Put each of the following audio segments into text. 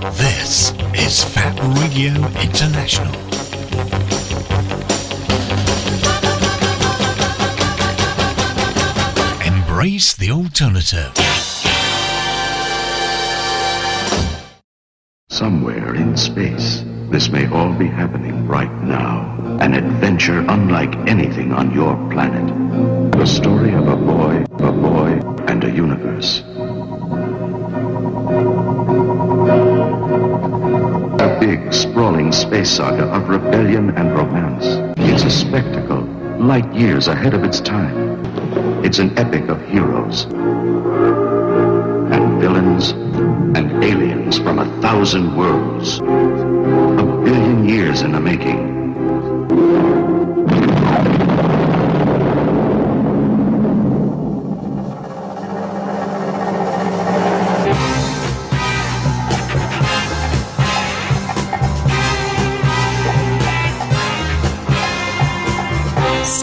This is Fab Radio International. Embrace the alternative. Somewhere in space, this may all be happening right now. An adventure unlike anything on your planet. The story of a boy, a boy, and a universe. Sprawling space saga of rebellion and romance. It's a spectacle, light years ahead of its time. It's an epic of heroes and villains and aliens from a thousand worlds. A billion years in the making.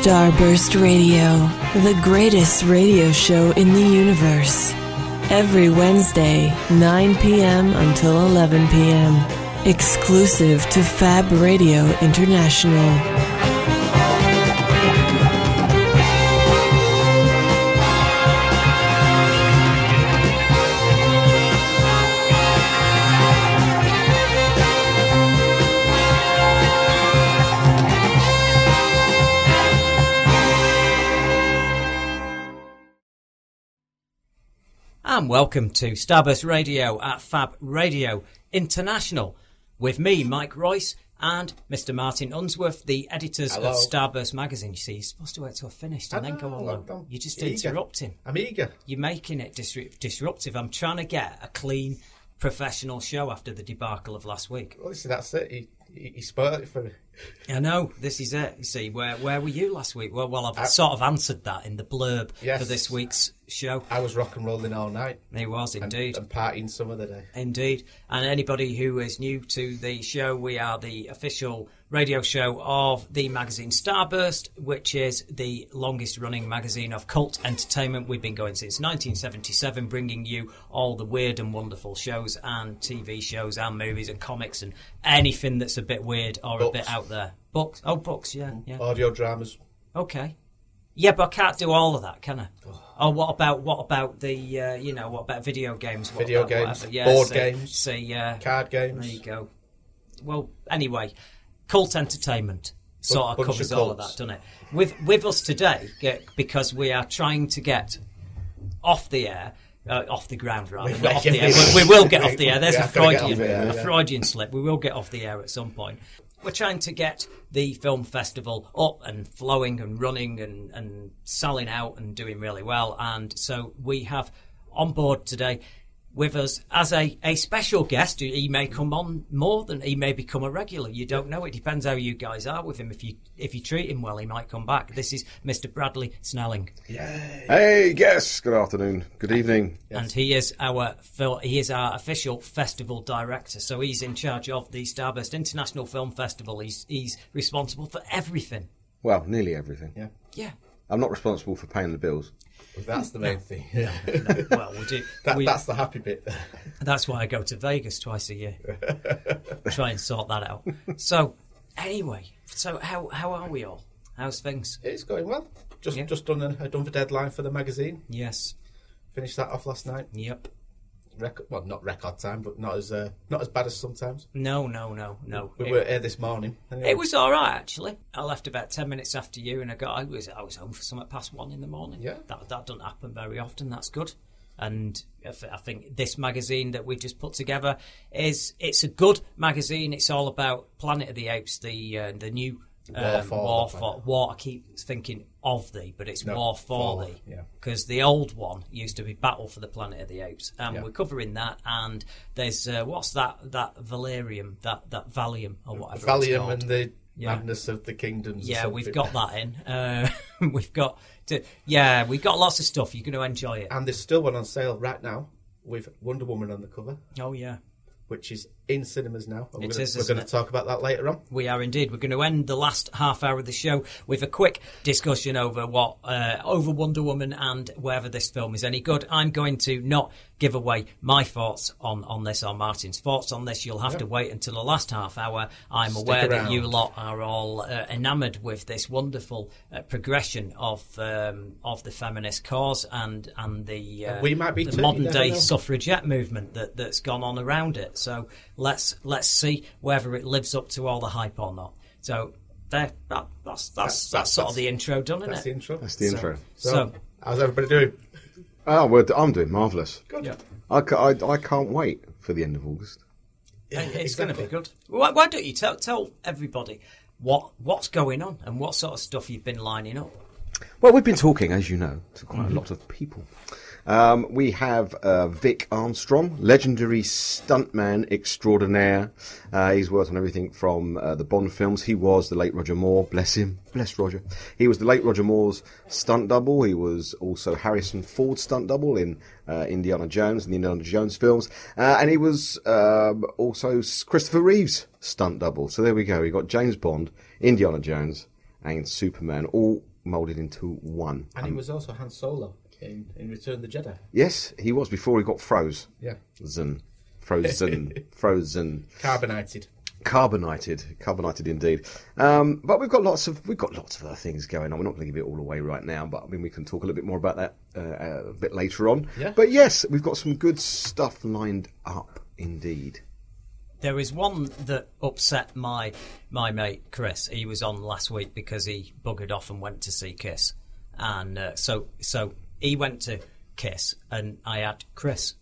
Starburst Radio, the greatest radio show in the universe. Every Wednesday, 9 p.m. until 11 p.m. Exclusive to Fab Radio International. And welcome to Starburst Radio at Fab Radio International with me, Mike Royce, and Mr. Martin Unsworth, the editors Hello. of Starburst Magazine. You see, you're supposed to wait till I've finished and I then ah, go know, along. I'm You're just eager. interrupting. I'm eager. You're making it disru- disruptive. I'm trying to get a clean, professional show after the debacle of last week. Well, listen, that's it. He, he, he spoiled it for me. I know this is it. You see, where where were you last week? Well, well, I've I- sort of answered that in the blurb Yes. for this week's show. I was rock and rolling all night. He was and- indeed. And, partying some other day. Indeed. And anybody who is new to the show, we are the official radio show of the magazine Starburst, which is the longest running magazine of cult entertainment. We've been going since 1977, bringing you all the weird and wonderful shows and TV shows and movies and comics and anything that's a bit weird or a bit out there. Books. Oh, books, yeah. yeah. Audio dramas. Okay. Yeah, but I can't do all of that, can I? Oh, what about what about the uh, you know what about video games? What Video games. Yeah, board games, see, uh, Card games. there you go. Well, anyway, cult entertainment sort of bunch of covers all of that, doesn't it? With with us today, because we are trying to get off the air. Uh, off the ground, rather. We- not off the air. we- will get off the air. There's a have to get off Freudian, air, a yeah. Freudian slip. We will get off the air at some point. We're trying to get the film festival up and flowing and running and, and selling out and doing really well. And so we have on board today with us as a, a special guest. He may come on more than he may become a regular. You don't know. It depends how you guys are with him. If you if you treat him well, he might come back. This is Mr. Bradley Snelling. Yay. Hey, yes. Good afternoon. Good evening. and he is our he is our official festival director. So he's in charge of the Starburst International Film Festival. He's he's responsible for everything. Well, nearly everything. Yeah. Yeah. I'm not responsible for paying the bills. That's the main thing. Yeah. Well, we do. That, we, that's the happy bit. that's why I go to Vegas twice a year. Try and sort that out. So anyway, so how how are we all? How's things? it's going well. Just Yeah. just done a, a done for deadline for the magazine. Yes. Finished that off last night. Yep. Record, well, not record time, but not as uh, not as bad as sometimes. No, no, no, no. We It- were here this morning. Anyway. It was all right actually. I left about ten minutes after you, and I got I was I was home for something past one in the morning. Yeah. that that doesn't happen very often. That's good. And I I think this magazine that we just put together is it's a good magazine. It's all about Planet of the Apes, the uh, the new War um, for war for war. I keep thinking of thee, but it's No, war for for, thee. yeah. Because the old one used to be Battle for the Planet of the Apes, and Yeah. we're covering that. And there's uh, what's that that Valerian, that that Valium or whatever. Valium and the Yeah. madness of the kingdoms. Yeah, we've got that in. Uh, we've got to, yeah, we've got lots of stuff. You're going to enjoy it. And there's still one on sale right now with Wonder Woman on the cover, Oh yeah, which is in cinemas now. And It we're gonna, We're going to talk about that later on. we are indeed. We're going to end the last half hour of the show with a quick discussion over what uh, over Wonder Woman and whether this film is any good. I'm going to not give away my thoughts on, on this or Martin's thoughts on this. You'll have to wait until the last half hour. I'm Stick aware that you lot are all uh, enamoured with this wonderful uh, progression of um, of the feminist cause and and the uh, And we might be the too, modern day know. suffragette movement that that's gone on around it. So let's let's see whether it lives up to all the hype or not. So there, that, that's that's that's, That's- sort of the intro done, isn't That's the intro. That's the intro. So, So- how's everybody doing? Oh, well, I'm doing marvellous. Yeah. I, I, I can't wait for the end of August. And it's going to be good. Why, why don't you tell tell everybody what what's going on and what sort of stuff you've been lining up? Well, we've been talking, as you know, to quite a mm-hmm. lot of people. Um, we have uh, Vic Armstrong, legendary stuntman extraordinaire. Uh, he's worked on everything from uh, the Bond films. He was the late Roger Moore, bless him, bless Roger. He was the late Roger Moore's stunt double. He was also Harrison Ford's stunt double in uh, Indiana Jones and the Indiana Jones films. Uh, and he was um, also Christopher Reeve's stunt double. So there we go. We got James Bond, Indiana Jones, and Superman all moulded into one. And he was also Han Solo in, in Return of the Jedi. Yes, he was before he got froze. Yeah. Zen. Frozen. Frozen. Carbonated. Carbonated. Carbonated indeed. Um, but we've got lots of we've got lots of other things going on. We're not going to give it all away right now, but I mean we can talk a little bit more about that uh, uh, a bit later on. Yeah. But yes, we've got some good stuff lined up indeed. There is one that upset my my mate Chris. He was on last week because he buggered off and went to see Kiss, and uh, so so he went to Kiss, and I had Chris.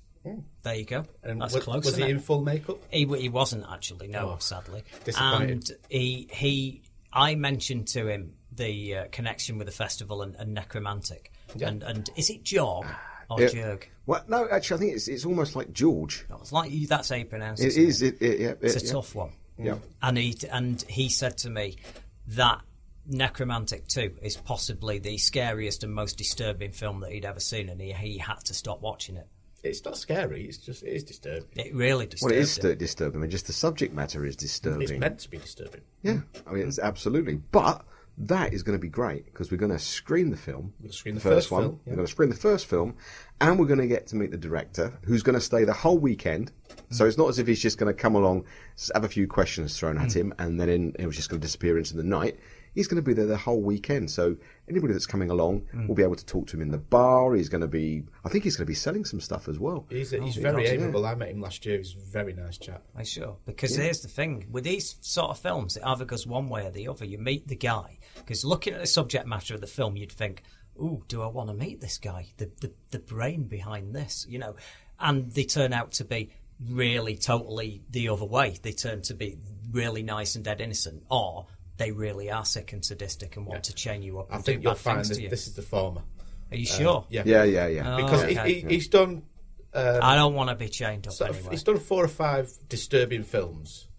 There you go. And That's was, close. was he it? in full makeup? He, he wasn't actually, no, Oh, sadly. And he he I mentioned to him the uh, connection with the festival and, and Nekromantik. Yeah. And and is it Jorg or Yeah. Jurg? Well, no, actually, I think it's it's almost like George. It's like you, that's how you pronounce It it. is. It, it, yeah, It's a tough one. Yeah. And he and he said to me that Nekromantik 2 is possibly the scariest and most disturbing film that he'd ever seen, and he, he had to stop watching it. It's not scary. It's just it is disturbing. It really Well, disturbed it is him. disturbing. I mean, just the subject matter is disturbing. It's meant to be disturbing. Yeah, I mean, it's absolutely. But that is going to be great because we're going to screen the film. We'll screen the first one. film, yeah. We're going to screen the first film, and we're going to get to meet the director, who's going to stay the whole weekend. So it's not as if he's just going to come along, have a few questions thrown at hmm. him, and then in, it was just going to disappear into the night. He's going to be there the whole weekend. So anybody that's coming along mm. will be able to talk to him in the bar. He's going to be, I think he's going to be selling some stuff as well. He's he's Oh, very God, yeah. amiable. I met him last year. He's a very nice chap. I sure. Because here's the thing with these sort of films, it either goes one way or the other. You meet the guy. Because looking at the subject matter of the film, you'd think, ooh, do I want to meet this guy? The, the, the brain behind this, you know? And they turn out to be really totally the other way. They turn to be really nice and dead innocent. Or they really are sick and sadistic and want to chain you up I and think you'll find this, you. this is the former. Are you sure? Yeah, Yeah, yeah, yeah. Because Oh, he, okay. he, he's done um, I don't want to be chained up sort anyway. he's done four or five disturbing films,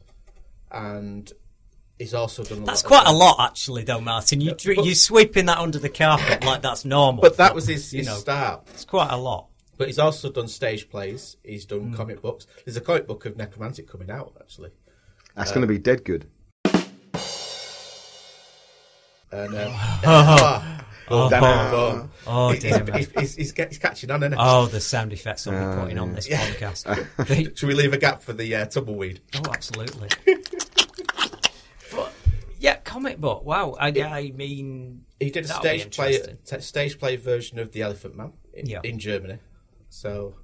and he's also done. A That's lot quite of, a lot, actually, though, Martin. You, Yeah, but- you're sweeping that under the carpet like that's normal. But that was his, you his know, start. It's quite a lot. But he's also done stage plays. He's done Hmm. comic books. There's a comic book of Nekromantik coming out actually. That's going to be dead good. And um, ah, Oh, boom. Oh, He- dear he's, me. he's, he's, he's, he's catching on, isn't he? Oh, the sound effects I'll be putting on this podcast. Should we leave a gap for the uh, tumbleweed? oh, absolutely. but yeah, comic book. Wow. I, I mean, He did a stage play, t- stage play version of the Elephant Man in, Yeah. in Germany. So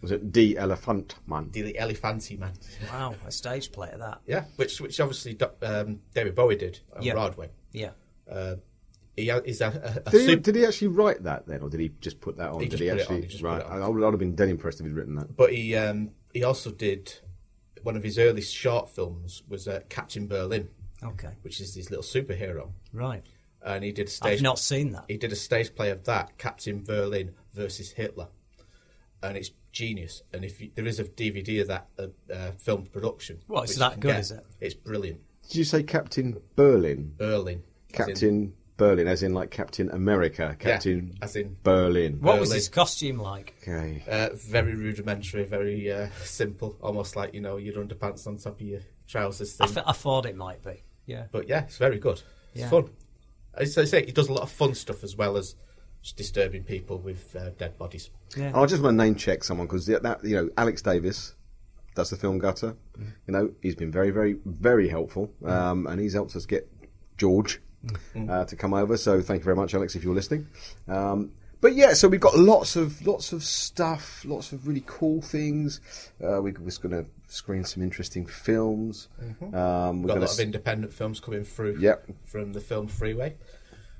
Was it the Elephant Man? the Elephanty Man. Wow, a stage play of that. Yeah, which which obviously um, David Bowie did on Yeah. Broadway. Yeah. He is a, a, a Did he, sup- did he actually write that then, or did he just put that on? He did just he put it actually? on, he just put right, it on. I would, I'd have been dead impressed if he'd written that. but he um, he also did one of his early short films was uh, Captain Berlin, Okay. which is his little superhero, Right. and he did a stage. I've not seen that. He did a stage play of that Captain Berlin versus Hitler, and it's genius. And if you, there is a DVD of that uh, uh, film production, What, it's that good, get, is it? It's brilliant. Did you say Captain Berlin? Berlin, as in- Captain Berlin, as in like Captain America, Captain as in- Berlin. What was his costume like? Okay. Uh, very rudimentary, very uh, simple, almost like you know your underpants on top of your trousers I, thing. th- I thought it might be. Yeah. But yeah, it's very good. It's Yeah. fun. As I say, he does a lot of fun stuff as well as disturbing people with uh, dead bodies. Yeah. I just want to name check someone because that you know Alex Davis does the film Gutter. You know he's been very very very helpful, um, and he's helped us get George uh, to come over. So thank you very much, Alex, if you're listening. Um, but yeah, so we've got lots of lots of stuff, lots of really cool things. Uh, we, we're just going to screen some interesting films. Um, we've Got a going lot of independent films coming through Yep. from the FilmFreeway.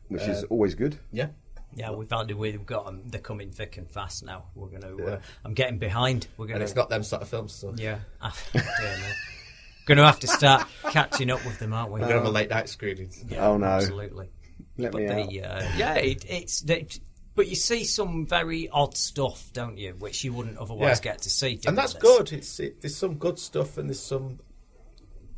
which is always good. Yeah. Yeah, we've had we've got 'em- They're coming thick and fast now. We're gonna. Uh, I'm getting behind. We're gonna. it's not them sort of films, so Yeah. Ah, dear me. Gonna have to start catching up with them, aren't we? we're going to have a late night screening. Yeah, Oh, no. Absolutely. Let but me the, uh, yeah, it, it's. They, but you see some very odd stuff, don't you, which you wouldn't otherwise Yeah. get to see. And that's this. good. It's it, There's some good stuff and there's some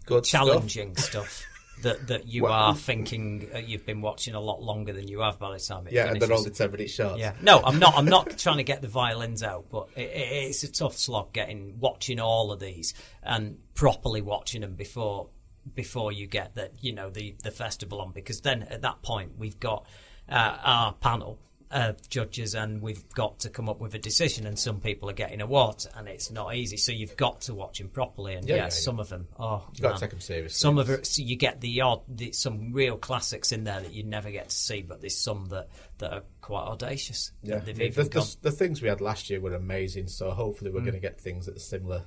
good stuff. challenging stuff. That, that you Well- are thinking uh, you've been watching a lot longer than you have by the time it Yeah, and finishes. they're only 10 minute shots. Yeah, no, I'm not. I'm not trying to get the violins out, but it, it, it's a tough slog getting watching all of these and properly watching them before before you get that you know the the festival on because then at that point we've got uh, our panel of judges and we've got to come up with a decision and some people are getting a what and it's not easy so you've got to watch them properly and Yeah, yeah, yeah, yeah. some of them oh You've got to take 'em seriously. some of it so you get the odd the, some real classics in there that you never get to see but there's some that that are quite audacious Yeah, that they've I mean, even the, the, the things we had last year were amazing. So hopefully we're mm. going to get things that a similar,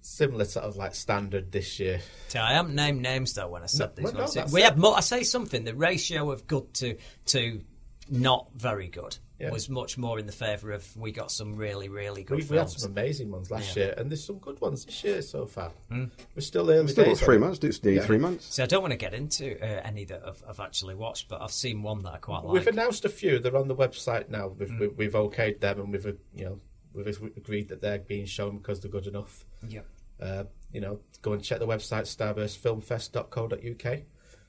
similar sort of like standard this year. See, I haven't named names though when I said No, these well, no, we had more. I say something. The ratio of good to to not very good Yeah. was much more in the favour of we got some really really good We, we had some amazing ones last Yeah. year, and there's some good ones this year so far. Hmm. We're still early Still got days. three months. It's nearly Yeah. three months. So I don't want to get into uh, any that I've, I've actually watched, but I've seen one that I quite like. We've announced a few. They're on the website now. We've, we've, we've okayed them, and we've you know we've agreed that they're being shown because they're good enough. Yep. Uh, you know, go and check the website starburstfilmfest.co.uk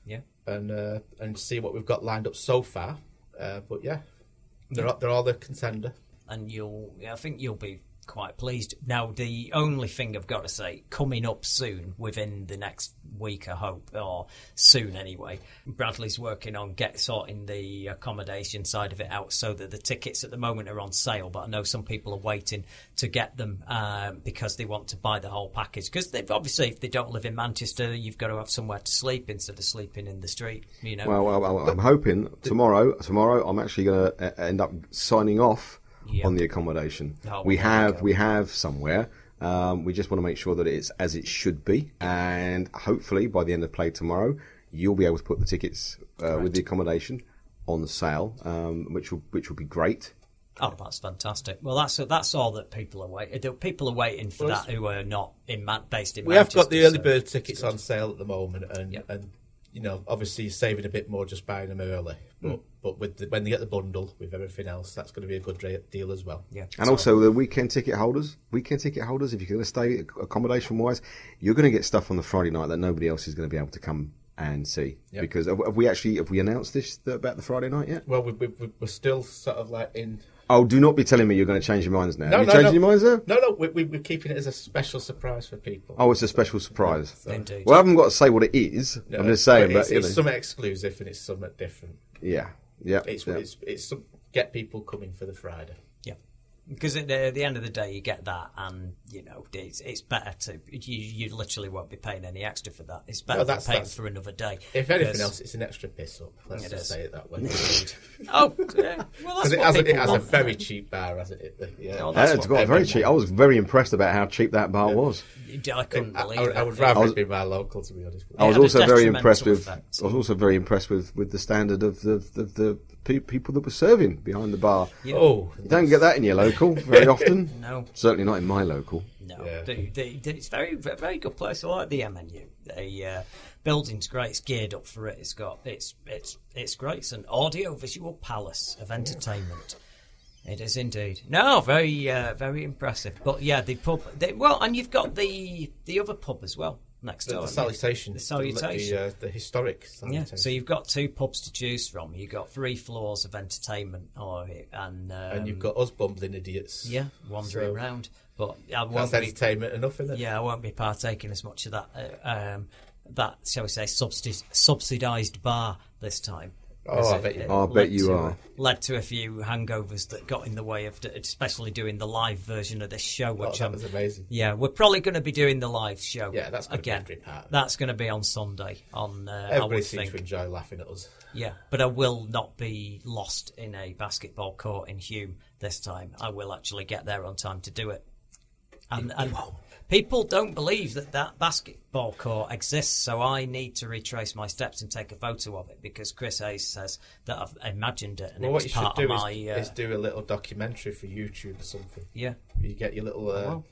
Yeah. and uh, and see what we've got lined up so far. Uh, but yeah, they're all, they're all the contender. and you'll I think you'll be quite pleased. Now the only thing I've got to say, coming up soon, within the next week, I hope, or soon anyway, Bradley's working on get sorting the accommodation side of it out so that the tickets at the moment are on sale, but I know some people are waiting to get them um, because they want to buy the whole package. Because they've obviously, if they don't live in Manchester, you've got to have somewhere to sleep instead of sleeping in the street. You know, Well, well, well, I'm hoping tomorrow. Tomorrow, I'm actually going to end up signing off Yeah. on the accommodation. Oh, we have we have somewhere. Um, we just want to make sure that it's as it should be, and hopefully by the end of play tomorrow, you'll be able to put the tickets uh, with the accommodation on sale, um, which will which will be great. Oh, that's fantastic. Well, that's that's all that people are waiting. People are waiting for Well, that who are not in Man- based in We have got the early so- bird tickets on sale at the moment, and Yep. and you know obviously you're saving a bit more just buying them early. But mm. but with the, when they get the bundle with everything else, that's going to be a good deal as well. Yeah, And So- also the weekend ticket holders, weekend ticket holders, if you're going to stay accommodation wise, you're going to get stuff on the Friday night that nobody else is going to be able to come and see. Yep. Because have, have we actually have we announced this about the Friday night yet? Well, we, we, we- we're still sort of like in. Oh, do not be telling me you're going to change your minds now. No, Are you no, changing no. your minds now? No, no, we, we, we're keeping it as a special surprise for people. Oh, it's a special surprise. Indeed. Well, I haven't got to say what it is. No, I'm just saying, it's, but you it's know. something exclusive and it's something different. yeah, yeah, It's yeah. it's it's some, get people coming for the Friday. Yeah. Because at the, at the end of the day, you get that, and you know it's, it's better to you. You literally won't be paying any extra for that. It's better No, than that's- paying that's- for another day. If anything else, it's an extra piss up. Let's just is. say it that way. oh, yeah. well, that's it what has, a, it people has a want. very cheap bar, hasn't it? Yeah. Oh, Yeah, that's it's what got very everyone cheap. I was very impressed about how cheap that bar was. I couldn't I, believe I, it. I would rather I was- it be my local, to be honest. I was also very detrimental impressed with. I was also very impressed with, with the standard of the the, the pe- people that were serving behind the bar. Oh, You don't get that in your local very often. No. certainly not in my local. No, Yeah. they, they, they- it's very, very very good place. I like the MMU. The uh, building's great. It's geared up for it. It's got it's it's it's great. It's an audio visual palace of entertainment. It is indeed. No, very uh, very impressive. But yeah, the pub. They, well, and you've got the the other pub as well next the, door. the haven't salutation. The salutation. The, uh, the historic Yeah, so you've got two pubs to choose from. You've got three floors of entertainment, or and um, and you've got us bumbling idiots. yeah wandering So- around. But I won't That's be entertainment enough, isn't it? Yeah, I won't be partaking as much of that. Uh, um, that shall we say subsidi- subsidised bar this time. Oh, I bet you. It I bet you to- are. Led to a few hangovers that got in the way of, especially doing the live version of this show, Oh, which that I'm was amazing. Yeah, we're probably going to be doing the live show. Yeah, that's gonna be again. every part. That's going to be on Sunday. On uh, Everybody would seems think. to enjoy laughing at us. Yeah, but I will not be lost in a basketball court in Hulme this time. I will actually get there on time to do it. And, and people don't believe that that basketball court exists, so I need to retrace my steps and take a photo of it because Chris Hayes says that I've imagined it and Well, it what you should do of is, my. Uh, is do a little documentary for YouTube or something. yeah, You get your little uh, Well.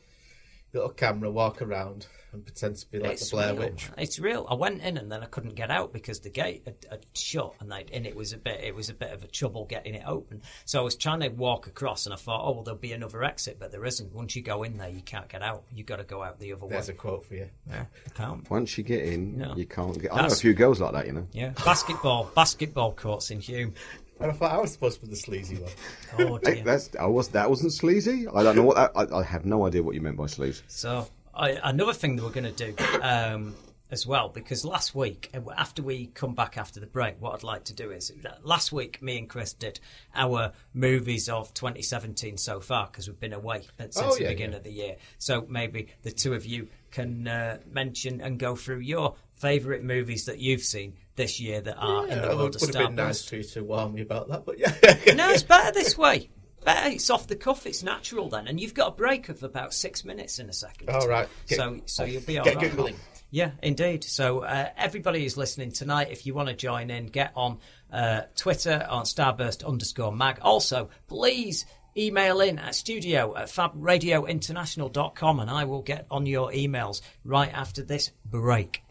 little camera, walk around, and pretend to be like it's the Blair real. Witch. It's real. I went in and then I couldn't get out because the gate had, had shut, and they, and it was a bit it was a bit of a trouble getting it open. So I was trying to walk across, and I thought, oh well, there'll be another exit, but there isn't. Once you go in there, you can't get out. You got to go out the other way. There's a quote for you. Yeah, you can't. Once you get in, No. you can't get. I know a few girls like that, you know. Yeah, basketball, basketball courts in Hulme. And I thought I was supposed to be the sleazy one. Oh Hey, that's I was that wasn't sleazy. I don't know what that. I, I have no idea what you meant by sleazy. So I, another thing that we're going to do um, as well, because last week, uh, after we come back after the break, what I'd like to do is last week me and Chris did our movies of 2017 so far because we've been away since Oh, the beginning yeah. of the year. So maybe the two of you can uh, mention and go through your favourite movies that you've seen this year that are in Yeah, the it world would, of would have been nice for you to warn me about that, but yeah. No, it's better this way. Better, it's off the cuff. It's natural then, and you've got a break of about six minutes in a second. All right. Get- so, so you'll be all get right. Googling. Yeah, indeed. So uh, everybody who's listening tonight, if you want to join in, get on uh, Twitter on starburst underscore mag. Also, please email in at studio at fabradiointernational.com and I will get on your emails right after this break.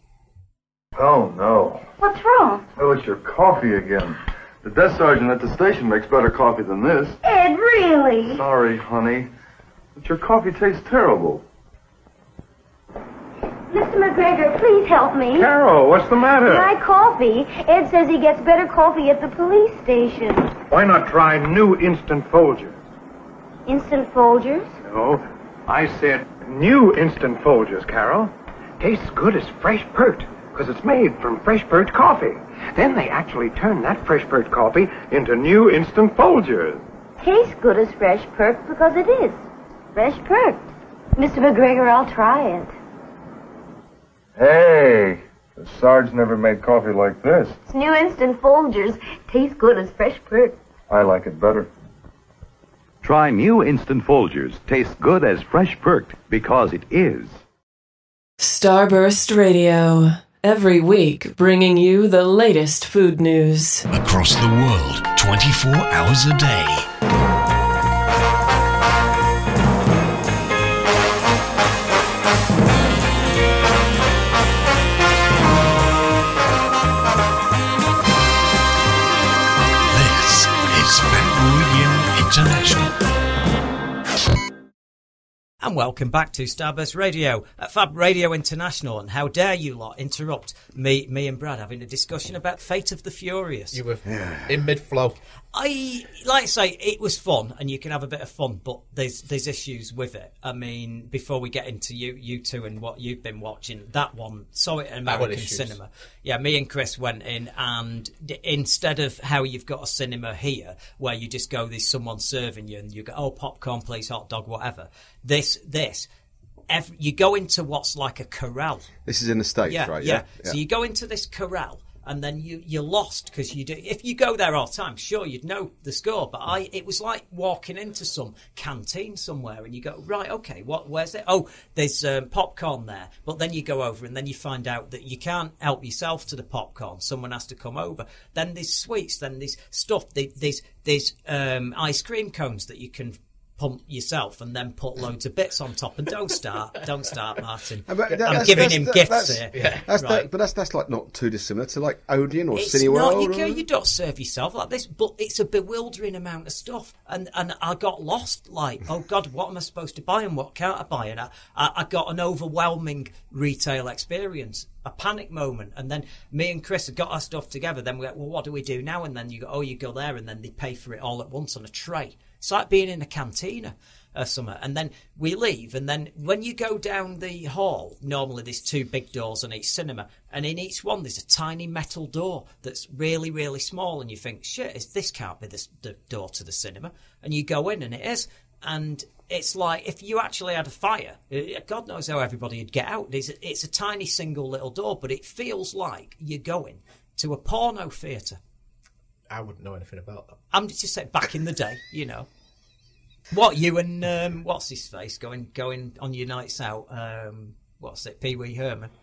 Oh, no. What's wrong? Oh, it's your coffee again. The desk sergeant at the station makes better coffee than this. Ed, really? Sorry, honey. But your coffee tastes terrible. Mr. McGregor, please help me. Carol, what's the matter? My coffee. Ed says he gets better coffee at the police station. Why not try new instant Folgers? Instant Folgers? No, I said new instant Folgers, Carol. Tastes good as fresh perked, because it's made from fresh perked coffee. Then they actually turn that fresh perked coffee into new instant Folgers. Tastes good as fresh perked because it is. Fresh perked. Mr. McGregor, I'll try it. Hey, the Sarge never made coffee like this. It's new instant Folgers. Tastes good as fresh perked. I like it better. Try new Instant Folgers. Tastes good as fresh perked because it is. Starburst Radio. Every week, bringing you the latest food news. Across the world, 24 hours a day. And welcome back to Starburst Radio at Fab Radio International. And how dare you lot interrupt me, me and Brad having a discussion about Fate of the Furious? You were in mid flow. I like to say it was fun, and you can have a bit of fun, but there's there's issues with it. I mean, before we get into you you two and what you've been watching, that one saw it in American cinema. Yeah, me and Chris went in, and d- instead of how you've got a cinema here, where you just go, there's someone serving you, and you go, oh popcorn, please, hot dog, whatever. This this. Every, you go into what's like a corral This is in the states, yeah, right? yeah. So you go into this corral and then you you're lost because you do. If you go there all the time, sure you'd know the score. But I, it was like walking into some canteen somewhere and you go right, okay, what? Where's it? Oh, there's um, popcorn there. But then you go over and then you find out that you can't help yourself to the popcorn. Someone has to come over. Then there's sweets. Then there's stuff. there- There's there's um, ice cream cones that you can. Pump yourself and then put loads of bits on top and don't start, don't start, Martin. But that- I'm that's- giving that's- him that- gifts that's- here. Yeah. That's Right. that, but that's that's like not too dissimilar to like Odeon or It's Cineworld. not. You, go, you don't serve yourself like this, but it's a bewildering amount of stuff, and and I got lost. Like, oh God, what am I supposed to buy and what can't I buy? And I, I, I got an overwhelming retail experience, a panic moment, and then me and Chris had got our stuff together. Then we went, well, what do we do now? And then you go, oh, you go there, and then they pay for it all at once on a tray. It's like being in a cantina. or something. And then we leave, and then when you go down the hall, normally there's two big doors on each cinema, and in each one there's a tiny metal door that's really, really small, and you think, shit, is this can't be the, door to the cinema? And you go in, and it is, and it's like if you actually had a fire, eh, God knows how everybody would get out. It's a, it's a tiny single little door, but it feels like you're going to a porno theatre. I wouldn't know anything about that. I'm just saying, back in the day, you know. What you and um, what's his face going going on your nights out? Um, what's it, Pee Wee Herman?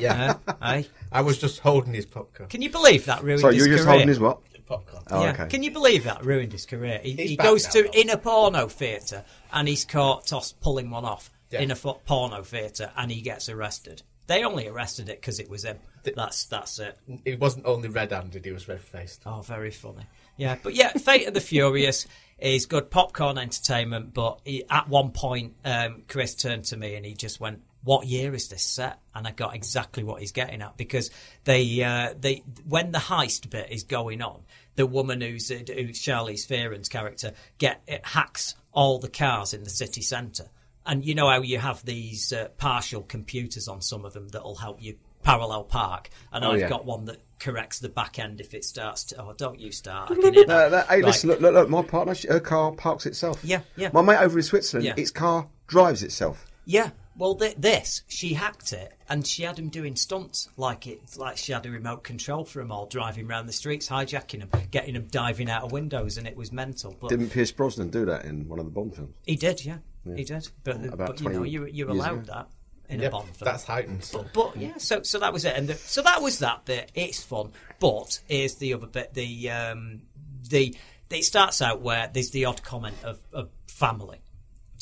Yeah. Uh, aye. I was just holding his popcorn. Can you believe that ruined Sorry, his you're just career? holding his what? Popcorn. Oh, yeah. okay. Can you believe that ruined his career? He, he goes now, to though. in a porno theatre and he's caught toss pulling one off Yeah. in a porno theatre and he gets arrested. They only arrested it because it was him. That's that's it. It wasn't only red-handed; he was red-faced. Oh, very funny. Yeah, but yeah, Fate of the Furious is good popcorn entertainment. But he, at one point, um, Chris turned to me and he just went, "What year is this set?" And I got exactly what he's getting at because they uh, they when the heist bit is going on, the woman who's, who's Charlize Theron's character get it hacks all the cars in the city centre. And you know how you have these uh, partial computers on some of them that'll help you parallel park. And Oh, I've yeah. got one that corrects the back end if it starts to. Oh, don't you start? I can hear No, that. no, hey, Right. listen, look, look, look, my partner, her car parks itself. Yeah, yeah. My mate over in Switzerland, Yeah. its car drives itself. Yeah. Well, th- this she hacked it, and she had him doing stunts like it, like she had a remote control for them all, driving around the streets, hijacking them, getting them diving out of windows, and it was mental. But Didn't Pierce Brosnan do that in one of the Bond films? he did, yeah, he did. But, About but you know, you, you're allowed ago. that in Yeah, a Bond film. that's heightened. But, but yeah, so so that was it, and the, so that was that bit. It's fun, but here's the other bit. The um, the it starts out where there's the odd comment of, of family.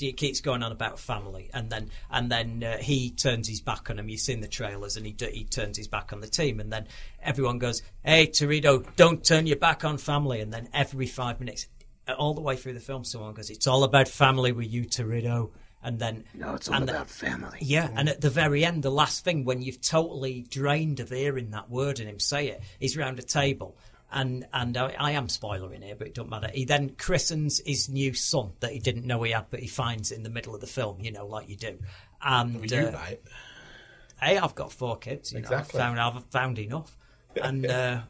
It keeps going on about family, and then and then uh, he turns his back on him. You've seen the trailers, and he he turns his back on the team, and then everyone goes, "Hey, Toretto, don't turn your back on family." And then every five minutes, all the way through the film, so someone goes, "It's all about family with you, Toretto." And then No, it's all and then- about family. yeah, and at the very end, the last thing, when you've totally drained of hearing that word and him say it, he's round a table. And and I, I am spoiling here, but it don't matter. He then christens his new son that he didn't know he had, but he finds in the middle of the film, you know, like you do. And Were you uh, right? hey, I've got four kids. You Exactly. Know, I've found I've found enough. And uh,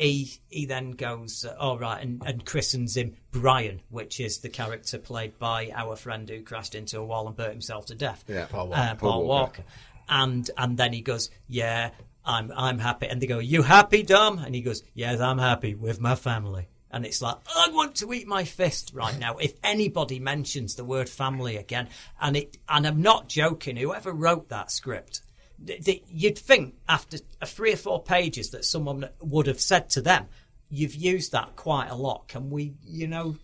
he he then goes, uh, all right, and, and christens him Brian, which is the character played by our friend who crashed into a wall and burnt himself to death. Yeah. Paul Walker. Uh, Paul Paul Walker. Walker. And and then he goes, yeah, I'm I'm happy. And they go, you happy, Dom? And he goes, yes, I'm happy with my family. And it's like, I want to eat my fist right now. If anybody mentions the word family again, and it, and I'm not joking, whoever wrote that script, th- th- you'd think after three or four pages that someone would have said to them, "You've used that quite a lot. Can we, you know,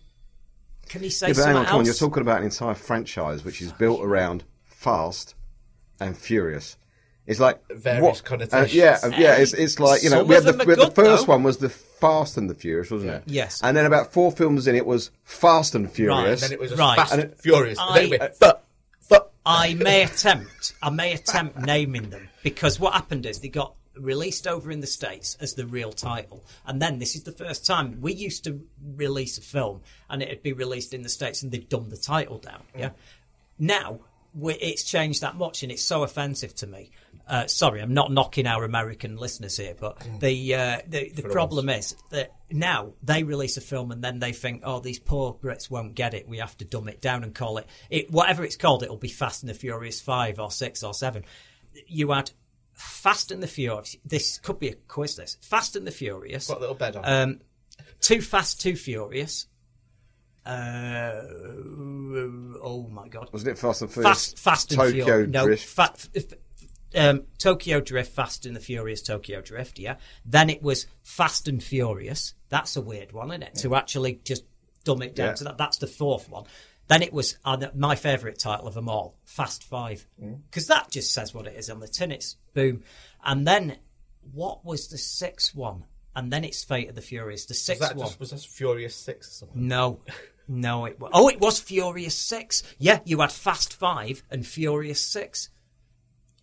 can he say Yeah, but hang something on, come on. You're talking about an entire franchise which is built around Fast and Furious. It's like Various uh, connotations. yeah, uh, yeah. It's, it's like you know, we had the, them are we had the first though. one was the Fast and the Furious, wasn't it? Yes. And then about four films in, it was Fast and Furious. And then it was Right. fast And and furious. And then it I- went, "Fuck, fuck." I may attempt. I may attempt naming them because what happened is they got released over in the states as the real title, and then this is the first time we used to release a film and it'd be released in the states and they'd dumb the title down. Yeah. Now we, it's changed that much and it's so offensive to me. Uh, sorry, I'm not knocking our American listeners here, but the uh, the, the problem is that now they release a film and then they think, oh, these poor Brits won't get it. We have to dumb it down and call it, it whatever it's called. It'll be Fast and the Furious Five or Six or Seven. You had Fast and the Furious. This could be a quiz. This Fast and the Furious. Got a little bed on. Um, Too Fast, Too Furious. Uh, oh my God! Wasn't it Fast and Furious? Fast, Fast and Tokyo Furious. No, fa- um, Tokyo Drift, Fast and the Furious Tokyo Drift. Yeah. Then it was Fast and Furious. That's a weird one, isn't it? To actually just dumb it down Yeah. to that. That's the fourth one. Then it was uh, my favourite title of them all, Fast Five, Mm. because that just says what it is on the tin. It's boom. And then what was the sixth one? And then it's Fate of the Furious. The was sixth that one. just was that Furious Six or something? No, no, it was. Oh, it was Furious Six. Yeah, you had Fast Five and Furious Six.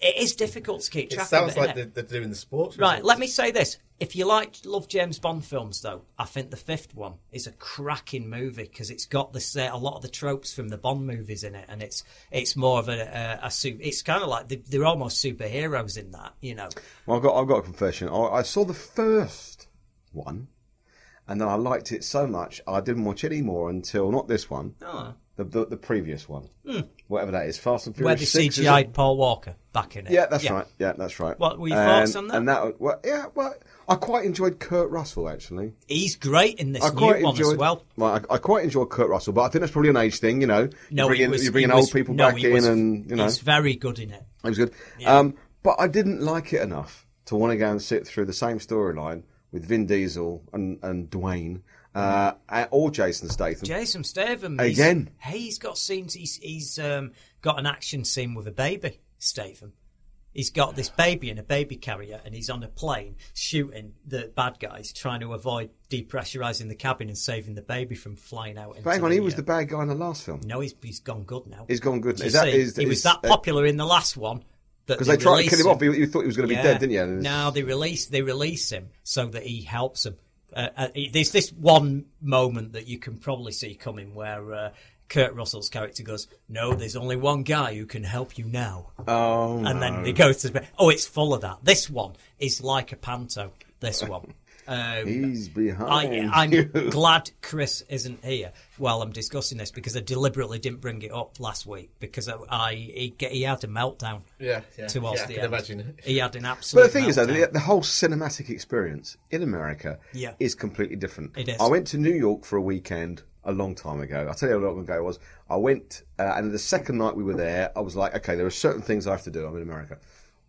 It is difficult to keep It track sounds of it. Sounds like innit? they're, they're doing the sports. Right, results. let me say this. if you like love James Bond films, though, I think the fifth one is a cracking movie because it's got this uh, a lot of the tropes from the Bond movies in it, and it's it's more of a a, a su- It's kind of like they, they're almost superheroes in that, you know. Well, I've got I've got a confession. I, I saw the first one, and then I liked it so much I didn't watch any more until not this one, Oh. The the, the previous one, whatever that is, Fast and Where Furious. they 6, is CGI'd? Paul Walker back in it. Yeah, that's right. Yeah, that's right. What were your and, thoughts on that? And that, well, yeah, well, I quite enjoyed Kurt Russell actually. He's great in this I new quite one as well. I, I quite enjoyed Kurt Russell, but I think that's probably an age thing. You know, No, bringing, was, you're bringing he old was- people no, back in, was- and you know, he's very good in it. It was good. Yeah. Um, but I didn't like it enough to want to go and sit through the same storyline with Vin Diesel and, and Dwayne uh, or Jason Statham. Jason Statham he's- Again. Hey, he's got scenes. He's he's um, got an action scene with a baby. Statham. He's got this baby in a baby carrier, and he's on a plane shooting the bad guys, trying to avoid depressurizing the cabin and saving the baby from flying out. But hang on, he was uh, the bad guy in the last film. No, he's he's gone good now. He's gone good. Is that- see? is- he was that uh, popular in the last one that Because they tried to kill him off. You, thought he was going to be dead, didn't you? No, they release they release him so that he helps him. Uh, uh, there's this one moment that you can probably see coming where uh, Kurt Russell's character goes, "No, there's only one guy who can help you now," Oh, and then no. they go to oh, it's full of that. This one is like a panto. This one. Um, He's behind I, I'm you. glad Chris isn't here while I'm discussing this because I deliberately didn't bring it up last week because I, I he, he had a meltdown. Yeah, yeah, towards yeah, I can end. imagine. He had an absolute. But the thing is, though, the, the whole cinematic experience in America Yeah. is completely different. It is. I went to New York for a weekend a long time ago. I'll tell you how long ago it was. I went, uh, and the second night we were there, I was like, okay, there are certain things I have to do. I'm in America.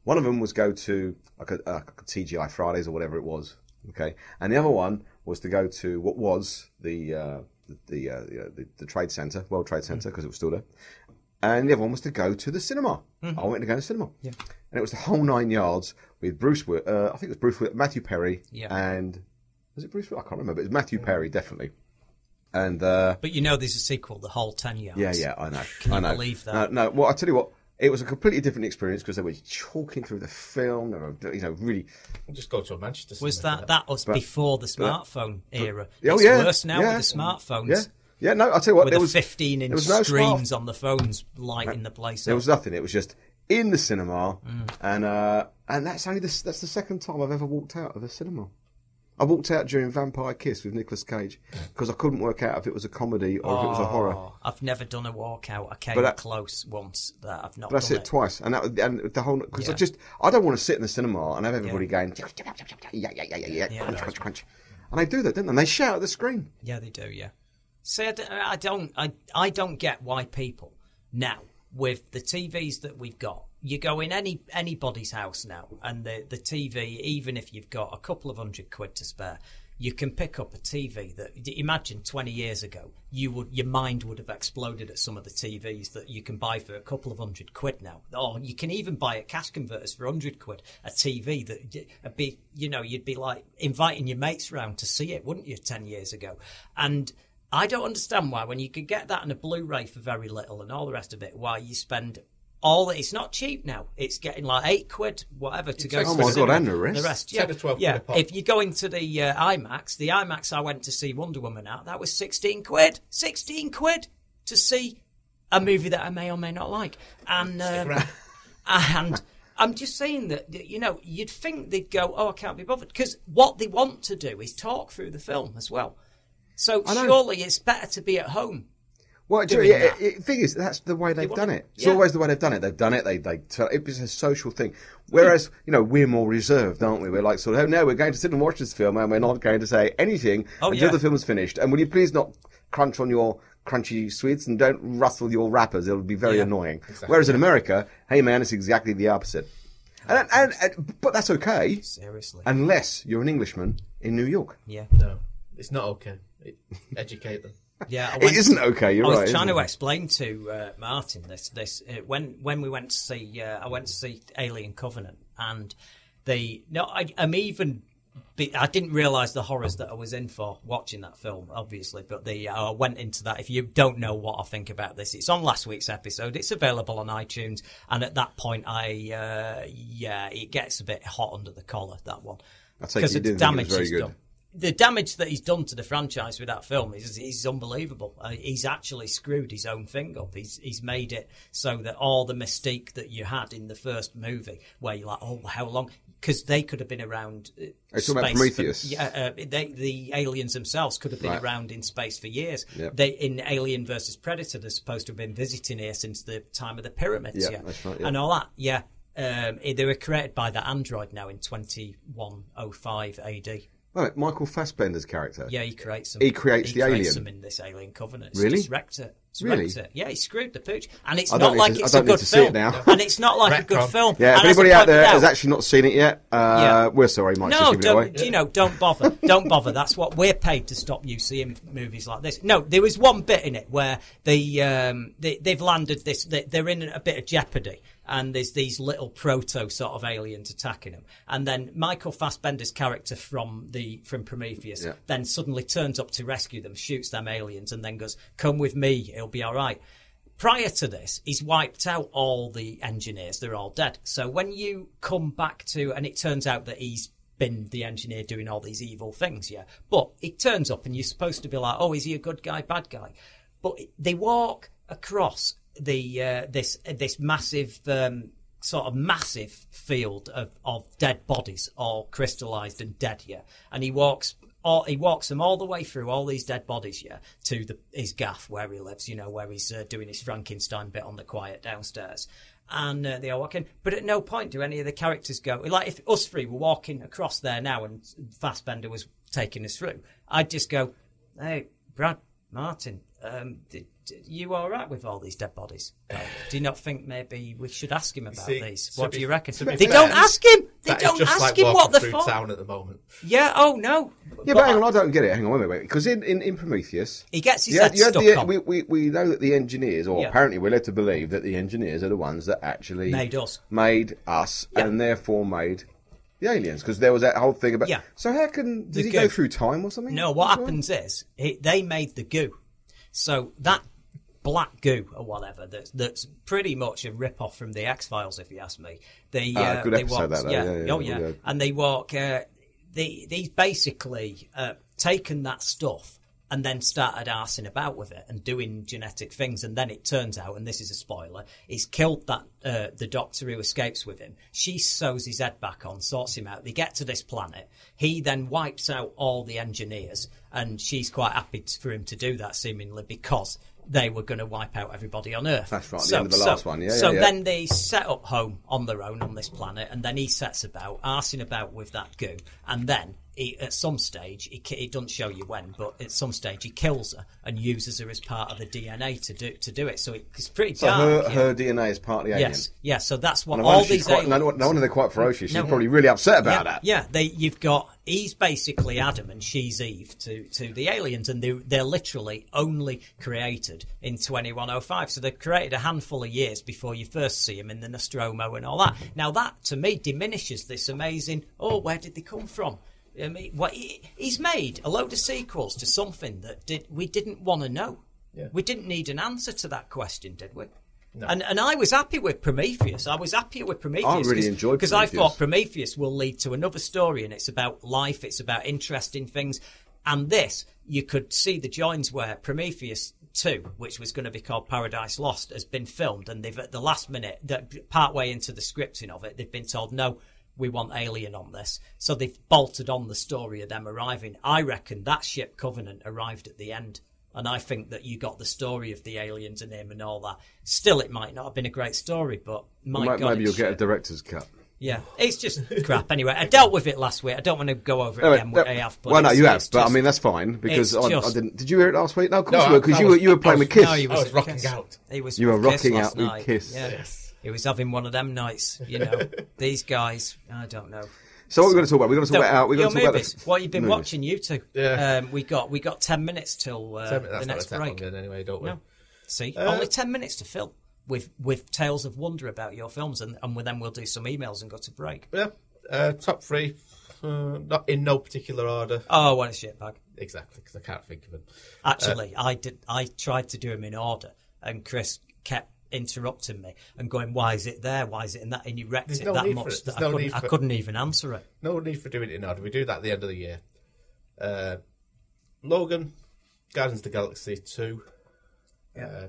One of them was go to like a, uh, TGI Fridays or whatever it was. Okay, and the other one was to go to what was the uh, the uh, the, uh, the the Trade Center, World Trade Center, because it was still there. And the other one was to go to the cinema. I went to go to the cinema. Yeah. And it was the whole nine yards with Bruce, uh, I think it was Bruce, Matthew Perry, Yeah. and was it Bruce? I can't remember. It was Matthew Perry, definitely. And uh, But you know, there's a sequel, the whole ten yards. yeah, yeah, I know. Can I you know. believe that? No, no. Well, I tell you what, it was a completely different experience because they were talking through the film. They were, you know, really. Just go to a Manchester. Was that that was But- before the smartphone era? Oh it's yeah, worse now yeah. with the smartphones. Yeah, yeah. No, I'll tell you what, with there the was 15 inch was no screens smart- on the phones lighting the place There up. was nothing. It was just in the cinema, Mm. and uh, and that's only the, that's the second time I've ever walked out of a cinema. I walked out during Vampire Kiss with Nicolas Cage because I couldn't work out if it was a comedy or if it was a horror. Oh, I've never done a walkout. I came that- close once. That I've not. But that's done it twice, and that and the whole because I just I don't want to sit in the cinema and have everybody Yeah. going yeah yeah yeah yeah yeah, Yeah. crunch crunch crunch, and they do that, don't they? And they shout at the screen. Yeah, they do. Yeah. See, I don't, I don't, I, I don't get why people now with the TVs that we've got. You go in any anybody's house now, and the the TV, even if you've got a couple of hundred quid to spare, you can pick up a TV that. Imagine twenty years ago, you would your mind would have exploded at some of the TVs that you can buy for a couple of hundred quid now. Or you can even buy at cash converters for hundred quid a TV that would be, you know, you'd be like inviting your mates round to see it, wouldn't you? Ten years ago, and I don't understand why, when you could get that on a Blu-ray for very little and all the rest of it, why you spend all. It's not cheap now. It's getting like eight quid, whatever, to go. to Oh the my God, and the rest. The rest, 10 yeah, to 12 yeah. If you're going to the uh, IMAX, the IMAX I went to see Wonder Woman at, that was sixteen quid. Sixteen quid to see a movie that I may or may not like, and um, and. I'm just saying that you know you'd think they'd go, oh, I can't be bothered, because what they want to do is talk through the film as well. So surely it's better to be at home. Well, Doing yeah, that. it, it, thing is, that's the way they've done it. It's yeah. always the way they've done it. They've done it. They they it's a social thing. Whereas you know we're more reserved, aren't we? We're like sort of, oh no, we're going to sit and watch this film, and we're not going to say anything Oh, until yeah. the film's finished. And will you please not crunch on your crunchy sweets and don't rustle your wrappers? It'll be very Yeah. annoying. Whereas in America, hey man, it's exactly the opposite. And, and, and but that's okay Seriously. unless you're an Englishman in New York. yeah. No, it's not okay. It, educate them. Yeah, I It went- isn't okay. You're I was right. trying isn't to it? explain to uh, Martin this. This uh, when when we went to see, uh, I went to see Alien Covenant, and the no, I, I'm even. Be, I didn't realise the horrors that I was in for watching that film, obviously. But the uh, I went into that. If you don't know what I think about this, it's on last week's episode. It's available on iTunes, and at that point, I uh, yeah, it gets a bit hot under the collar that one. I because the didn't think it damage was good. done. The damage that he's done to the franchise with that film is, is unbelievable. Uh, he's actually screwed his own thing up. He's he's made it so that all the mystique that you had in the first movie, where you're like, oh, how long? Because they could have been around. Uh, Are you about space Prometheus? For, yeah, uh, they, the aliens themselves could have been Right. around in space for years. Yep. They in Alien versus Predator, they're supposed to have been visiting here since the time of the pyramids. Yeah, Yeah, that's right, yeah. and all that. Yeah, um, they were created by that android now in 2105 AD. Right, Michael Fassbender's character. Yeah, he creates them. He creates the alien? them in this Alien Covenant. It's Really? just wrecked it. It's Really? wrecked it. Yeah, he screwed the pooch, and it's I don't like to- I it's don't a need good to see it film. now. and it's not like a good film. Yeah, if And as anybody out pointed there has actually not seen it yet, uh, Yeah. we're sorry, Mike. no, just giving it away. don't, you know, don't bother. don't bother. That's what we're paid to stop you seeing movies like this. No, there was one bit in it where they, um, they they've landed this. They, they're in a bit of jeopardy, and there's these little proto sort of aliens attacking them. And then Michael Fassbender's character from the from Prometheus Yeah. then suddenly turns up to rescue them, shoots them aliens, and then goes, "Come with me, it'll be all right." Prior to this, he's wiped out all the engineers; they're all dead. So when you come back to, and it turns out that he's been the engineer doing all these evil things, yeah. But it turns up, and you're supposed to be like, "Oh, is he a good guy, bad guy?" But they walk across the uh, this this massive. Um, sort of massive field of, of dead bodies, all crystallized and dead, yeah. And he walks all, he walks them all the way through all these dead bodies, yeah, to the, his gaff where he lives, you know, where he's uh, doing his Frankenstein bit on the quiet downstairs. And uh, they are walking, but at no point do any of the characters go. Like if us three were walking across there now and Fassbender was taking us through, I'd just go, "Hey, Brad, Martin, um, d- d- you all right with all these dead bodies? Do you not think maybe we should ask him about see, these? What be- do you reckon? They fair, don't ask him. They don't just ask like him what they're through for. town at the moment. Yeah. Oh no. Yeah, but, hang on, I don't get it. Hang on, wait, wait, wait. Because in, in, in Prometheus, He gets his you had- head you had stuck the- on. We, we, we know that the engineers, or Yeah. apparently we're led to believe that the engineers are the ones that actually Made us. made us, Yeah. and therefore made the aliens. Because there was that whole thing about. Yeah. So how can did The he go through time or something? No, what as well? happens is he, they made the goo. So that black goo or whatever that's that's pretty much a rip off from the X Files, if you ask me. They Ah, uh, good they episode walk, that, yeah, Yeah, yeah, oh yeah, and they walk. Uh, they these basically uh, taken that stuff. And then started arsing about with it and doing genetic things, and then it turns out, and this is a spoiler, he's killed that uh, the doctor who escapes with him. She sews his head back on, sorts him out. They get to this planet. He then wipes out all the engineers, and she's quite happy for him to do that, seemingly because they were going to wipe out everybody on Earth. That's right, the end of the last one. Yeah, so yeah, yeah. then they set up home on their own on this planet, and then he sets about arsing about with that goo, and then. He, at some stage, he, it doesn't show you when, but at some stage he kills her and uses her as part of the DNA to do to do it. So it, it's pretty So dark. her, her DNA is part of the alien. yes, yeah. So that's what No all these quite, aliens. no, no wonder they're quite ferocious. She's No. probably really upset about yeah, that. Yeah, they you've got he's basically Adam and she's Eve to, to the aliens, and they they're literally only created in 2105. So they're created a handful of years before you first see them in the Nostromo and all that. Now that to me diminishes this amazing. Oh, where did they come from? I mean, what he, he's made a load of sequels to something that did we didn't want to know. Yeah. We didn't need an answer to that question, did we? And and I was happy with Prometheus. I was happier with Prometheus. I really enjoyed because I thought Prometheus will lead to another story, and it's about life. It's about interesting things. And this, you could see the joins where Prometheus two, which was going to be called Paradise Lost, has been filmed, and they've at the last minute, that part way into the scripting of it, they've been told no. We want Alien on this, so they've bolted on the story of them arriving. I reckon that ship Covenant arrived at the end, and I think that you got the story of the aliens and him and all that. Still, it might not have been a great story, but my Might- God, maybe you'll it's get a director's cut. Yeah, it's just crap. Anyway, I dealt with it last week. I don't want to go over it Anyway, again. What uh, I have, but well, no, you have, it's but I mean that's fine because it's I, I didn't. Did you hear it last week? No, of course No, you were I- because I you were you were I playing was- with Kiss. No, he I was rocking Kiss. out. He was. You were rocking out with night. Kiss. Yeah. Yes. He was having one of them nights. You know, these guys. I don't know. So what we're going to talk about? We're going to talk So, about. We're going to talk movies. about what you've been movies. watching, you two. Yeah. Um, we got we got ten minutes till uh, So that's the not next a break. long then anyway, don't we? No. See, Uh, only ten minutes to fill with with tales of wonder about your films, and and then we'll do some emails and go to break. Yeah. Uh, top three, uh, not in no particular order. Oh, what a shit shitbag! Exactly, because I can't think of them. Actually, I did. I tried to do them in order, and Chris kept interrupting me and going, "Why is it there? Why is it in that?" And you wrecked There's it no that much it. that There's I, no couldn't, need I couldn't even answer it. No need for doing it now. Do We do that at the end of the year. Uh, Logan, Guardians of the Galaxy 2. Uh,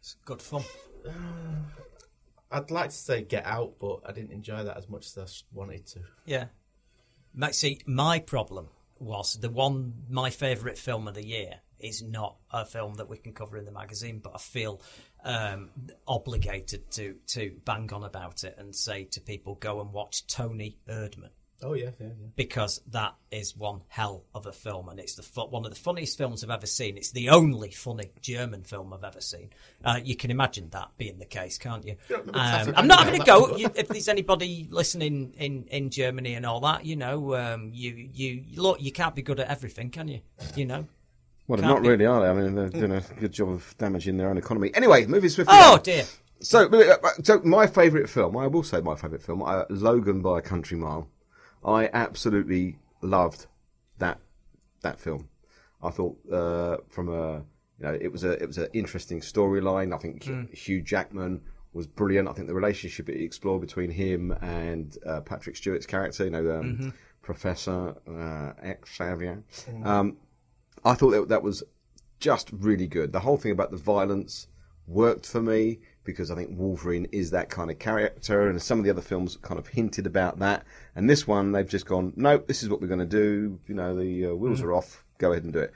It's good fun. I'd like to say Get Out, but I didn't enjoy that as much as I wanted to. Yeah. Ma- See, my problem was the one, my favourite film of the year is not a film that we can cover in the magazine, but I feel um, obligated to, to bang on about it and say to people, go and watch Toni Erdmann. Oh, yeah, yeah, yeah. Because that is one hell of a film, and it's the fu- one of the funniest films I've ever seen. It's the only funny German film I've ever seen. Uh, you can imagine that being the case, can't you? Um, I'm not having a go. You, if there's anybody listening in, in Germany and all that, you know, um, you you look, you can't be good at everything, can you? You know. Well, they're Can't be- really, are they? I mean, they're doing a good job of damaging their own economy. Anyway, moving swiftly. Oh on. dear. So, uh, so my favourite film, I will say my favourite film, uh, Logan by a Country Mile. I absolutely loved that that film. I thought uh, from a you know it was a it was an interesting storyline. I think Hugh Jackman was brilliant. I think the relationship it explored between him and uh, Patrick Stewart's character, you know, um, Professor uh, X Xavier. Um, I thought that, that was just really good. The whole thing about the violence worked for me because I think Wolverine is that kind of character, and some of the other films kind of hinted about that. And this one, they've just gone, nope, this is what we're going to do. You know, the uh, wheels are off. Go ahead and do it.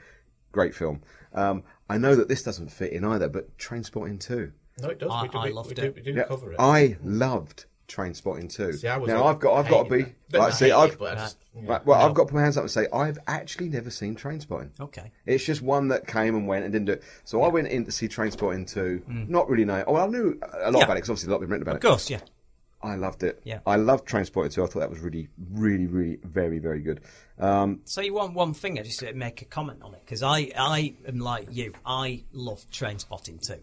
Great film. Um, I know that this doesn't fit in either, but Trainspotting 2. No, it does. I- we do, I we, loved we do, it. we do Yeah, cover it. I loved Trainspotting 2. See, I was now all- I've got, I've got to be. hated. Like, I see, I've, it, but just- yeah. right, well, No. I've got to put my hands up and say I've actually never seen train spotting. Okay. It's just one that came and went and didn't do it. So I went in to see Trainspotting 2, not really knowing. Oh, I knew a lot Yeah. about it because obviously a lot been written about Of it. Of course, yeah. I loved it. Yeah. I loved Trainspotting 2. I thought that was really, really, really, very, very good. Um, So you want one thing? I just to make a comment on it because I, I am like you. I love Train Spotting too,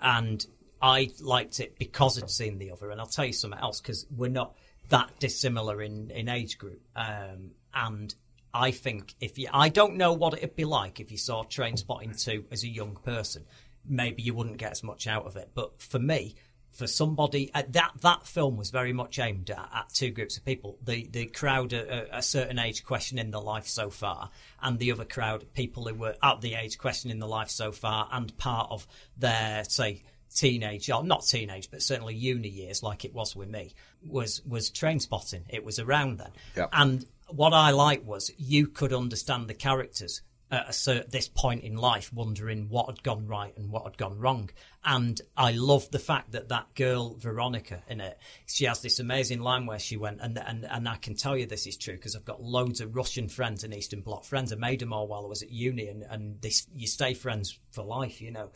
and I liked it because I'd seen the other. And I'll tell you something else because we're not that dissimilar in in age group. Um, and I think if you, I don't know what it'd be like if you saw Train Spotting two as a young person. Maybe you wouldn't get as much out of it. But for me, for somebody uh, that that film was very much aimed at, at two groups of people the the crowd a, a certain age questioning their life so far and the other crowd people who were at the age questioning their life so far and part of their say teenage or not teenage but certainly uni years like it was with me was was train spotting it was around then Yep. and what i liked was you could understand the characters at a this point in life wondering what had gone right and what had gone wrong. And I loved the fact that that girl, Veronica, in it, she has this amazing line where she went, and and, and I can tell you this is true because I've got loads of Russian friends and Eastern Bloc friends. I made them all while I was at uni, and, and they, you stay friends for life, you know.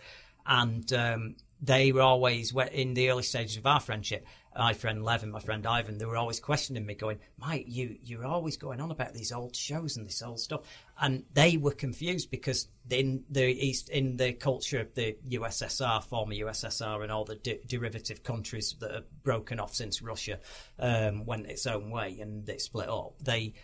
And um, they were always, in the early stages of our friendship, my friend Levin, my friend Ivan, they were always questioning me, going, Mike, you, you're always going on about these old shows and this old stuff. And they were confused because in the East, in the culture of the USSR, former USSR, and all the de- derivative countries that have broken off since Russia um, went its own way and it split up, they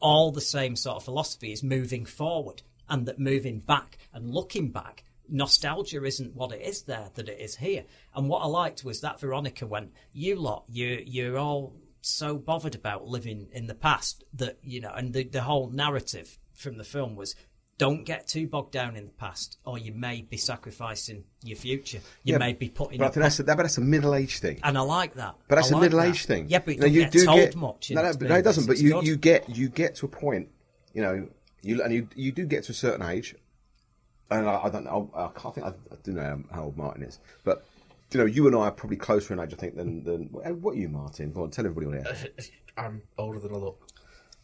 all the same sort of philosophy is moving forward and that moving back and looking back nostalgia isn't what it is there that it is here and what i liked was that veronica went you lot you you're all so bothered about living in the past that you know and the, the whole narrative from the film was don't get too bogged down in the past or you may be sacrificing your future you Yeah, may be putting but I think that's a, that, but that's a middle age thing. and i like that But that's I a like middle that. age thing. yeah but You know, don't get told much No, no, no, it doesn't. But you, good. you get you get to a point, you know, you and you you do get to a certain age, and I, I don't know. I, can't think I, I do know how old Martin is, but you know, you and I are probably closer in age, I think, than than what are you, Martin? Go on, tell everybody on here. I'm older than I look.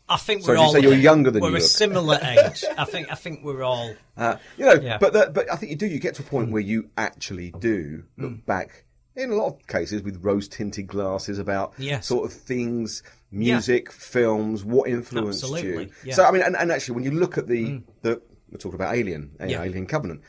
I think we're did you all. say you're younger than we're you a look? similar age. I think. I think we're all. Uh, you know, Yeah. but that, but I think you do. You get to a point where you actually do look Mm. back in a lot of cases with rose tinted glasses about Yes. sort of things, music, films, what influenced Absolutely, you. yeah. Mm. So I mean, and, and actually, when you look at the the we're talking about Alien, Yeah. Mm. Alien Covenant.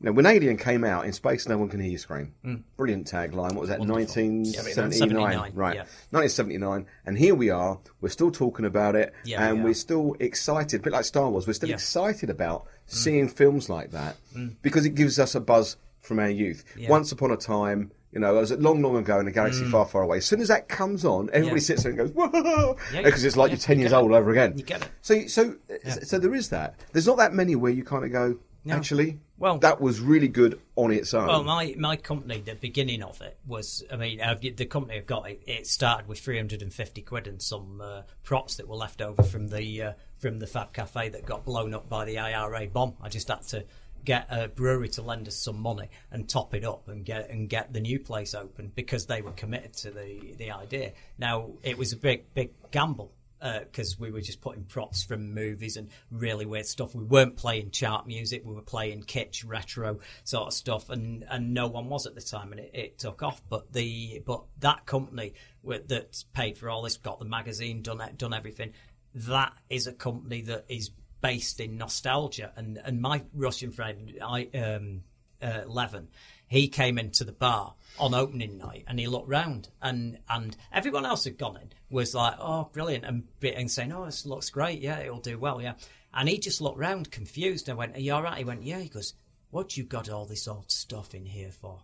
Now, when Alien came out, in space, no one can hear you scream. Brilliant tagline. What was that? 1979. right. yeah. 1979. And here we are. We're still talking about it, Yeah, and we we're still excited. A bit like Star Wars. We're still Yeah. excited about seeing films like that because it gives us a buzz from our youth. Yeah. Once upon a time, you know, it was long, long ago in a galaxy far, far away. As soon as that comes on, everybody Mm. Yeah. sits there and goes, "Whoa!" Yeah, because it's like yeah, you're ten you years it. old all over again. You get it. So, so, so there is that. There's not that many where you kind of go, No. actually, Well- that was really good on its own. Well, my, my company, the beginning of it was, I mean, uh, the company I've got, it, it started with 350 quid and some uh, props that were left over from the uh, from the Fab Cafe that got blown up by the IRA bomb. I just had to get a brewery to lend us some money and top it up and get and get the new place open because they were committed to the the idea. Now it was a big big gamble uh, because we were just putting props from movies and really weird stuff. We weren't playing chart music; we were playing kitsch, retro sort of stuff, and and no one was at the time, and it, it took off. But the but that company that paid for all this, got the magazine, done done everything. That is a company that is based in nostalgia, and and my Russian friend, I um, uh, Levin, he came into the bar on opening night and he looked round and and everyone else had gone in was like oh brilliant and, and saying oh this looks great. Yeah it'll do well. Yeah. And he just looked round confused I went are you all right? He went yeah. He goes what you got all this old stuff in here for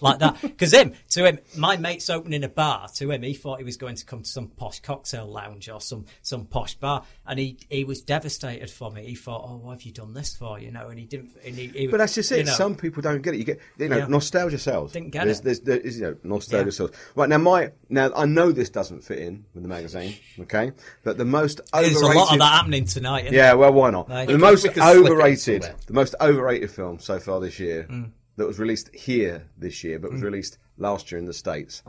like that because him to him my mate's opening a bar to him he thought he was going to come to some posh cocktail lounge or some some posh bar and he he was devastated for me he thought oh what have you done this for you know and he didn't and he, he- But that's just you it. know. Some people don't get it. You get, you know, Yeah. nostalgia sells. Didn't get there's, it. There's, there is, you know, nostalgia Yeah. sells. Right now, my now I know this doesn't fit in with the magazine. Okay, but the most There's overrated. a lot of that happening tonight. isn't Yeah, well, why not? Like- the most we could slip it overrated, the most overrated film so far this year Mm. That was released here this year, but was mm. released last year in the states.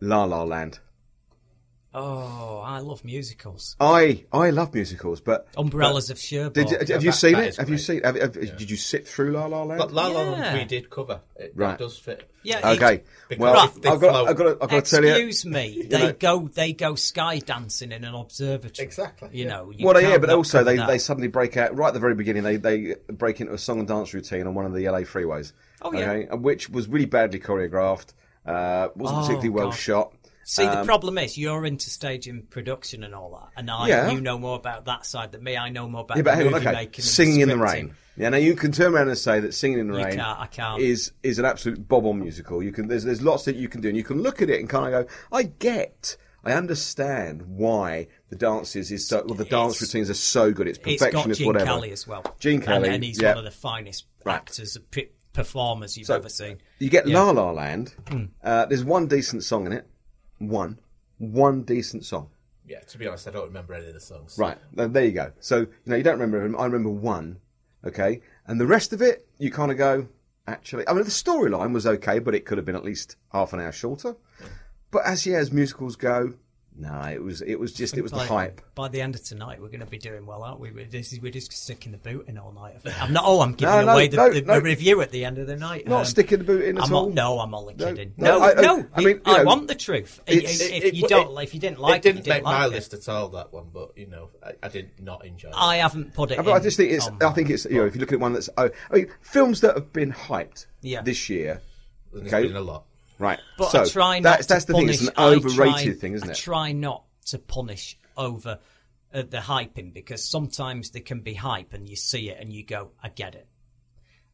La La Land. Oh, I love musicals. I I love musicals, but Umbrellas of Cherbourg. did you, have you that- seen that it? is Have you great. seen? Have, have, Did you sit through La La Land? But La La Land Yeah. we did cover. It, Right. That does fit. Yeah, it- Okay. Because Well, they- they I've got, float. I've got, to, I've got to tell you. Excuse me. They know- go. They go sky dancing in an observatory. Exactly, You yeah. know. you Well, yeah, can't but not also cover they, that. they suddenly break out right at the very beginning. They they break into a song and dance routine on one of the LA freeways. Oh, yeah. okay, and which was really badly choreographed. Uh, wasn't Oh, particularly well God. shot. See, the Um, problem is you're into stage and production and all that, and I, Yeah. you know more about that side than me. I know more about Yeah, but the hang on, okay. making, and Singing in the rain. Yeah, now you can turn around and say that singing in the You rain can't- I can't. is is an absolute bob on musical. You can there's there's lots that you can do, and you can look at it and kind of go, I get. I understand why the dances is so well, the dance It's- routines are so good. It's It's got perfectionist, Gene whatever. Kelly as well. Gene And- Kelly, and, he's yeah. one of the finest Right. actors, performers you've So, ever seen. You get Yeah. La La Land. Uh, there's one decent song in it. One. One decent song. Yeah, to be honest, I don't remember any of the songs. Right. There you go. So, you know, you don't remember him. I remember one. Okay. And the rest of it, you kind of go, actually. I mean, the storyline was okay, but it could have been at least half an hour shorter. But as, yeah, as musicals go, no, it was, it was just, it was the hype. By the end of tonight, we're going to be doing well, aren't we? We're, this is, we're just sticking the boot in all night. I'm not. Oh, I'm giving No, no, away the, no, the, the review at the end of the night. Not Um, sticking the boot in at I'm all. not, no, I'm only kidding. no, No, I-. I- I mean, you I know, want the truth. if It- you don't, it- if you didn't like it, didn't it, you didn't make my like list it. at all. That one, but you know, I, I did not enjoy it. I haven't put it. I in just think it's. on I think it's. You know, if you look at one that's. Oh, I mean, films that have been hyped Yeah. this year. Okay. a lot. Right. But so I try not that's to that's the punish. thing. It's an overrated try, thing, isn't I it? try not to punish over uh, the hyping because sometimes there can be hype and you see it and you go, I get it,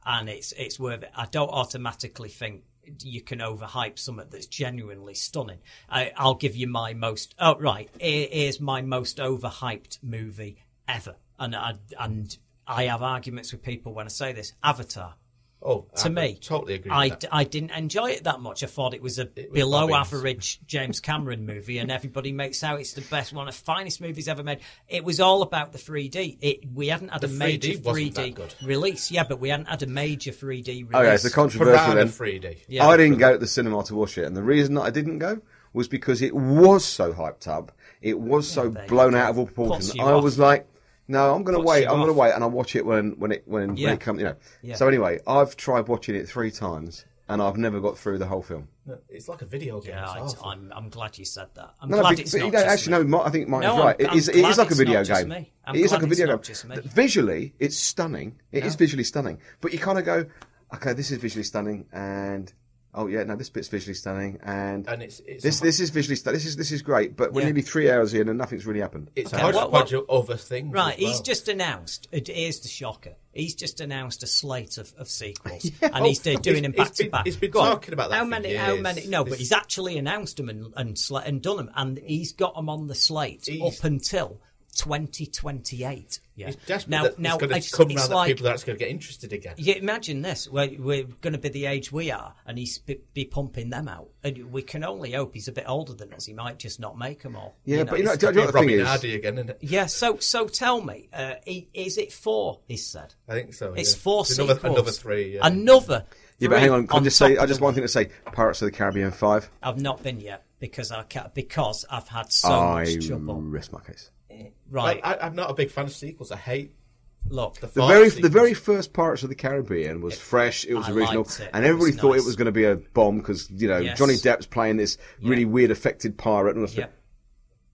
and it's it's worth it. I don't automatically think you can overhype something that's genuinely stunning. I, I'll give you my most. Oh right, here- here's my most overhyped movie ever, and I, and I have arguments with people when I say this. Avatar Oh, to I me, totally agree. I, with that. d- I didn't enjoy it that much. I thought it was a It was below bobbins. average James Cameron movie, and everybody makes out it's the best one of the finest movies ever made. It was all about the 3D. It we hadn't had The a major 3D wasn't 3D good. release, yeah, but we hadn't had a major 3D release. Oh, okay, it's a controversial then. 3D. Yeah. I didn't go to the cinema to watch it, and the reason that I didn't go was because it was so hyped up. It was so blown out of all Puts proportion. I off. was like, no, I'm going to wait. I'm going to wait, and I'll watch it when when it when, Yeah. when it comes. You know. Yeah. So anyway, I've tried watching it three times, and I've never got through the whole film. It's like a video game. Yeah, it's I, awful. I'm, I'm glad you said that. I'm No, glad but, it's but not you don't just actually me. know. Mark, I think Mike No, is I'm- right. It I'm is, it is glad like a it's video not just game. me. I'm It is like a it's video not game. me. Visually, it's stunning. It is No. visually stunning. But you kind of go, okay, this is visually stunning, and Oh yeah, no, this bit's visually stunning, and, And it's- it's this this is visually stunning. This is this is great, but we're Yeah. nearly three hours in and nothing's really happened. It's Okay, a what- hodgepodge what- of other things. Right, as he's just announced. It is the shocker. He's just announced a slate of, of sequels, Yeah. and he's Oh, doing them back to been- back. he's been Go on. talking about that How for many? How years. many? No, but This- he's actually announced them and and, sla- and done them, and he's got them on the slate up until 2028. Yeah. He's desperate now, that now it's going it's, to come around like, that people are actually going to get interested again. you imagine this. We're, we're going to be the age we are, and he's be, be pumping them out. And we can only hope he's a bit older than us. He might just not make them all. Yeah, but you know, It's do you know what the thing Robbie is? Nardi again, isn't it? Yeah. So, so tell me, uh, i- is it four? He said. I think so. It's yeah. four It's another, sequels. another three. Yeah. Another. Yeah, but hang on. Can I just say? I just the one thing to say. Pirates of the Caribbean Five. I've not been yet because I ca because I've had so I much trouble. rest my case. Right. I, I'm not a big fan of sequels. I hate Look, the, The fart very the very first Pirates of the Caribbean was fresh. It was I original, liked it. and everybody was thought nice. it was going to be a bomb because you know Yes. Johnny Depp's playing this really Yeah. weird affected pirate, and it yeah,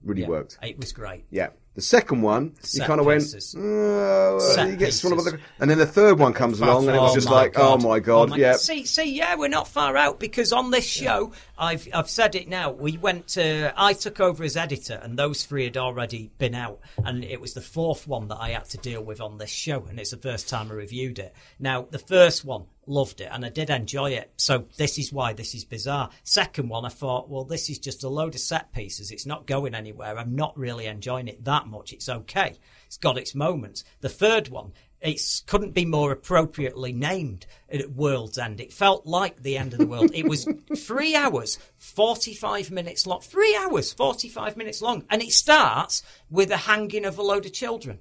really yeah, worked. It was great. Yeah. The second one, Set kind uh, of went, oh, Set you get swallowed by the, and then the third one comes along, and it was Oh just like, oh God. oh my god, my- yeah. See, see, yeah, we're not far out because on this show, I've I've said it now. We went to, I took over as editor, and those three had already been out, and it was the fourth one that I had to deal with on this show, and it's the first time I reviewed it. Now, the first one, loved it, and I did enjoy it. So this is why this is bizarre. Second one, I thought, well, this is just a load of set pieces. It's not going anywhere. I'm not really enjoying it that much. It's okay. It's got its moments. The third one, it couldn't be more appropriately named at World's End. It felt like the end of the world. It was three hours, 45 minutes long. Three hours, 45 minutes long. And it starts with a hanging of a load of children.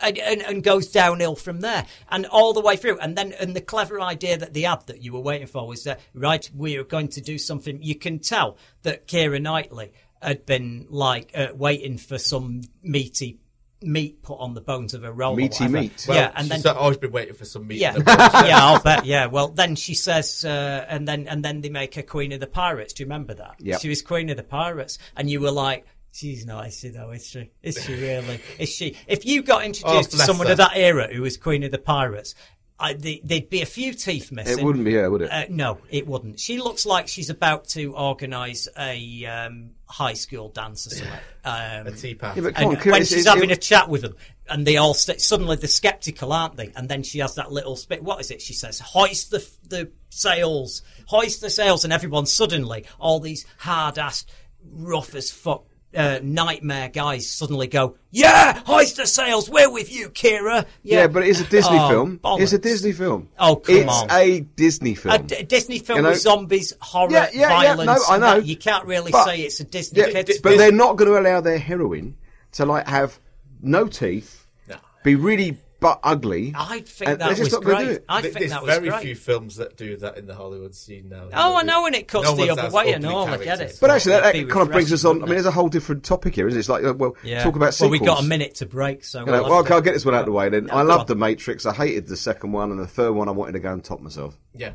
And, and, and goes downhill from there and all the way through. And then, and the clever idea that they had that you were waiting for was that, right, we are going to do something. You can tell that Keira Knightley had been like, uh, waiting for some meaty meat put on the bones of a roll. or Meaty whatever. meat. Well, yeah, and she's then always been waiting for some meat. yeah, in the box. yeah, I'll bet. Yeah, well, then she says, uh, and then and then they make her Queen of the Pirates. Do you remember that? Yeah, She was Queen of the Pirates, and you were like. She's not, is she though? Is she? Is she really? Is she? If you got introduced to someone her. of that era who was Queen of the Pirates, I, the, there'd be a few teeth missing. It wouldn't be her, would it? Uh, no, it wouldn't. She looks like she's about to organise a um, high school dance or something. Um, A tea party. Yeah, and on, when she's it's- having it- a chat with them, and they all st- suddenly they're skeptical, aren't they? And then she has that little spit. What is it? She says, "Hoist the the sails, hoist the sails," and everyone suddenly, all these hard ass, rough as fuck. Uh, nightmare guys suddenly go, yeah, hoist the sails. We're with you, Keira. Yeah, but it's a Disney Oh, film. It's a. Disney film. Oh, come it's on. It's a Disney film. A D- Disney film You know- with zombies, horror, Yeah, yeah, yeah, no, I know. You can't really But- say it's a Disney Yeah, kids but they're not going to allow their heroine to like have no teeth, No. be really but ugly. I think and that was not gonna do great. I Th- think There's that was very great. few films that do that in the Hollywood scene now. Oh, I know, and it cuts No the other way and ugly all. I get it. But actually, that, that kind of brings us on. I mean, there's a whole different topic here, isn't it? It's like, uh, well, Yeah. talk about Well, we've got a minute to break, so You know, we'll well, okay, I'll get this one out of the way then. Yeah, I go loved. The Matrix. I hated the second one, and the third one I wanted to go and top myself. Yeah,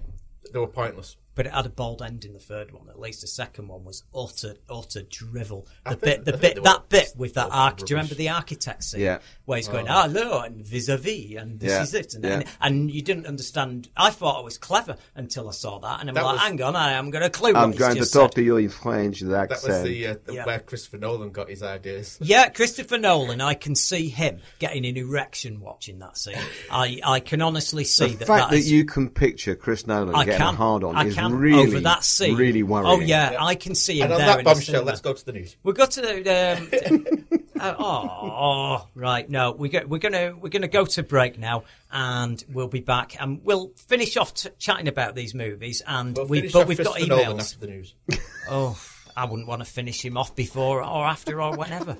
they were pointless. But it had a bold end in the third one. At least the second one was utter, utter drivel. I The think- bit, the I bit, that bit with that awful arch. Do you remember the architect scene? Yeah. Where he's going, hello, and vis-a-vis, and this Yeah, is it. And, yeah. and, and you didn't understand. I thought it was clever until I saw that. And I'm That like, was- hang on, I haven't got a clue I'm what going he's to talk said. to you in French That accent. was the, uh, the Yeah. where Christopher Nolan got his ideas. Yeah, Christopher Nolan. I can see him getting an erection watching that scene. I, I can honestly see the that. fact that, is- you can picture Chris Nolan I getting can a hard on I is can really, over that scene. really worrying. Oh yeah, I can see him And on there. that bombshell, let's go to the news. We've got to the. Um, uh, oh, right. No, we go, we're gonna we're gonna go to break now, and we'll be back, and we'll finish off t- chatting about these movies. And We'll we, finish but we've got Christopher Nolan emails. after the news. Oh, I wouldn't want to finish him off before or after or whenever.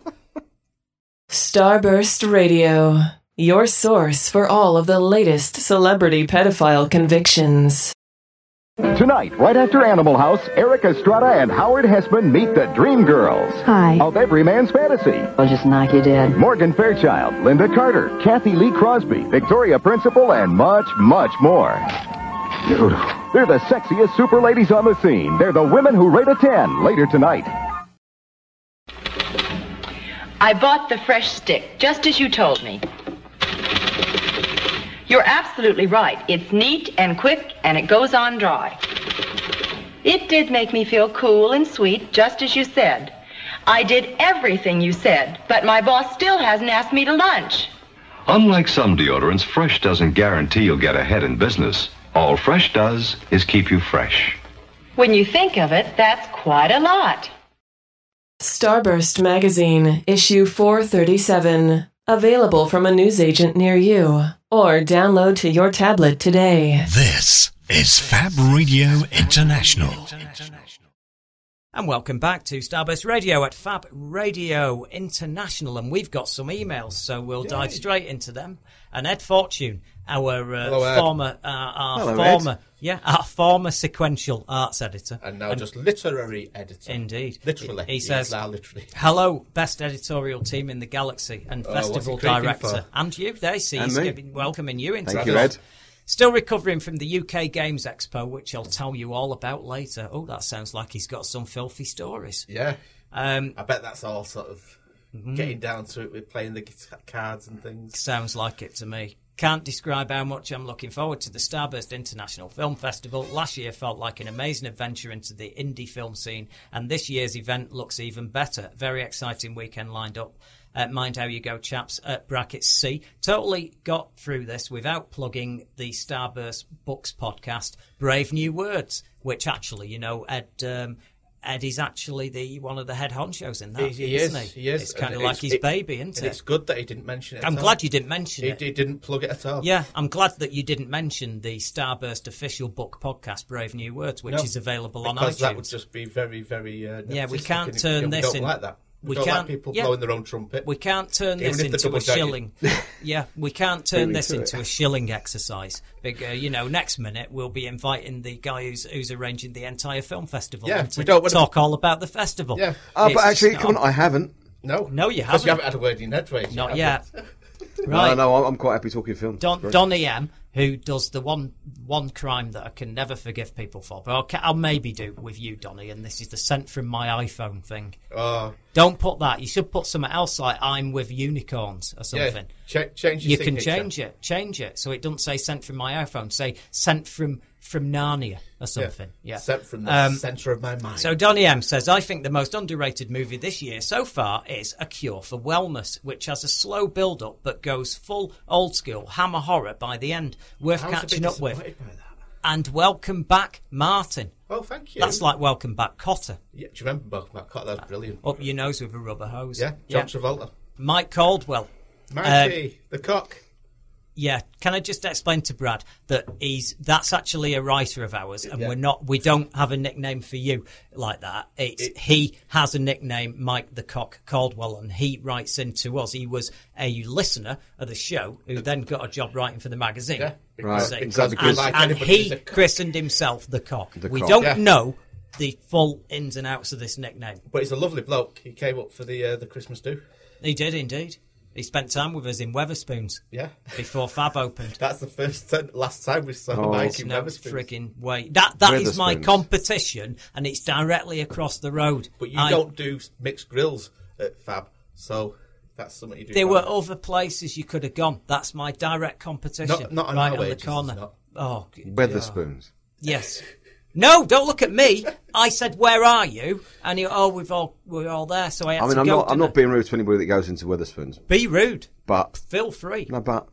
Starburst Radio, your source for all of the latest celebrity pedophile convictions. Tonight, right after Animal House, Erik Estrada and Howard Hesseman meet the Dream Girls. Hi. Of every man's fantasy. I'll just knock you dead. Morgan Fairchild, Lynda Carter, Cathy Lee Crosby, Victoria Principal, and much, much more. Beautiful. They're the sexiest super ladies on the scene. They're the women who rate a 10 later tonight. I bought the fresh stick, just as you told me. You're absolutely right. It's neat and quick, and it goes on dry. It did make me feel cool and sweet, just as you said. I did everything you said, but my boss still hasn't asked me to lunch. Unlike some deodorants, Fresh doesn't guarantee you'll get ahead in business. All Fresh does is keep you fresh. When you think of it, that's quite a lot. Starburst Magazine, issue 437. Available from a newsagent near you. Or download to your tablet today. This is Fab Radio International. And welcome back to Starburst Radio at Fab Radio International. And we've got some emails, so we'll dive straight into them. And Ed Fortune, our uh, Hello, Ed. former, uh, our Hello, former, Ed. yeah, our former sequential arts editor. And now just literary editor. Indeed. Literally. He says, now literally. Hello, best editorial team in the galaxy and Oh, what's he festival creeping director. for? And you, there, see, And he's me. giving, welcoming you into Thank the you, Ed. Still recovering from the UK Games Expo, which I'll tell you all about later. Oh, that sounds like he's got some filthy stories. Yeah. Um, I bet that's all sort of Mm-hmm. getting down to it with playing the guitar cards and things. sounds like it to me. Can't describe how much I'm looking forward to the Starburst International Film Festival. Last year felt like an amazing adventure into the indie film scene, and this year's event looks even better. Very exciting weekend lined up. Uh, mind how you go, chaps. At brackets C. Totally got through this without plugging the Starburst Books podcast, Brave New Words, which actually, you know, Ed. Um, Ed is actually the one of the head honchos in that, He, he is. isn't he? He is. It's kind of like his it- baby, isn't it? It's good that he didn't mention it. I'm glad all. you didn't mention He, it. he didn't plug it at all. Yeah, I'm glad that you didn't mention the Starburst official book podcast, Brave New Words, which No, is available on because iTunes. that would just be very, very. Uh, Yeah, we can't turn this in- like that. We, we don't can't- like people yeah. blowing their own trumpet. we can't turn Even this into a shilling. yeah, we can't turn me this into it. a shilling exercise. Big, uh, you know, next minute we'll be inviting the guy who's who's arranging the entire film festival. Yeah, we don't wanna- talk all about the festival. Yeah. Oh, It's but actually, just come on, I haven't. No, No, you haven't. You haven't had a word in your head, Ray. Not haven't. yet. Right. no, I'm- I'm quite happy talking film. Don, Great. Donnie M, who does the one one crime that I can never forgive people for, but I'll, I'll maybe do with you, Donnie, and this is the sent from my iPhone thing. Oh, Don't put that. You should put something else like "I'm with unicorns" or yeah. something. Ch- change your you can signature. change it. Change it so it doesn't say "sent from my iPhone." Say "sent from from Narnia" or something. Yeah. Sent from the Um, centre of my mind. So Donnie M says, I think the most underrated movie this year so far is A Cure for Wellness, which has a slow build-up but goes full old school hammer horror by the end, worth I was a bit catching up with. Disappointed by that. And welcome back, Martin. Oh, thank you. That's like welcome back, Kotter. Yeah, do you remember Malcolm McCott? That was brilliant. Up your nose with a rubber hose. Yeah, John Travolta. Mike Caldwell. Mikey, uh, the cock. Yeah, can I just explain to Brad that he's that's actually a writer of ours, and Yeah. we're not we don't have a nickname for you like that. It's he has a nickname, Mike the Cock Caldwell, and he writes into us. He was a listener of the show who then got a job writing for the magazine. Yeah, Right. So- Is that and, Like and he christened himself the Cock. The we Cock. don't Yeah. know the full ins and outs of this nickname. But he's a lovely bloke. He came up for the uh, the Christmas do. He did indeed. He spent time with us in Wetherspoons Yeah. before Fab opened. That's the first time, last time we saw Oh. Mike There's in no Wetherspoons. frigging way. That that is my competition, and it's directly across the road. But you I- don't do mixed grills at Fab, so that's something you do. There right. were other places you could have gone. That's my direct competition. Not- not on right our on wages, the corner. it's not. Oh, g- Wetherspoons. yes. No, don't look at me. I said, "Where are you?" And he, oh, we've all we're all there. So I had I mean, to I'm go. not. I'm didn't being rude to anybody that goes into Wetherspoons, Be rude. but Feel free. no, but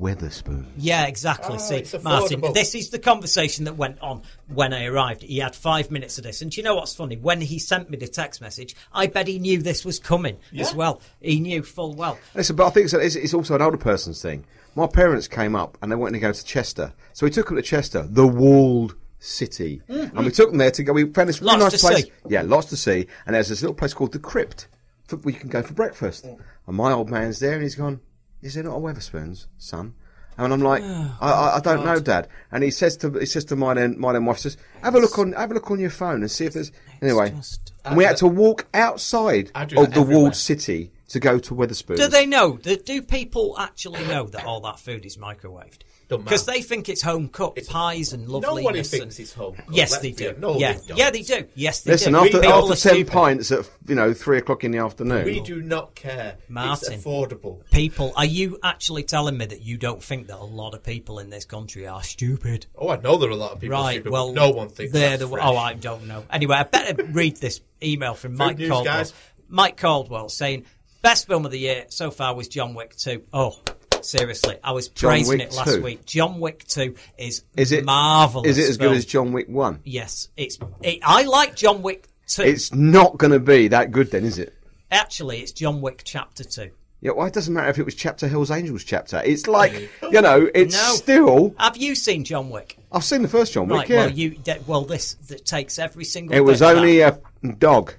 Wetherspoons. Yeah, exactly. Oh, See, Martin, this is the conversation that went on when I arrived. He had five minutes of this. And do you know what's funny? When he sent me the text message, I bet he knew this was coming as well. He knew full well. Listen, but I think it's, it's, it's also an older person's thing. My parents came up and they wanted to go to Chester, so we took them to Chester, the walled city, and we took them there to go. We found this really Mm-hmm. Lots nice place. see. Yeah, lots to see. And there's this little place called the Crypt, for, where you can go for breakfast. And my old man's there, and he's gone. Is there not a Wetherspoons, son? And I'm like, Oh, I, I, don't know, Dad. And he says to he says to my then my then wife says, have a look on have a look on your phone and see if there's anyway. just- and we had to walk outside of the everywhere. walled city to go to Wetherspoons. Do they know? Do people actually know that all that food is microwaved? Don't Because they think it's home cooked pies and loveliness. Nobody thinks and- it's home cooked, Yes, let's they do. honest. No, yeah, they don't. yeah, they do. Yes, they Listen, do. after, after 10 stupid. pints at, you know, 3 o'clock in the afternoon. We do not care. Martin. It's affordable. People, are you actually telling me that you don't think that a lot of people in this country are stupid? Oh, I know there are a lot of people right. stupid, well, no one thinks they're that's the. fresh. Oh, I don't know. Anyway, I better read this email from Mike news, Caldwell. guys. Mike Caldwell saying best film of the year so far was John Wick Two. Oh. Seriously, I was praising it last 2. week. John Wick Two is Is it marvelous? Is it as good as John Wick 1? Yes, it's. It, I like John Wick Two. It's not going to be that good then, is it? Actually, it's John Wick Chapter Two. Yeah, well, it doesn't matter if it was chapter Hell's Angels chapter. It's like, you know, it's No. still. Have you seen John Wick? I've seen the first John Wick, Right. yeah. Well, you. Well, this that takes every single. it was only a dog.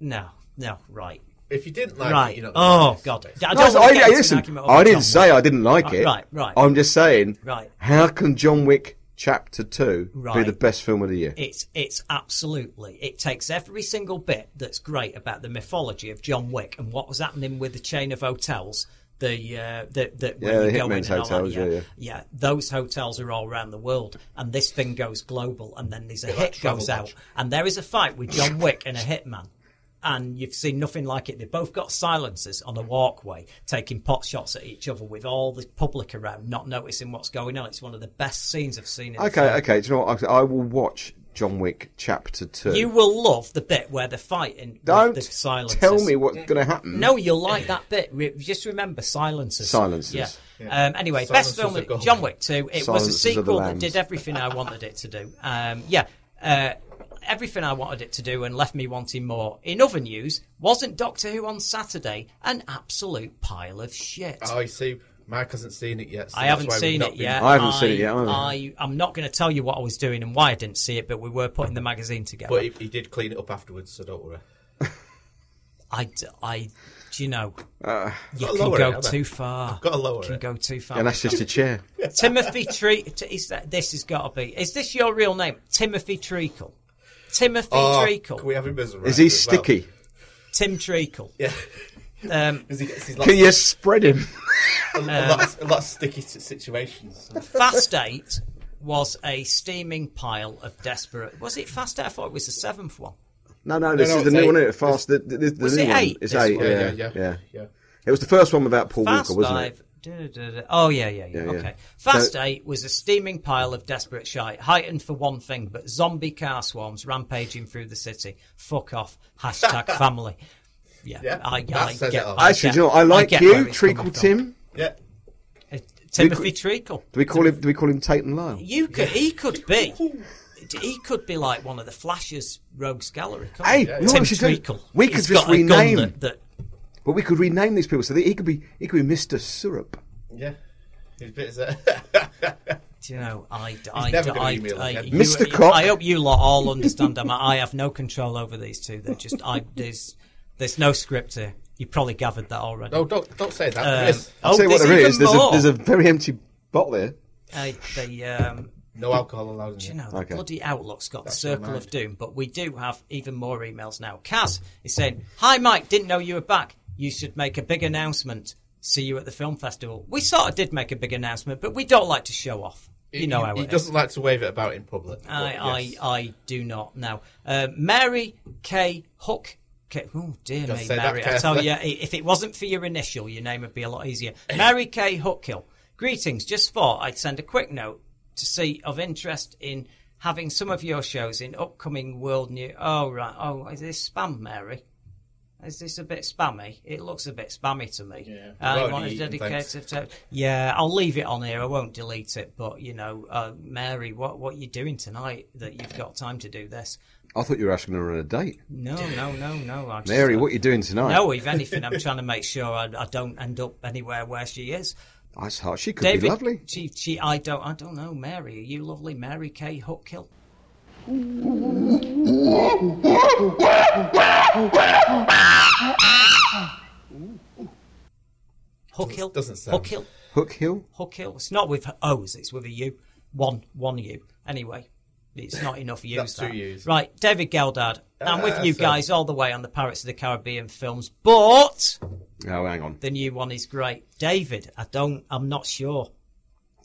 No, no, right. If you didn't like right. it, you know. oh God. I No, don't I, want to get I- listen, I didn't John say Wick. I didn't like Right, it. Right, right. I'm just saying, Right. how can John Wick Chapter 2 be the best film of the year? It's it's absolutely it takes every single bit that's great about the mythology of John Wick and what was happening with the chain of hotels. The uh, the, the when Yeah, the Hitman's hotels, that, yeah, yeah, Those hotels are all around the world, and this thing goes global. And then there's a Bit hit goes out, Lodge. and there is a fight with John Wick and a hitman. And you've seen nothing like it. They've both got silencers on a walkway, taking pot shots at each other with all the public around, not noticing what's going on. It's one of the best scenes I've seen. In Okay, film. okay. Do you know what? I, I will watch John Wick Chapter 2. You will love the bit where they're fighting Don't the silencers. tell me what's going to happen. No, you'll like that bit. Re- Just remember silencers. Silencers. Yeah. Um, anyway, best film, are. John Wick 2. It was a Silencers of the sequel that did everything I wanted it to do. Um, yeah. Uh, everything I wanted it to do and left me wanting more. In other news, wasn't Doctor Who on Saturday an absolute pile of shit? Oh, you see, Mike hasn't seen it yet. so I haven't seen not it been- yet. I haven't seen it yet either. I, I'm not going to tell you what I was doing and why I didn't see it, but we were putting the magazine together. But he, he did clean it up afterwards, so don't worry. I, d- I- do you know, Uh, you can lower it, go haven't I? too far. Gotta lower You can it. go too far. and that's just a chair. Timothy Treacle. Is this has got to be? Is this your real name, Timothy Treacle? Timothy Oh, Treacle. can we have him as a Is he writer as well? sticky? Tim Treacle. Yeah. Um, he, Can like, you spread him? a, a, lot of, a lot of sticky s- situations. Fast Eight was a steaming pile of desperate. Was it Fast Eight? I thought it was the seventh one. No, no, this no, is the new eight. one. Isn't it? Fast. The, the, the, the Was new it one. eight, It's this eight. one? Yeah, yeah, yeah, yeah, yeah. It was the first one without Paul Fast Walker, wasn't Five. it? Oh yeah, yeah, yeah. Yeah, yeah. Okay. Fast So- Eight was a steaming pile of desperate shite, heightened for one thing, but zombie car swarms rampaging through the city. Fuck off. Hashtag family. Yeah, Yeah, I, that I says get. it. I Actually, get- you know? I like get you, where it's Treacle from. Tim. Yeah. Uh, Timothy Treacle. Do we call him? Do we call him Tate and Lyle? You could. He could be. He could be like one of the Flash's rogues gallery. couldn't Hey, he? you know what Tim we should do? Treacle. We could He's just got a gun rename- that, that But we could rename these people so that he could be. He could be Mister Syrup. Yeah. He's a bit of Do you know, I, I, I, I, I, you- Mr. you- Cock. I hope you lot all understand. I'm, I have no control over these two. They're just, I, there's, there's no script here. You probably gathered that already. No, don't don't say that. Um, There is. I'll oh, tell you what there's even. There's a, more. there's a very empty bottle here. Uh, the, um, No alcohol allowed in do you know, the Okay. bloody Outlook's got That's the circle of doom, but we do have even more emails now. Kaz is saying, "Hi, Mike. Didn't know you were back. You should make a big announcement. See you at the film festival." We sort of did make a big announcement, but we don't like to show off. You know he, how he it is. doesn't like to wave it about in public. I, yes. I, I do not now. Uh, Mary K. Hook. K- oh dear me, Mary! I tell you, if it wasn't for your initial, your name would be a lot easier. Mary K. Hookhill. Greetings. Just thought I'd send a quick note to see of interest in having some of your shows in upcoming world new. Oh right. Oh, is this spam, Mary? Is this a bit spammy? It looks a bit spammy to me. Yeah. I want to dedicate it to. Yeah, I'll leave it on here. I won't delete it. But you know, uh, Mary, what what you doing tonight that you've got time to do this? I thought you were asking her on a date. No, no, no, no. I'm just- Mary, what are you doing tonight? No, if anything, I'm trying to make sure I, I don't end up anywhere where she is. That's hard. She could David, be lovely. She, she, I don't, I don't know. Mary, are you lovely? Mary K. Hookkill. Hookhill. Doesn't sound- Hookhill. Hook Hill. Hook Hill. It's not with O's. It's with a U. One, one U. Anyway, it's not enough U's. That's two. U's. Right, David Geldad. I'm with Ah, you so- guys all the way on the Pirates of the Caribbean films, but Oh, hang on. The new one is great. David, I don't. I'm not sure.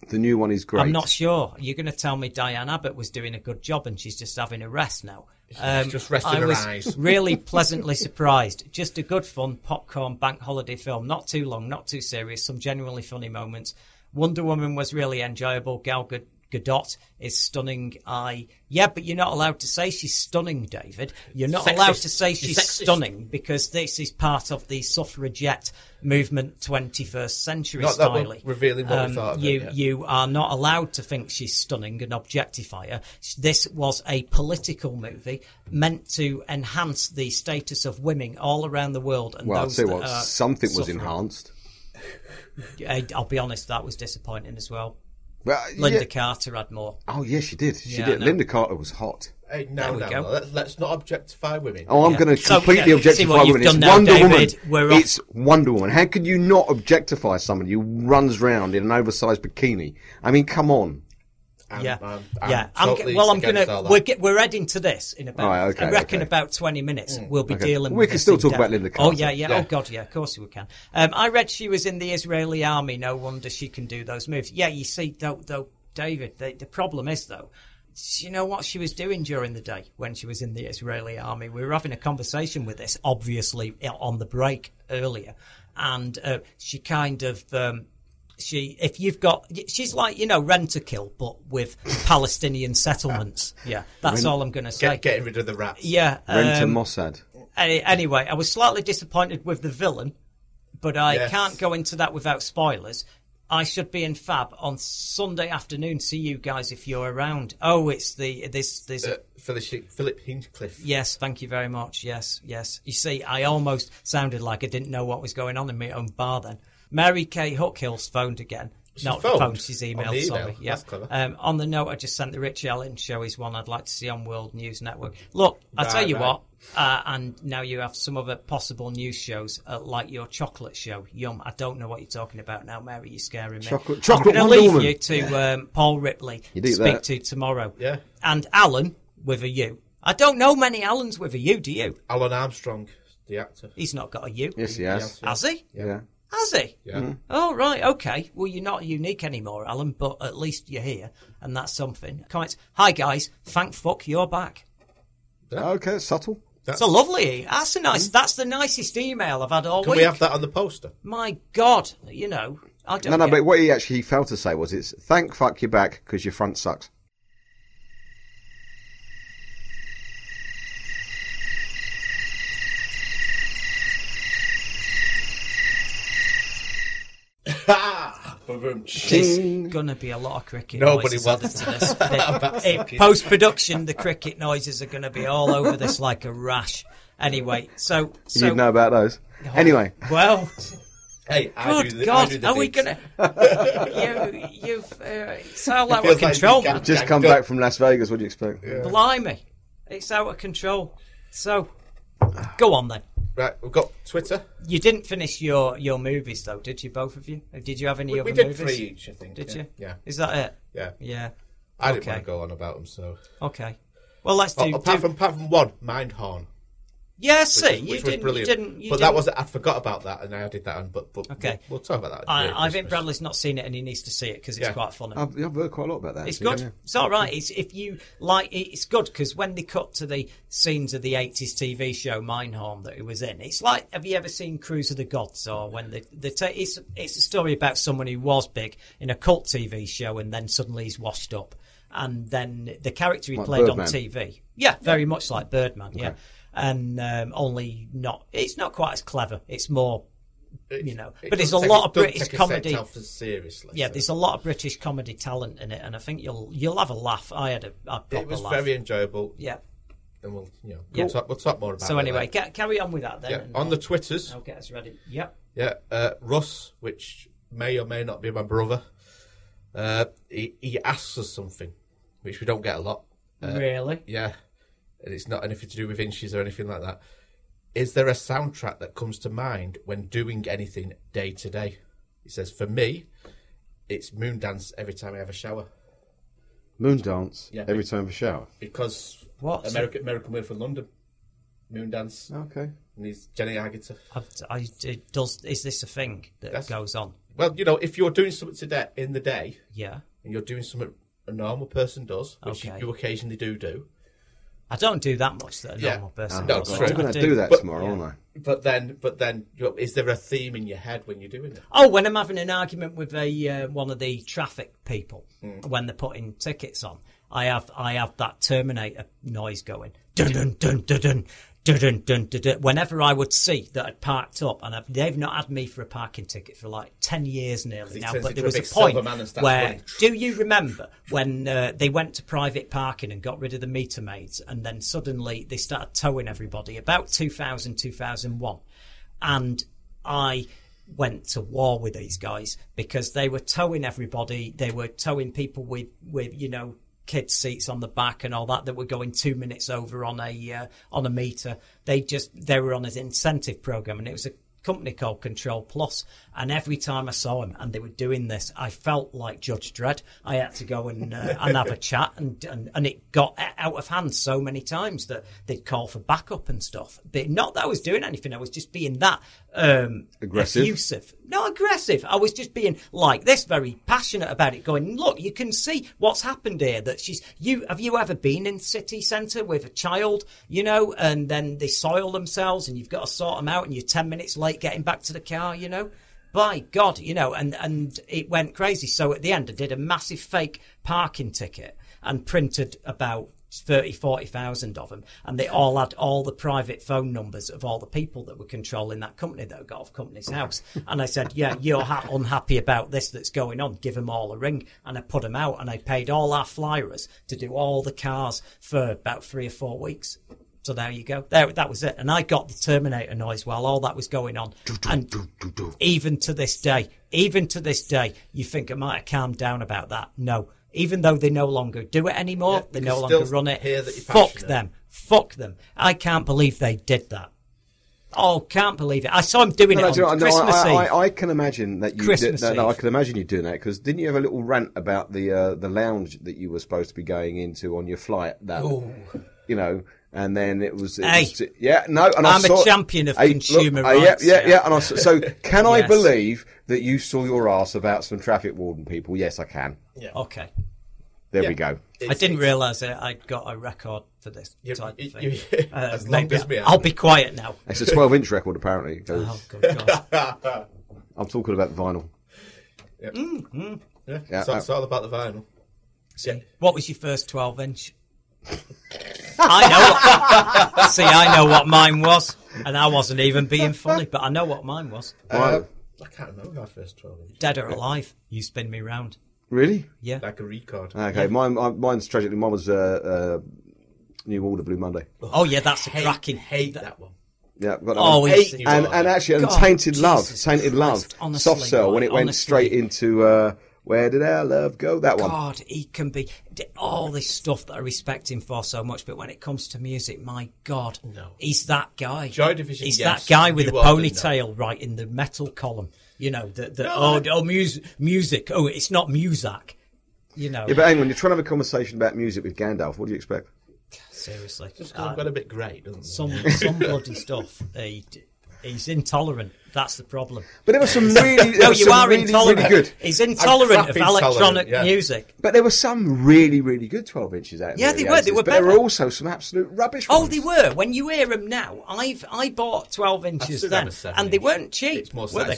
The new one is great. I'm not sure. You're going to tell me Diane Abbott was doing a good job and she's just having a rest now. Um, just resting I her was eyes. really pleasantly surprised. Just a good fun popcorn bank holiday film. Not too long, not too serious. Some genuinely funny moments. Wonder Woman was really enjoyable. Gal Gad- Gadot is stunning. I yeah, but you're not allowed to say she's stunning, David. You're not Sexist. allowed to say she's sexist. stunning because this is part of the suffragette movement, 21st century Not that style. revealing what we um, thought of it you, you are not allowed to think she's stunning and objectify her. This was a political movie meant to enhance the status of women all around the world. And Well, I'll those that what, are something was enhanced. I'll be honest, that was disappointing as well. Well, Lynda yeah. Carter had more. Oh, yes, she did. She Yeah, did. know. Lynda Carter was hot. Hey, no, There we no, go. no. Let's, let's not objectify women. Oh, I'm Yeah. going to completely yeah, objectify women. It's now, Wonder David. Woman. We're off. It's Wonder Woman. How could you not objectify somebody who runs round in an oversized bikini? I mean, come on. I'm- yeah, I'm- I'm yeah. I'm, totally ge- well, I'm gonna. We're, get, we're heading to this in about. All right, okay, I reckon okay. about twenty minutes. We'll be Okay. dealing. We with can this still talk depth. about Lynda Oh Carter. yeah, yeah, Yeah. Oh god, yeah. Of course we can. Um, I read she was in the Israeli army. No wonder she can do those moves. Yeah, you see, though, though David. The, the problem is though. You know what she was doing during the day when she was in the Israeli army? We were having a conversation with this, obviously on the break earlier, and uh, she kind of um, she if you've got she's like you know rent a kill but with Palestinian settlements. Yeah, that's all I'm going to say. Get, getting rid of the rats. yeah. Rent um, a Mossad. any- anyway, I was slightly disappointed with the villain, but I Yes. can't go into that without spoilers. I should be in Fab on Sunday afternoon. See you guys if you're around. Oh, it's the this this. Uh, Philip, Philip Hinchcliffe. Yes, thank you very much. Yes, yes. You see, I almost sounded like I didn't know what was going on in my own bar then. Mary Kay Hookhill's phoned again. She Not phoned? phoned, she's emailed, the email? sorry. Yeah. That's clever. Um, on the note, I just sent the Rich Allen show is one I'd like to see on World News Network. Look, I'll tell you right. what, uh, and now you have some other possible news shows, uh, like your chocolate show. Yum, I don't know what you're talking about now, Mary, you're scaring me. Chocolate- I'm going to leave Woman. you to um, Paul Ripley You to do speak that. to tomorrow. Yeah. And Alun with a U. I don't know many Aluns with a U, do you? Alun Armstrong, the actor. He's not got a U. Yes, he has. Has he? Yeah. Has he? Yeah. Mm-hmm. Oh, right, okay. Well, you're not unique anymore, Alun, but at least you're here, and that's something. Comments. Hi, guys. Thank fuck you're back. Okay, subtle. That's a lovely. That's a nice. Mm-hmm. That's the nicest email I've had all week. Can week. we have that on the poster? My God, you know, I don't. No, no, get- but what he actually failed to say was it's thank fuck you back because your front sucks. Ha! Ba-boom. There's gonna be a lot of cricket Nobody noises wants added to this. That's fucking- Post production, the cricket noises are gonna be all over this like a rash. Anyway, so so You'd know about those. Anyway, well. Hey, I do Good the, I God, do the are we gonna? you, you've uh, it's out It of feels like control, you can't- just come Go- back from Las Vegas. What do you expect? Blimey, it's out of control. So, go on then. Right, we've got Twitter. You didn't finish your, your movies though, did you? Both of you? Did you have any We, other we did movies? three each, I think. Did yeah. you? Yeah. Is that it? Yeah. Yeah. I didn't Okay. want to go on about them, so. Okay. Well, let's do. Oh, apart do- from apart from one, Mindhorn. Yeah, Which, see, was, you which was didn't. brilliant. You didn't. You but didn't, that was I forgot about that, and I added that on. But but Okay. we'll, we'll talk about that. I, I think Christmas. Bradley's not seen it, and he needs to see it because it's Yeah. quite funny. I've, I've heard quite a lot about that. It's actually, good. yeah. It's all right. It's if you like. It's good because when they cut to the scenes of the '80s TV show Mindhorn that he was in, it's like. Have you ever seen Cruise of the Gods or when the the ta- it's it's a story about someone who was big in a cult TV show and then suddenly he's washed up, and then the character he Like played on TV, yeah, very much like Birdman, yeah, and um, only not. It's not quite as clever. It's more. You know, It but there's a lot of British comedy. seriously. Yeah, so. there's a lot of British comedy talent in it, and I think you'll you'll have a laugh. I had a, a It was laugh. very enjoyable, yeah. and we'll you know Yeah. we'll, talk, we'll talk more about. It. So anyway, ca- carry on with that then. yeah, on I'll- the Twitters, I'll get us ready. Yep. yeah, uh, Russ, which may or may not be my brother, uh, he he asks us something, which we don't get a lot. Uh, really? Yeah, and it's not anything to do with inches or anything like that. Is there a soundtrack that comes to mind when doing anything day to day? He says, for me, it's Moondance every time I have a shower Moon dance Yeah. every time of a shower. because What? American American Werewolf in London. Moondance. Okay. And he's Jenny Agutter. I, I, it does is this a thing that That's- goes on? Well, you know, if you're doing something today in the day, Yeah. and you're doing something a normal person does, which Okay. you occasionally do do. I don't do that much that a Yeah. normal person No, does. true. I I'm going to do. do that But- tomorrow, yeah. aren't I? But then, but then, you know, is there a theme in your head when you're doing it? Oh, when I'm having an argument with a uh, one of the traffic people Hmm. when they're putting tickets on, I have I have that Terminator noise going. Dun dun dun dun dun. Dun, dun, dun, dun, dun. Whenever I would see that I'd parked up, and I've, they've not had me for a parking ticket for like ten years nearly now, but there was a point silver man and starts where running. do you remember when uh, they went to private parking and got rid of the meter maids, and then suddenly they started towing everybody about 2000, 2001, and I went to war with these guys because they were towing everybody. They were towing people with, with you know, kids seats on the back and all that that were going two minutes over on a uh, on a meter. They just they were on an incentive program, and it was a company called Control Plus. And every time I saw them and they were doing this, I felt like Judge Dredd. I had to go and uh, and have a chat, and, and and it got out of hand so many times that they'd call for backup and stuff. But not that I was doing anything; I was just being that um, Aggressive? effusive. Not aggressive. I was just being like this, very passionate about it. Going, look, you can see what's happened here. That she's you. Have you ever been in city centre with a child? You know, and then they soil themselves, and you've got to sort them out, and you're ten minutes late getting back to the car. You know. By God, you know, and, and it went crazy. So at the end, I did a massive fake parking ticket and printed about 30, 40,000 of them. And they all had all the private phone numbers of all the people that were controlling that company that got off Companies House. And I said, yeah, you're ha- unhappy about this that's going on. Give them all a ring. And I put them out and I paid all our flyers to do all the cars for about three or four weeks. So there you go. There, that was it. And I got the Terminator noise while all that was going on. And even to this day, even to this day, you think I might have calmed down about that. No. Even though they no longer do it anymore, Yeah, they no longer run it. hear that you're Fuck passionate. them. Fuck them. I can't believe they did that. Oh, can't believe it. I saw him doing No, no, it do you know on no, Christmas I, Eve. I, I can imagine that you. Christmas no, no, I can imagine you doing that because didn't you have a little rant about the uh, the lounge that you were supposed to be going into on your flight? That you know, and then it was. It Hey. was yeah, no, and I I'm a champion of Hey, consumer look, uh, rights, Yeah, yeah, yeah. yeah. And I, s- so, can I believe that you saw your ass about some traffic warden people? Yes, I can. Yeah okay. There Yeah. we go. I didn't realise that I'd got a record for this You- type of thing. you- Uh, as long maybe as we I'll be quiet now. It's a 12 inch record, apparently. Oh, good God. I'm talking about the vinyl. Yeah, Yeah, so, uh, it's all about the vinyl. See, what was your first 12 inch? I know. What, see, I know what mine was, and I wasn't even being funny, but I know what mine was. Uh, I can't remember our first 12 inch. Dead or alive, you spin me round. Really? Yeah. Like a record. Okay, mine, mine, mine's tragically. Mine was uh, uh, New Order Blue Monday. Oh yeah, that's a hate, cracking. hate that one. Yeah, got that Oh, one. he's- and and actually, and God, Tainted Love, Jesus Tainted Love, honestly, Soft Cell when right, it went honestly. straight into uh, Where Did Our Love Go? That one. God, he can be all this stuff that I respect him for so much, but when it comes to music, my God, No. he's that guy. Joy Division, he's yes. that guy with a the ponytail, right in the metal column. You know, the, the No, oh, I- oh, music, music. Oh, it's not music. You know, Yeah, but hang on, you're trying to have a conversation about music with Gandalf. What do you expect? seriously, Just because Uh, I've got a bit great, doesn't it? some some bloody stuff. He, he's intolerant. That's the problem. But there was some really, there No, you some are really, intolerant. really good. He's intolerant crap of intolerant, electronic yeah. music. But there were some really, really good 12 inches out. Yeah, the they early were, they 80s, were But there were also some absolute rubbish. Oh, ones. they were. When you hear them now, I've I bought twelve inches then, have a and they weren't cheap. It's more were they?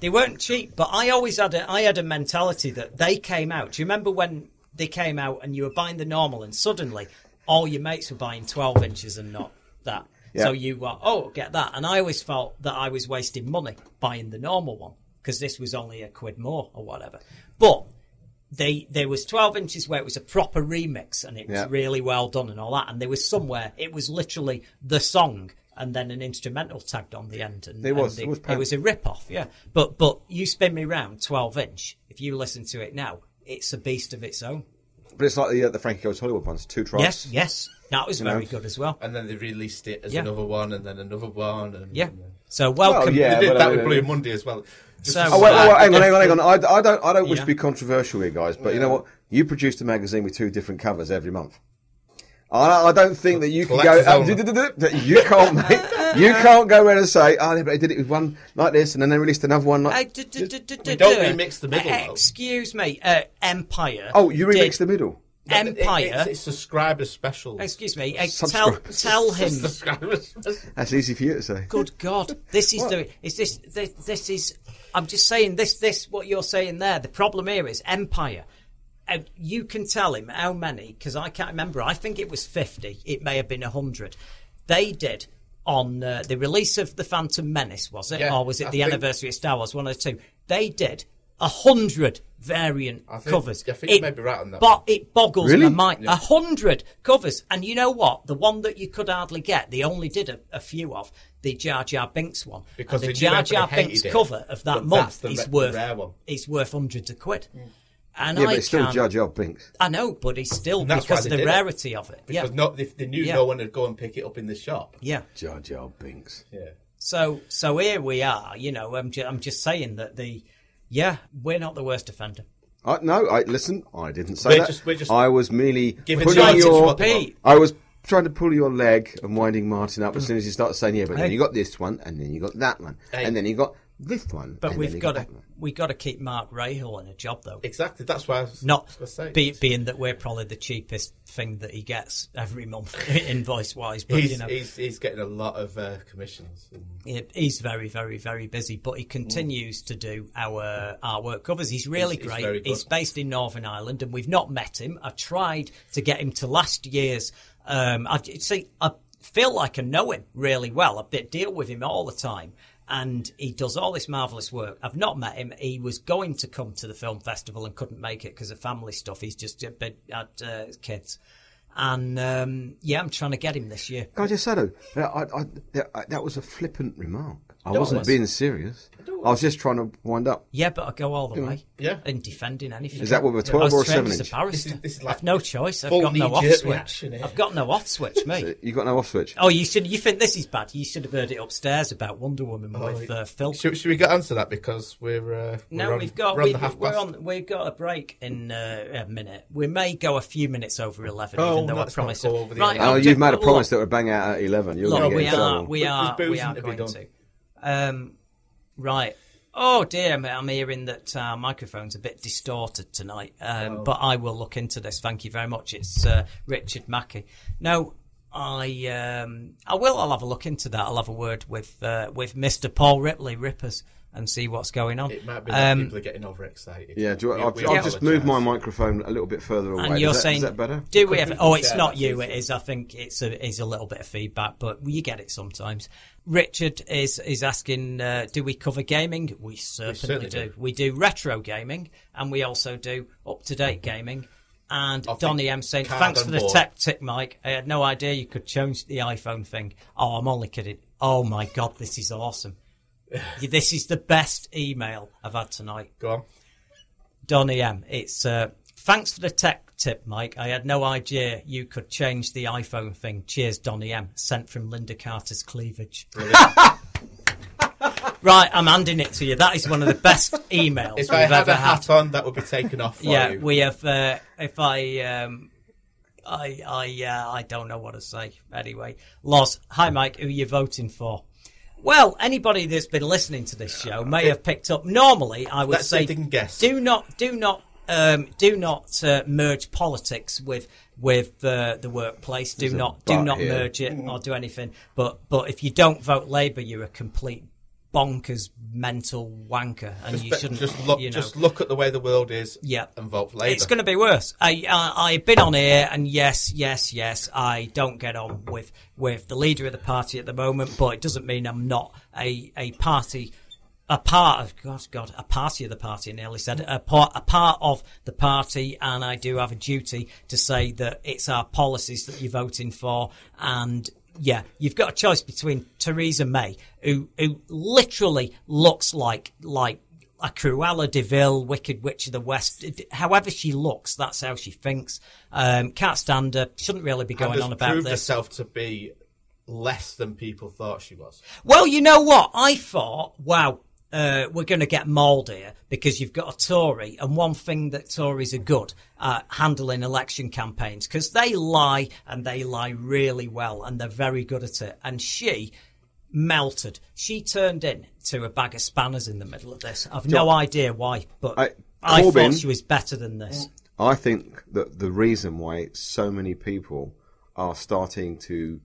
They weren't cheap, but I always had a I had a mentality that they came out. Do you remember when they came out and you were buying the normal, and suddenly all your mates were buying twelve inches and not that. Yeah. So you were oh get that, and I always felt that I was wasting money buying the normal one because this was only a quid more or whatever. But they there was 12 inches where it was a proper remix and it was Yeah. really well done and all that and there was somewhere it was literally the song and then an instrumental tagged on the end and There was, and it was it, was a rip off yeah but but you spin me round 12 inch if you listen to it now it's a beast of its own But it's like the, uh, the Frankie Goes Hollywood ones, two tracks. yes yes that was You know? very good as well And then they released it as Yeah. another one, and then another one. And, yeah so welcome yeah, They did that with Blue Monday as well. Just So, Oh, wait, wait, wait, hang on, hang on, hang on. I, I don't, I don't wish to be controversial here, guys, but you know what? You produced a magazine with two different covers every month. I, I don't think that you can Collector's go. only. you can't make. You can't go around and say, "Oh, yeah, but they did it with one like this, and then they released another one like." Uh, don't remix the middle, uh. Excuse me, uh, Empire. oh, you did- remixed the middle. Empire. It- it's, it's subscriber special. Excuse me. Uh, tell tell him. Subscriber. That's easy for you to say. Good God, this is the is this, this this is. I'm just saying this this what you're saying there. The problem here is Empire. Uh, you can tell him how many because I can't remember. I think it was fifty. It may have been hundred. They did on uh, the release of the Phantom Menace, was it, Yeah, or was it I the think- anniversary of Star Wars? One of the two. They did a hundred variant I think- covers. I think you may be right on that But one. it boggles Really? my mind. A hundred covers, and you know what? The one that you could hardly get, they only did a, a few of the Jar Jar Binks one. Because and the Jar Jar Binks it, cover of that month the is ra- worth rare one. is worth hundreds of quid. Hmm. And Yeah, I but it's still Jar Jar Binks. I know, but it's still because of the did it. rarity of it. Because yeah, no, they, they knew Yeah. no one would go and pick it up in the shop. yeah. Jar Jar Binks. Yeah. So so here we are. You know, I'm ju- I'm just saying that the yeah we're not the worst offender. I, no, I listen. I didn't say We're that. just- we're just I was merely giving pulling your. I was trying to pull your leg and winding Martin up as soon as you started saying, "Yeah, but then you got this one, and then you got that one, Hey. and then you got this one." But we've got to that one." we got to keep Mark Rahill in a job though. Exactly. That's why I was Not was gonna say. be, being that we're probably the cheapest thing that he gets every month invoice wise, but he's, you know he's, he's getting a lot of uh, commissions. And he- he's very very very busy. But he continues to do our artwork covers. He's really He's- great. He's based in Northern Ireland, and we've not met him. I tried to get him to last year's. Um, I see. I feel like I know him really well. I bit- deal with him all the time. And he does all this marvelous work. I've not met him. He was going to come to the film festival and couldn't make it because of family stuff. He's just bit had uh, kids, and um, yeah, I'm trying to get him this year. I just say though, I, I- that was a flippant remark. I wasn't was. being serious. I was just trying to wind up. Yeah, but I go all the way. Yeah. In defending anything. Is that what we're 12 was or trained 7 as a inch? barrister. This is- this is like I've no choice. I've got no off switch. Reaction, I've got no off switch, mate. You got no off switch. Oh, you should. You think this is bad? You should have heard it upstairs about Wonder Woman Oh, with uh, Phil. should, should we get onto that because we're uh, No, we're on, we've got we're on the we're on We've got a break in uh, a minute. We may go a few minutes over eleven, Oh, even though I let's promised. go to- over the right, 11. Oh, you've made a promise that we're bang out at 11. You're Look, going to we get in are, we are, we are going to. Um, right. Oh dear, I'm hearing that our microphone's a bit distorted tonight. Um, Oh. But I will look into this. Thank you very much. It's uh, Richard Mackey. No, I um, I will. I'll have a look into that. I'll have a word with uh, with Mr. Paul Ripley Rippers and see what's going on. It might be that Um, people are getting overexcited. Yeah, do you, We- I've, we I've just moved my microphone a little bit further away. And you're is, that, saying, is that better? do we have? Oh, it's not you. please? It is. I think it's a is a little bit of feedback, but you get it sometimes. Richard is is asking, uh, do we cover gaming? We certainly, certainly do. do. We do retro gaming, and we also do up to date gaming. And Of the Donny M saying, thanks for the board." tech tip, Mike. I had no idea you could change the iPhone thing. Oh, I'm only kidding. Oh my god, this is awesome. this is the best email I've had tonight. Go on. Donny M. It's uh, thanks for the tech tip, Mike. I had no idea you could change the iPhone thing. Cheers, Donny M. Sent from Lynda Carter's cleavage. right, I'm handing it to you. That is one of the best emails If I had a had. hat on, that would be taken off yeah, you. we have. Uh, if I. Um, I I uh, I don't know what to say. Anyway, Los, hi Mike, who are you voting for? Well, anybody that's been listening to this show may have picked up. Normally, I would Let's say say, they can guess. do not, do not, um, do not uh, merge politics with with uh, the workplace. Do There's a not, do but not here. merge it or do anything. But but if you don't vote Labour, you're a complete bonkers mental wanker, and Just, you shouldn't. just look, you know, just look at the way the world is, Yeah. and vote for Labour. it's going to be worse. I, I I've been on here, and yes, yes, yes, I don't get on with with the leader of the party at the moment, but it doesn't mean I'm not a a party. A part of God, God, a party of the party. I nearly said a part, a part of the party, and I do have a duty to say that it's our policies that you're voting for, and yeah, you've got a choice between Theresa May, who who literally looks like like a Cruella de Vil, Wicked Witch of the West. However she looks, that's how she thinks. Um, can't stand her. Shouldn't really be going on about proved this. herself to be less than people thought she was. Well, you know what? I thought, wow, uh, we're going to get mauled here because you've got a Tory, and one thing that Tories are good at handling election campaigns because they lie and they lie really well, and they're very good at it. And she melted. She turned in to a bag of spanners in the middle of this. I've no idea why, but I- I, Corbyn- thought she was better than this. I think that the reason why so many people are starting to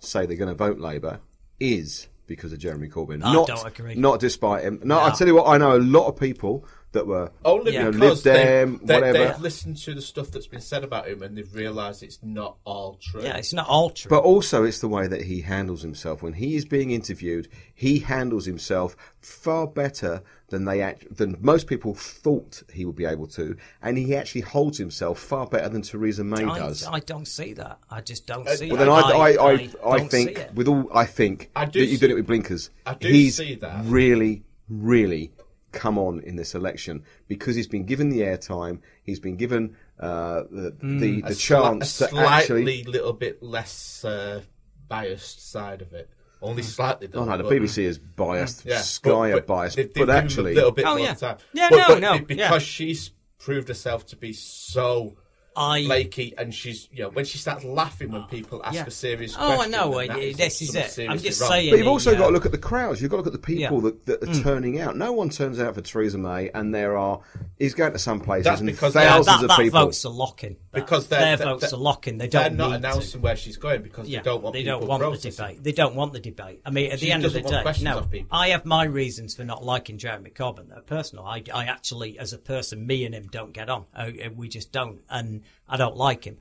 say they're going to vote Labour is because of Jeremy Corbyn. I not, don't agree. Not despite him. No, I tell you what, I know a lot of people that were Only you know, because Lib they, Dem, they, whatever. they've listened to the stuff that's been said about him and they've realised it's not all true. Yeah, it's not all true. But also, it's the way that he handles himself. When he is being interviewed, he handles himself far better than they act, than most people thought he would be able to, and he actually holds himself far better than Theresa May I, does. I don't see that. I just don't Uh, see well, it. then I, I, I, I, don't think, with all, I think I do that you've see- done it with blinkers. I do he's see that. really, really come on in this election because he's been given the airtime. He's been given uh, the the, A the sli- chance a to actually. slightly little bit less uh, biased side of it. Only slightly. Oh no, the but- BBC is biased. Yeah, Sky but- are biased, they've- they've but actually, a little bit Oh, more yeah. time. Yeah, But- no, but no, because yeah. she's proved herself to be so I- flaky, and she's you know when she starts laughing when people ask Yeah. a serious Oh, I question. know, then that this is it. I'm just wrong. saying- But you've the, also got uh, to look at the crowds. You've got to look at the people Yeah. that, that are turning out. No one turns out for Theresa May, and there are. He's going to some places That's and because Yeah, thousands that, of that people. vote's a lock-in. That- Because they're- their they're- votes they're- are lock-in. They They're don't need announcing to. where she's going because Yeah, they don't want they don't want the debate. They don't want the debate. I mean, at She the end of the day, no. I have my reasons for not liking Jeremy Corbyn. They're personal. I, I actually, as a person, me and him don't get on. Uh, we just don't, and I don't like him.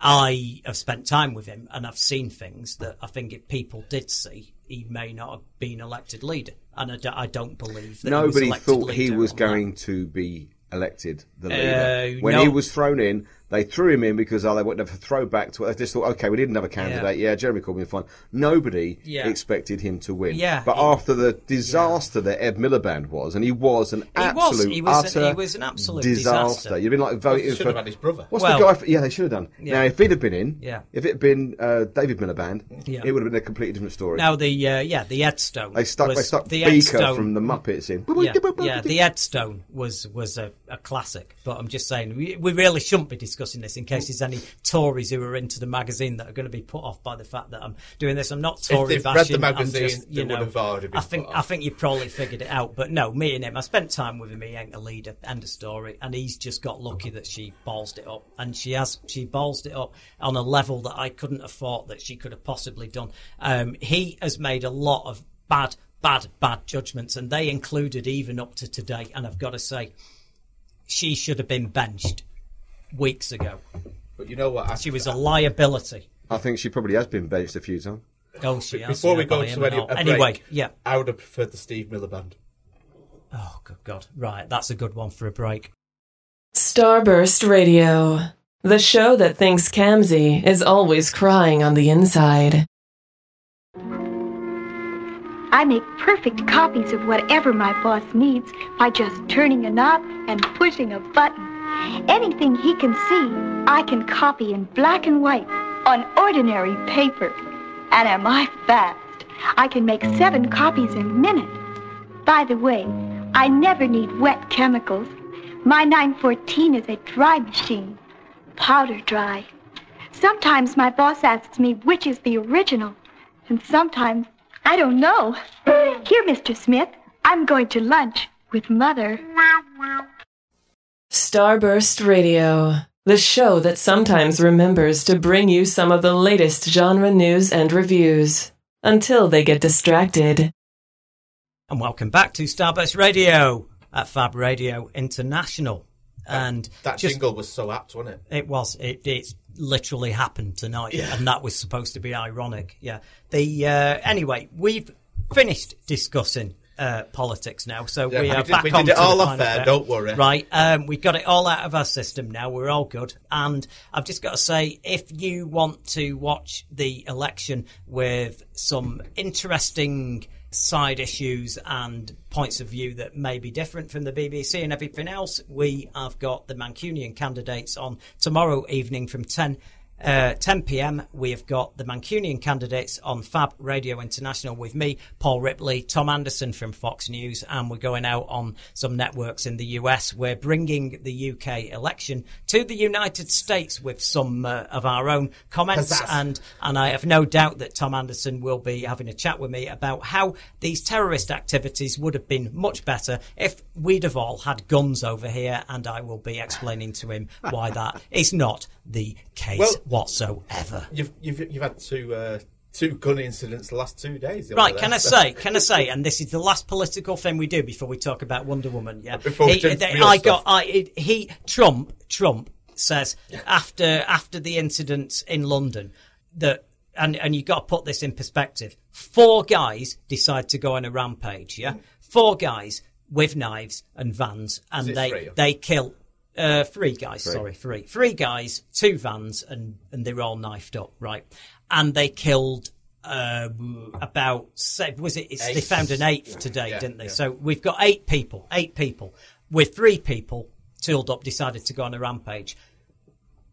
I have spent time with him, and I've seen things that I think if people did see, he may not have been elected leader, and I, do, I don't believe that. Nobody he was elected thought he was on that. going to be elected the Uh, when no. he was thrown in, they threw him in because oh, they wanted to throw back to. They just thought, okay, we didn't have a candidate. Yeah, Jeremy Corbyn fine. Nobody Yeah. expected him to win. Yeah, but he- after the disaster that Ed Miliband was, and he was an He was. absolute He was an- utter he was an absolute disaster. disaster. You've been like voting Should for have had his brother. What's Well- the guy? For, yeah, they should have done. Yeah. Now, if he'd have been in, Yeah. if it had been uh, David Miliband, Yeah. it would have been a completely different story. Now the uh, yeah the Edstone. they stuck, was, they stuck the Beaker Edstone- from the Muppets in. yeah, yeah, the Edstone was was a, a classic. But I'm just saying, we, we really shouldn't be discussing this in case there's any Tories who are into the magazine that are going to be put off by the fact that I'm doing this. I'm not Tory they've read the magazine, just, you know, have already been I think I think you probably figured it out. But no, me and him, I spent time with him. He ain't a leader. End of story. And he's just got lucky that she ballsed it up, and she has she ballsed it up on a level that I couldn't have thought that she could have possibly done. Um, he has made a lot of bad, bad, bad judgments, and they included even up to today. And I've got to say, she should have been benched weeks ago. But you know what? I, She was a liability. I think she probably has been benched a few times. Oh, she has, Before we go to any all. a anyway, break, yeah. I would have preferred the Steve Miller band. Oh, good God. Right, that's a good one for a break. Starburst Radio, the show that thinks Kamsi is always crying on the inside. I make perfect copies of whatever my boss needs by just turning a knob and pushing a button. Anything he can see, I can copy in black and white on ordinary paper. And am I fast? I can make seven copies in a minute. By the way, I never need wet chemicals. My 914 is a dry machine, powder dry. Sometimes my boss asks me which is the original, and sometimes I don't know. Here, Mr. Smith, I'm going to lunch with Mother. Starburst Radio, the show that sometimes remembers to bring you some of the latest genre news and reviews until they get distracted. And welcome back to Starburst Radio at Fab Radio International. And That just- jingle was so apt, wasn't it? It was. It it's literally happened tonight, Yeah. and that was supposed to be ironic. Yeah. The uh, anyway, we've finished discussing uh, politics now, so Yeah, we we are did- back we on did it all off there, bit. don't worry. Right, um, we got it all out of our system now. We're all good, and I've just got to say, if you want to watch the election with some interesting side issues and points of view that may be different from the BBC and everything else, we have got the Mancunian candidates on tomorrow evening from 10 Uh, 10 p.m. We have got the Mancunian candidates on Fab Radio International with me, Paul Ripley, Tom Anderson from Fox News, and we're going out on some networks in the US. We're bringing the UK election to the United States with some uh, of our own comments, and and I have no doubt that Tom Anderson will be having a chat with me about how these terrorist activities would have been much better if we'd have all had guns over here, and I will be explaining to him why that is not the case Well, whatsoever. You've you've you've had two uh, two gun incidents the last two days. Right, there, can I so- say, can I say, and this is the last political thing we do before we talk about Wonder Woman, yeah? Before He- they- I got, I, he, Trump, Trump says after, after the incidents in London that, and, and you got to put this in perspective, four guys decide to go on a rampage, yeah? Four guys with knives and vans, and they, they kill, uh, three guys, Three. sorry, three. Three guys, two vans, and, and they were all knifed up, right? And they killed uh, about was it? It's, they found an eighth today, Yeah, didn't they? yeah. So we've got eight people. Eight people with three people tooled up decided to go on a rampage.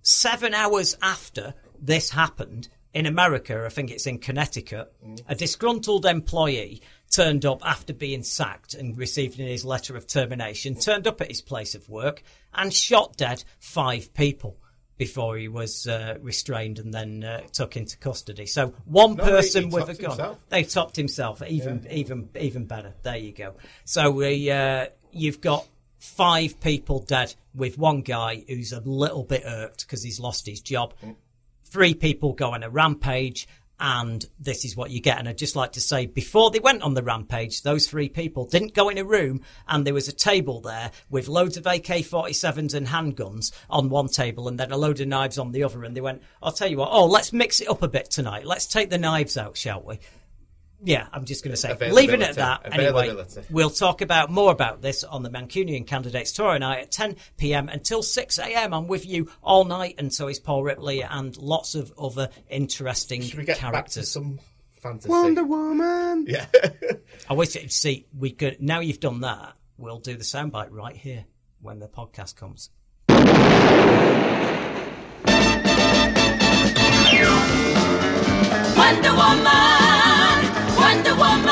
Seven hours after this happened in America, I think it's in Connecticut, a disgruntled employee turned up after being sacked and receiving his letter of termination, turned up at his place of work and shot dead five people before he was uh, restrained and then uh, took into custody. So one No, person he with a gun. himself. They topped himself. Even even even better. There you go. So we uh, you've got five people dead with one guy who's a little bit irked because he's lost his job. Three people go on a rampage. And this is what you get. And I'd just like to say, before they went on the rampage, those three people didn't go in a room and there was a table there with loads of AK-47s and handguns on one table and then a load of knives on the other. And they went, I'll tell you what, oh, let's mix it up a bit tonight. Let's take the knives out, shall we? Yeah, I'm just going to say, leaving it at that. Anyway, we'll talk about more about this on the Mancunian Candidates Tour night at 10 p.m. until 6 a.m. I'm with you all night, and so is Paul Ripley and lots of other interesting Should we get back to characters. some fantasy? Wonder Woman. Yeah. I wish you see we could. Now you've done that, we'll do the soundbite right here when the podcast comes. Wonder Woman, Wonder Woman.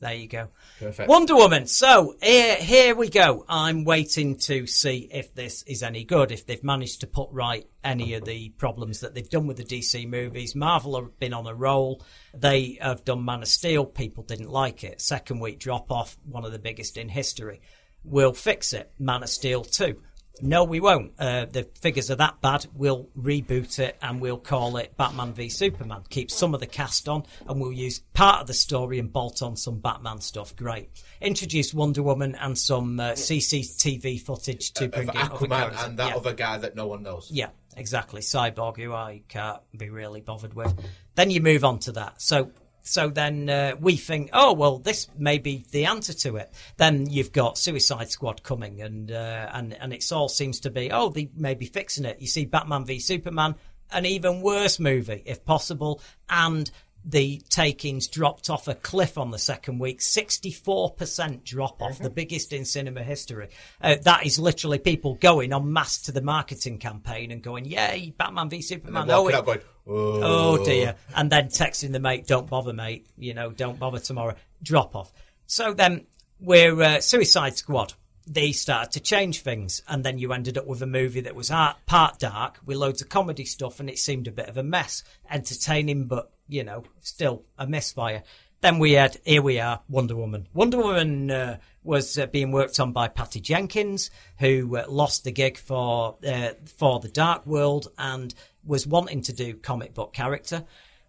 There you go. Perfect. Wonder Woman. So here, here we go. I'm waiting to see if this is any good, if they've managed to put right any of the problems that they've done with the DC movies. Marvel have been on a roll. They have done Man of Steel. People didn't like it. Second week drop off, one of the biggest in history. We'll fix it. Man of Steel 2. No, we won't. Uh, the figures are that bad. We'll reboot it and we'll call it Batman v Superman. Keep some of the cast on and we'll use part of the story and bolt on some Batman stuff. Great. Introduce Wonder Woman and some uh, CCTV footage to bring in other Aquaman and that Yeah. other guy that no one knows. Yeah, exactly. Cyborg, who I can't be really bothered with. Then you move on to that. So, so then uh, we think, oh well, this may be the answer to it. Then you've got Suicide Squad coming, and uh, and and it's all seems to be, oh, they may be fixing it. You see, Batman v Superman, an even worse movie if possible, and. The takings dropped off a cliff on the second week. 64% drop off, the biggest in cinema history. Uh, that is literally people going en masse to the marketing campaign and going, yay, Batman v Superman. Oh, it- going, oh oh, dear. And then texting the mate, don't bother, mate. You know, don't bother tomorrow. Drop off. So then we're uh, Suicide Squad. They started to change things, and then you ended up with a movie that was art, part dark with loads of comedy stuff, and it seemed a bit of a mess. Entertaining, but you know, still a misfire. Then we had here we are, Wonder Woman. Wonder Woman uh, was uh, being worked on by Patty Jenkins, who uh, lost the gig for uh, for the Dark World and was wanting to do comic book character.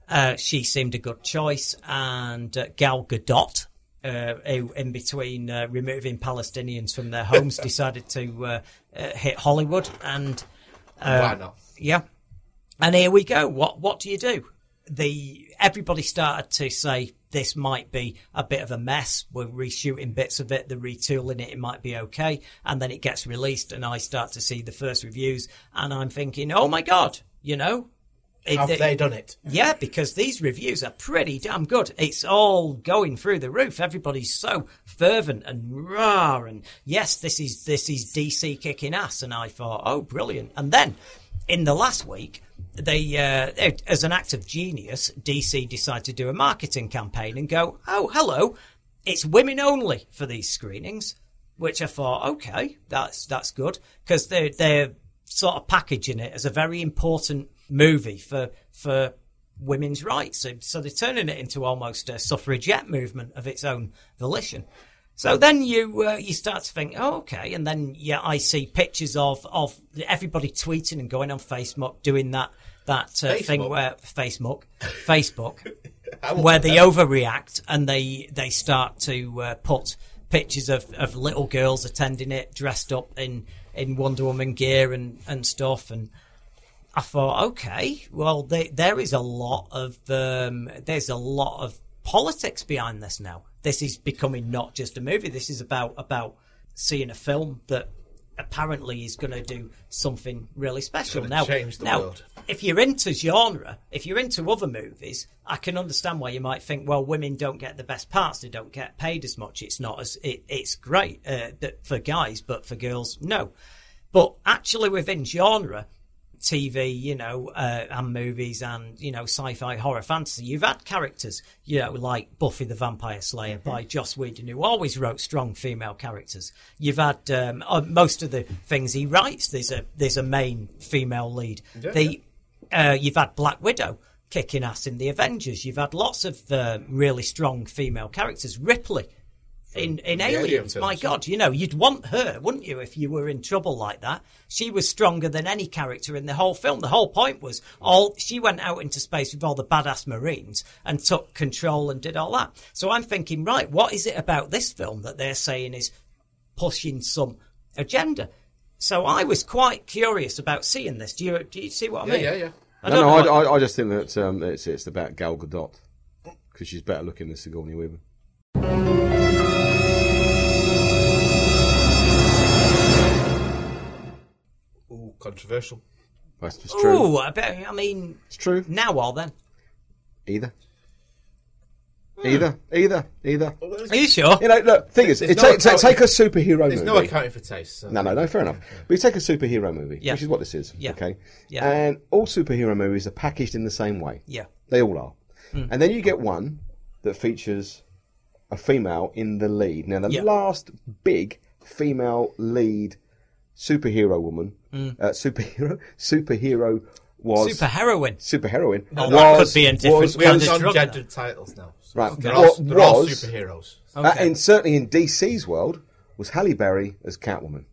Uh, she seemed a good choice, and uh, Gal Gadot, uh, who in between uh, removing Palestinians from their homes, decided to uh, uh, hit Hollywood, and uh, Why not? Yeah, and here we go. What what do you do? The everybody started to say this might be a bit of a mess. We're reshooting bits of it, they're retooling it. It might be okay, and then it gets released, and I start to see the first reviews, and I'm thinking, oh my god, you know. it- Have it- they done it? yeah, because these reviews are pretty damn good. It's all going through the roof. Everybody's so fervent and raw, and yes, this is this is DC kicking ass. And I thought, oh, brilliant. And then in the last week, they, uh, as an act of genius, DC decided to do a marketing campaign and go, "Oh, hello, it's women only for these screenings." Which I thought, okay, that's that's good because they they're sort of packaging it as a very important movie for for women's rights. So, so they're turning it into almost a suffragette movement of its own volition. So then you uh, you start to think, oh, okay, and then yeah, I see pictures of of everybody tweeting and going on Facebook doing that that uh, thing where Facebook Facebook where they that. overreact and they they start to uh, put pictures of, of little girls attending it dressed up in in Wonder Woman gear and and stuff and I thought, okay, well, they, there is a lot of um, there's a lot of politics behind this now. This is becoming not just a movie. This is about about seeing a film that apparently is going to do something really special. Now, now, world. if you're into genre, if you're into other movies, I can understand why you might think, well, women don't get the best parts, they don't get paid as much. It's not as it, it's great uh, for guys, but for girls, no. But actually, within genre, TV, you know, uh, and movies and, you know, sci-fi, horror, fantasy, you've had characters, you know, like Buffy the Vampire Slayer by Joss Whedon, who always wrote strong female characters. You've had um, uh, most of the things he writes, there's a there's a main female lead. Yeah, the uh, You've had Black Widow kicking ass in the Avengers. You've had lots of uh, really strong female characters. Ripley in in the Alien Aliens. My. God, you know, you'd want her, wouldn't you, if you were in trouble like that? She was stronger than any character in the whole film. The whole point was all she went out into space with all the badass Marines and took control and did all that. So I'm thinking, right, what is it about this film that they're saying is pushing some agenda? So I was quite curious about seeing this. Do you do you see what I Yeah, mean? yeah, yeah. I no, no, I, what- I, I just think that um, it's it's about Gal Gadot because she's better looking than Sigourney Weaver. Controversial. That's just true. Ooh, I bet. I mean, It's true. now or then. Either. Either, either, either. Are you sure? You know, look, thing is, it no take, take, take a superhero movie. There's movie. no accounting for taste. So. No, no, no, fair enough. But you take a superhero movie, Yeah. which is what this is, Yeah. okay? Yeah. And all superhero movies are packaged in the same way. Yeah. They all are. Hmm. And then you get one that features a female in the lead. Now, the Yeah. last big female lead superhero woman, Hmm. uh, superhero, superhero was Super heroine. superheroine. Oh, that could be in different We have Kind of drug non-gendered titles now. So Right. They're, all, they're all was- superheroes. Uh, and certainly in DC's world was Halle Berry as Catwoman,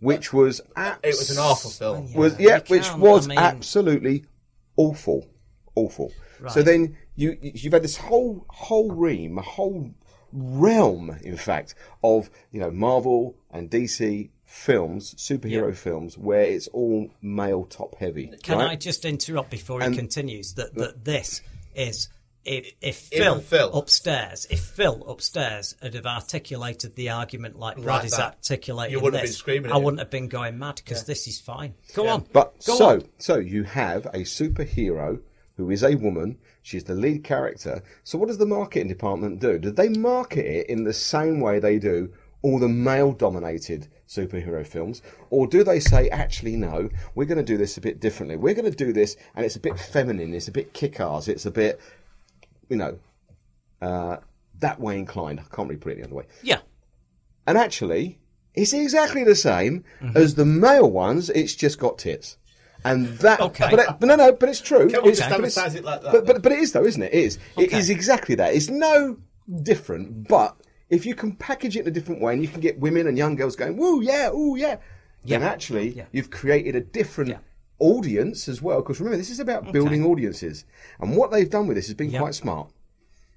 which was abs- It was an awful film. was Yeah, yeah, which was I mean- absolutely awful, awful. So then you you've had this whole whole ream, a whole realm, in fact, of you know Marvel and DC films, superhero Yeah. films, where it's all male top heavy. Can right? I just interrupt before he continues? That that this is if if Even Phil, Phil. upstairs, if Phil upstairs had have articulated the argument like Brad Like is that, articulating you wouldn't have this, been screaming I him. wouldn't have been going mad because this is fine. Go Yeah. on, But Go so on. so you have a superhero who is a woman. She's the lead character. So what does the marketing department do? Do they market it in the same way they do all the male-dominated superhero films, or do they say, actually, no, we're going to do this a bit differently. We're going to do this, and it's a bit feminine. It's a bit kick-ass. It's a bit, you know, uh, that way inclined. I can't really put it the other way. yeah, And actually, it's exactly the same Mm-hmm. as the male ones. It's just got tits. And that, Okay. but, it, but no, no, but it's true. Can It's- but it's- advertise it like that, But, but, but it is though, isn't it? It is. It Okay. is exactly that. It's no different, but if you can package it in a different way and you can get women and young girls going, woo, yeah, ooh, yeah, then actually Yeah. you've created a different Yeah. audience as well. Because remember, this is about building audiences. And what they've done with this has been Yeah. quite smart.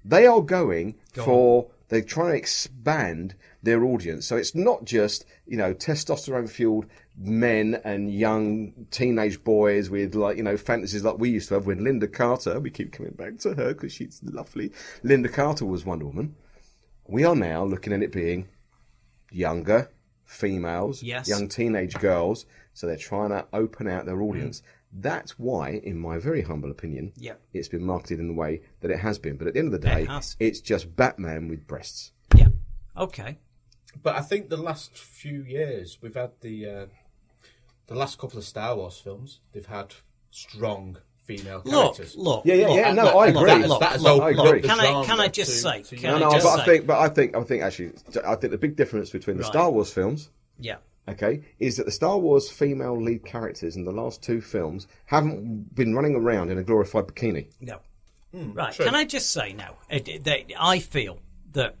They are going Go for they're trying to expand their audience. So it's not just, you know, testosterone fueled men and young teenage boys with like, you know, fantasies like we used to have when Lynda Carter, we keep coming back to her because she's lovely. Lynda Carter was Wonder Woman. We are now looking at it being younger females, Yes. young teenage girls. So they're trying to open out their audience. That's why, in my very humble opinion, Yeah. it's been marketed in the way that it has been. But at the end of the day, It it's just Batman with breasts. yeah. Okay. But I think the last few years we've had the uh, the last couple of Star Wars films, they've had strong female Look, characters. look, Yeah, yeah, look, yeah. No, look, I look, agree. That, look, that look, I agree. Can I- can I just to- say- to can No, I no, just but I say- think, but I think, I think actually, I think the big difference between the Right. Star Wars films, Yeah. okay, is that the Star Wars female lead characters in the last two films haven't been running around in a glorified bikini. No. Hmm, right. true. Can I just say now? It, it- I feel that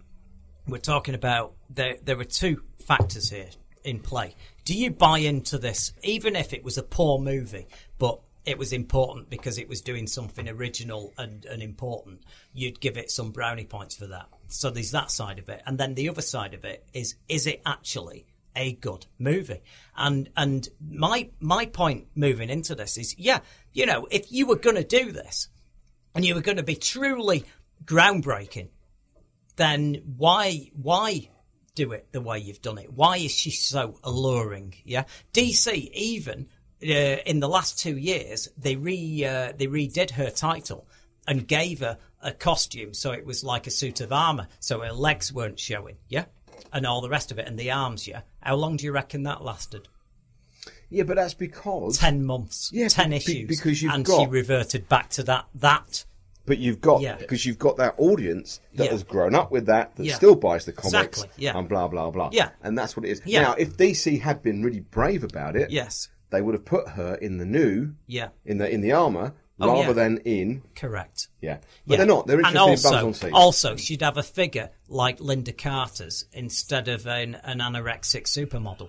we're talking about there. There are two factors here in play. Do you buy into this, even if it was a poor movie, but it was important because it was doing something original and, and important? You'd give it some brownie points for that. So there's that side of it, and then the other side of it is: is it actually a good movie? And and my my point moving into this is, yeah, you know, if you were going to do this and you were going to be truly groundbreaking, then why why do it the way you've done it? Why is she so alluring? Yeah, DC even uh, in the last two years they re uh, they redid her title and gave her a costume so it was like a suit of armor, so her legs weren't showing. Yeah, and all the rest of it and the arms. Yeah, how long do you reckon that lasted? Yeah, but that's because ten months, Yeah, ten be- issues, because you've and she got- reverted back to that that But you've got Yeah. because you've got that audience that Yeah. has grown up with that that Yeah. still buys the comics Exactly, yeah. and blah blah blah. Yeah. and that's what it is. Yeah. Now, if DC had been really brave about it, Yes. They would have put her in the new, Yeah. in the in the armor Oh, rather yeah. than in Correct. yeah. But Yeah. they're not. They're and interested also, in bums on seats. Also, she'd have a figure like Lynda Carter's instead of an, an anorexic supermodel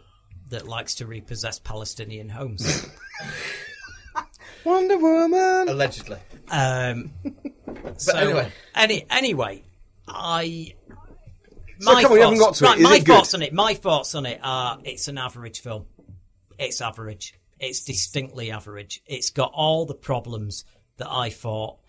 that likes to repossess Palestinian homes. Wonder Woman. Allegedly. Um, so anyway. any anyway, I. So come on, you haven't got to right, Is my it good? thoughts on it. My thoughts on it are: it's an average film. It's average. It's distinctly average. It's got all the problems that I thought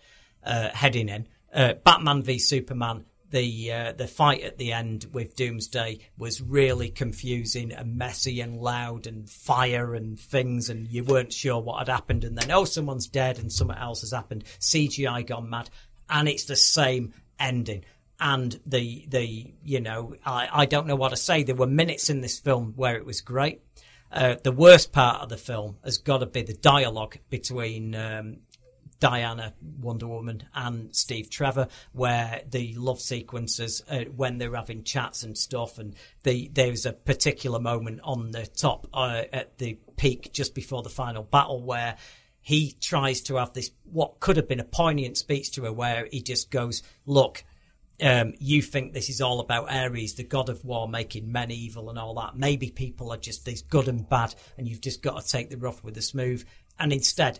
uh, heading in. Uh, Batman v Superman. The uh, the fight at the end with Doomsday was really confusing and messy and loud and fire and things and you weren't sure what had happened and then oh someone's dead and something else has happened CGI gone mad and it's the same ending and the the you know I, I don't know what to say there were minutes in this film where it was great uh, the worst part of the film has got to be the dialogue between um, Diana, Wonder Woman, and Steve Trevor, where the love sequences uh, when they're having chats and stuff, and the, there's a particular moment on the top uh, at the peak just before the final battle where he tries to have this what could have been a poignant speech to her, where he just goes, "Look." Um, you think this is all about Ares, the god of war, making men evil and all that. Maybe people are just these good and bad, and you've just got to take the rough with the smooth. And instead,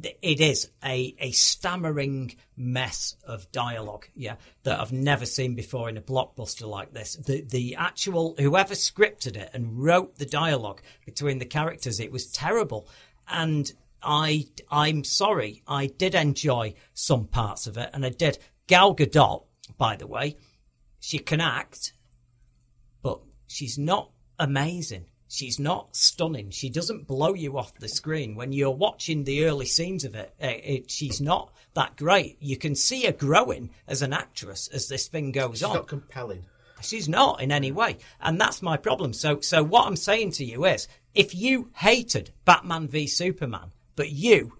it is a, a stammering mess of dialogue, yeah, that I've never seen before in a blockbuster like this. The the actual whoever scripted it and wrote the dialogue between the characters, it was terrible. And I I'm sorry, I did enjoy some parts of it, and I did. Gal Gadot, by the way, she can act, but she's not amazing. She's not stunning. She doesn't blow you off the screen when you're watching the early scenes of it. eh, it she's not that great. You can see her growing as an actress as this thing goes She's on. not compelling. She's not in any way, and that's my problem. So, so what I'm saying to you is, if you hated Batman v Superman, but you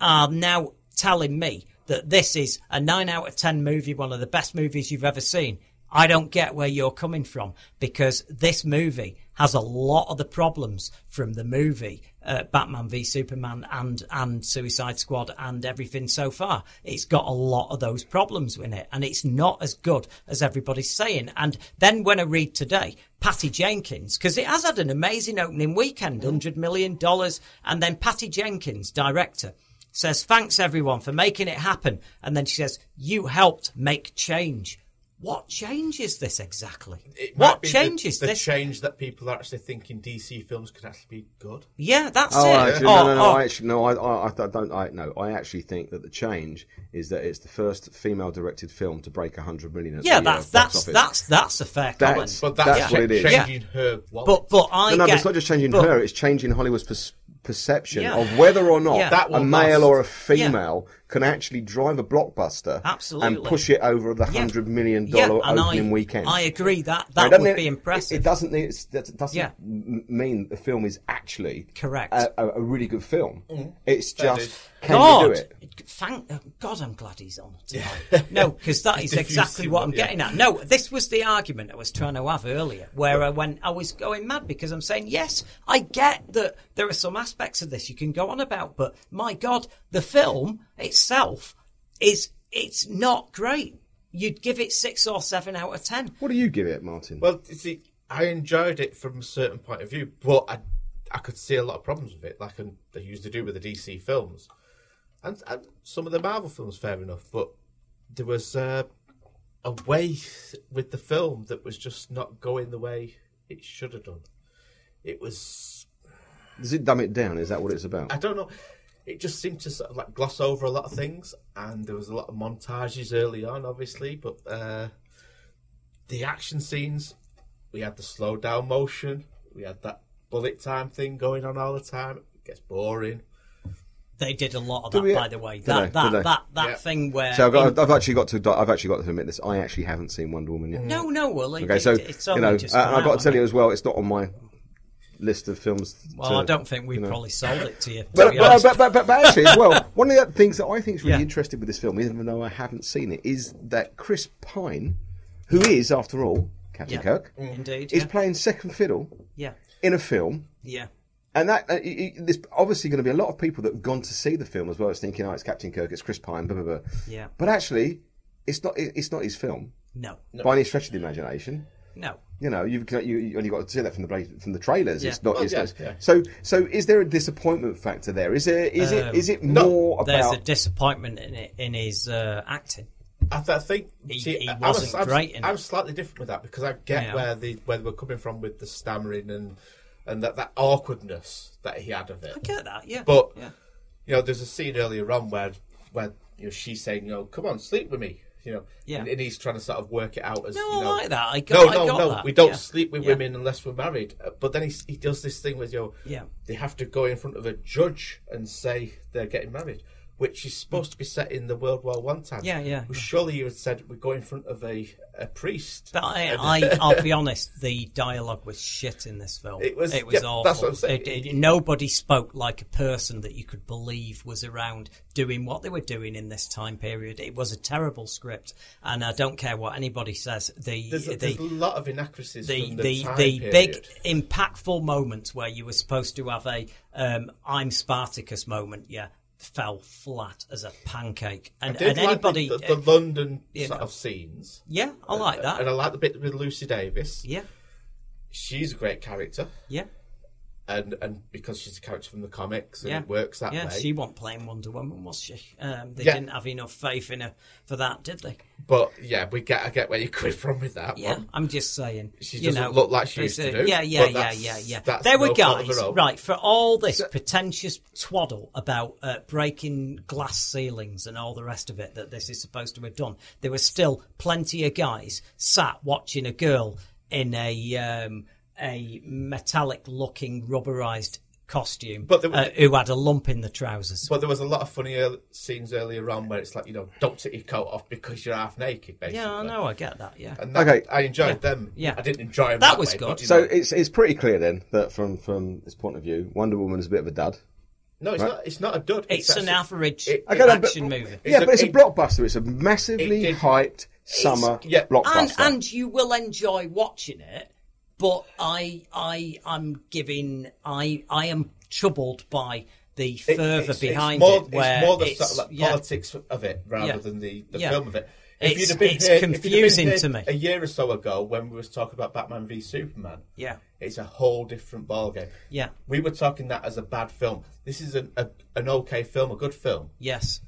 are now telling me that this is a nine out of ten movie, one of the best movies you've ever seen, I don't get where you're coming from because this movie has a lot of the problems from the movie uh, Batman v Superman and and Suicide Squad and everything so far. It's got a lot of those problems in it, and it's not as good as everybody's saying. And then when I read today, Patty Jenkins, because it has had an amazing opening weekend, hundred million dollars, and then Patty Jenkins, director says, Thanks everyone for making it happen. And then she says, You helped make change. What change is this exactly? It What be the- change is this? the this? change that people are actually thinking DC films could actually be good. Yeah, that's Oh, it. actually, Oh, no, no, no. oh. I actually, no, I, I, I don't. I no. I actually think that the change is that it's the first female-directed film to break hundred million. At yeah, the, uh, that's box that's office. that's that's a fair comment. That's, that's what it is. changing her wallet. But but I no, no, get, but it's not just changing but- her; it's changing Hollywood's pers- perception Yeah. of whether or not Yeah. That a male last. or a female can actually drive a blockbuster Absolutely. and push it over the Yeah. hundred million Yeah, dollar and opening I, weekend. I agree that that doesn't would it- be impressive. It, doesn't. It doesn't Yeah. mean the film is actually Correct. A, a, a really good film. Mm-hmm. It's Fair just dues. can God, you do it? Thank oh, God, I'm glad he's on tonight. no, because that is exactly what I'm much, yeah. getting at. No, this was the argument I was trying to have earlier, where I when I was going mad because I'm saying yes, I get that there are some aspects of this you can go on about, but my God, the film itself is it's not great. You'd give it six or seven out of ten. What do you give it, Martin? Well, you see, I enjoyed it from a certain point of view, but I, I could see a lot of problems with it, like they used to do with the DC films, and, and some of the Marvel films, fair enough. But there was uh, a way with the film that was just not going the way it should have done. It was, Does it dumb it down? Is that what it's about? I don't know. It just seemed to sort of like gloss over a lot of things, and there was a lot of montages early on, obviously, but uh, the action scenes, we had the slow down motion, we had that bullet time thing going on all the time. It gets boring. They did a lot of that, we- by the way. did That they? that Did that that Yeah. thing where So I've, got, in- I've actually got to. I've actually got to admit this. I actually haven't seen Wonder Woman yet. no, no, well, it, Okay, so it, it's you know, uh, I've got to tell you as well. It's not on my list of films. Well, to, I don't think we you know. probably sold it to you. to But be but, but, but, but, but actually, well, one of the things that I think is really Yeah. interesting with this film, even though I haven't seen it, is that Chris Pine, who is, after all, Captain Yeah. Kirk, Indeed, is yeah. playing second fiddle yeah, in a film. yeah. And that uh, y- y- there's obviously going to be a lot of people that have gone to see the film as well as thinking, "Oh, it's Captain Kirk, it's Chris Pine." Blah blah blah. Yeah. But actually, it's not. It's not his film No, by any stretch of the imagination. no. You know, you've got- you, you only got to see that from the from the trailers. Yeah. It's not. Well, it's yeah, yeah. So, so is there a disappointment factor there? Is there? Is it? Um, Is it no, more There's a disappointment in it in his uh, acting. I, th- I think He- see, he I wasn't I'm, great in I'm it. slightly different with that because I get Yeah. where the where they were coming from with the stammering and and that, that awkwardness that he had of it. I get that, yeah. But yeah. you know, there's a scene earlier on where where you know she's saying, you know, come on, sleep with me. You know, Yeah. and, and he's trying to sort of work it out as No, you I like that. I no, got- no, got no. that. We don't Yeah. sleep with Yeah. women unless we're married. Uh, But then he he does this thing with you know, Yeah. they have to go in front of a judge and say they're getting married, which is supposed to be set in the World War One time. Yeah, yeah. Well, surely you had said we go in front of a a priest. But I, I, I'll be honest, the dialogue was shit in this film. It was- it was yeah, awful. that's what I'm saying. It- it- nobody spoke like a person that you could believe was around doing what they were doing in this time period. It was a terrible script, and I don't care what anybody says. The There's, a, the, there's a lot of inaccuracies the the, the, the big impactful moments where you were supposed to have a um, I'm Spartacus moment, yeah, fell flat as a pancake. And, and like anybody, the, the, the London you sort know. of scenes. yeah, I like uh, that. And I like the bit with Lucy Davis. yeah, She's a great character, yeah. And and because she's a character from the comics, and Yeah, it works that yeah, way. she wasn't playing Wonder Woman, was she? Um, they Yeah. didn't have enough faith in her for that, did they? But yeah, we get I get where you're coming from with that Yeah, one. I'm just saying. She doesn't know, look like she used to do, Yeah, yeah, yeah, yeah, yeah. There were no guys, right, for all this pretentious twaddle about uh, breaking glass ceilings and all the rest of it that this is supposed to have done. There were still plenty of guys sat watching a girl in a um, a metallic looking rubberized costume But there was- uh, who had a lump in the trousers. But there was a lot of funny early, scenes earlier on where it's like you know, don't take your coat off because you're half naked, basically. yeah, I know, I get that, yeah. And that, Okay. I enjoyed Yeah. them. Yeah. I didn't enjoy them. That That, was way, good. but, So know- it's it's pretty clear then that from from this point of view, Wonder Woman is a bit of a dud. no, it's Right. not. It's not a dud. It's an actually- average it- Okay, no, but- action movie. It's yeah, a- but it's a blockbuster. It's a massively it hyped summer yeah. blockbuster. and and you will enjoy watching it but i i i'm giving i i am troubled by the further it's- behind it's more, it where it's more the it's, like yeah, politics of it rather Yeah. than the, the Yeah. film of it. It's- you'd have it's here- you'd have been confusing to me. A year or so ago, when we was talking about Batman v Superman, yeah it's a whole different ballgame. yeah We were talking that as a bad film. This is an a, an okay film, a good film, yes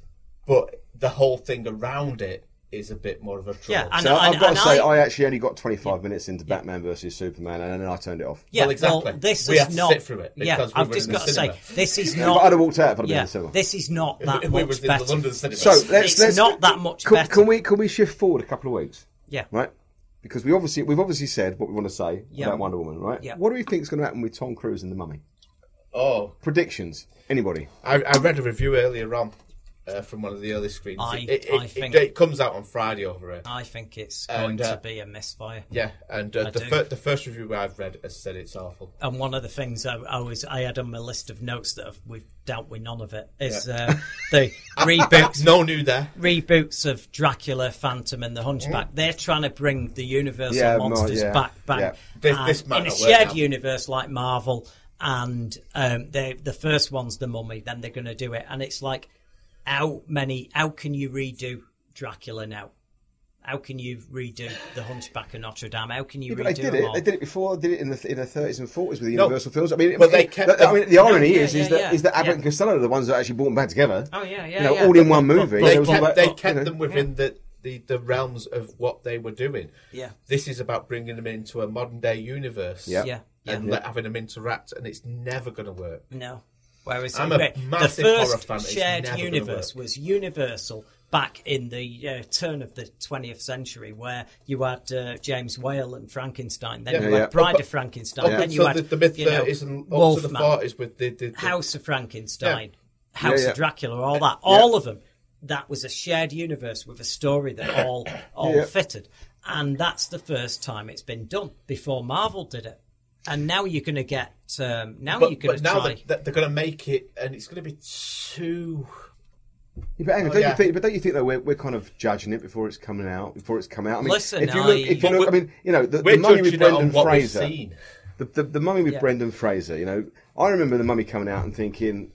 but the whole thing around it is a bit more of a trouble. Yeah, and- so I've got to say, I- I, actually only got 25 minutes into Batman versus Superman, and then I turned it off. yeah Well, exactly. this We is had to not sit through it yeah because we i've just got to say this is not I'd have walked out if I'd have been yeah, in the cinema. this is not that we much was the better London. So let's it's let's not that much can, better Can we can we shift forward a couple of weeks? yeah right? Because we obviously we've obviously said what we want to say Yeah. about Wonder Woman, right? Yeah. What do we think is going to happen with Tom Cruise and the Mummy? Oh, predictions. Anybody? I, I read a review earlier on uh, from one of the early screens. I- it, it, I think- it comes out on Friday over here. I think it's And, going uh, to be a misfire. Yeah, and uh, the, fir- the first review I've read has said it's awful. And one of the things I, I was I had on my list of notes that have, we've dealt with none of it is Yeah. uh, the reboots. No new there. Reboots of Dracula, Phantom, and the Hunchback. They're trying to bring the Universal Yeah, more- monsters yeah, back back yeah. This- this might in a not work shared out. universe like Marvel. And um, they, the first one's the Mummy. Then they're going to do it, and it's like, how many? How can you redo Dracula now? How can you redo the Hunchback of Notre Dame? How can you Yeah, redo they did them it. all? They did it before. Did it in the in the thirties and forties with the No, Universal films. I mean, but they it- kept I mean, the irony yeah, is, is yeah, that yeah, is that Abbott yeah. and Costello are the ones that actually brought them back together. Oh yeah, yeah, you know, yeah. all in one movie. They It was all kept, about- they oh, you know. them within the, the, the realms of what they were doing. Yeah. This is about bringing them into a modern day universe. Yeah. Yeah, And yeah. let, having them interact, and it's never going to work. No. Whereas I'm a the first horror fan, shared universe was Universal back in the uh, turn of the 20th century, where you had uh, James Whale and Frankenstein, then Yeah. you Yeah, had yeah. Bride Up- of Frankenstein, Up then you until had the, the mid you know, 30s and up to the Wolfman, 40s with the, the, the House of Frankenstein, House Yeah, yeah. of Dracula, all that, all of them. That was a shared universe with a story that all all Yeah. fitted, and that's the first time it's been done. Before Marvel did it, and now you're going to get um, now but, you're going but to now try. that they're going to make it, and it's going to be too. Yeah, but, hang on, Oh, don't yeah. you think? But don't you think that we're, we're kind of judging it before it's coming out? Before it's come out. I mean, Listen, if you look, I- if you look, I mean, you know, the, We're the mummy with judging on Brendan what we've Fraser. seen. The, the, the mummy with Yeah. Brendan Fraser. You know, I remember the mummy coming out and thinking,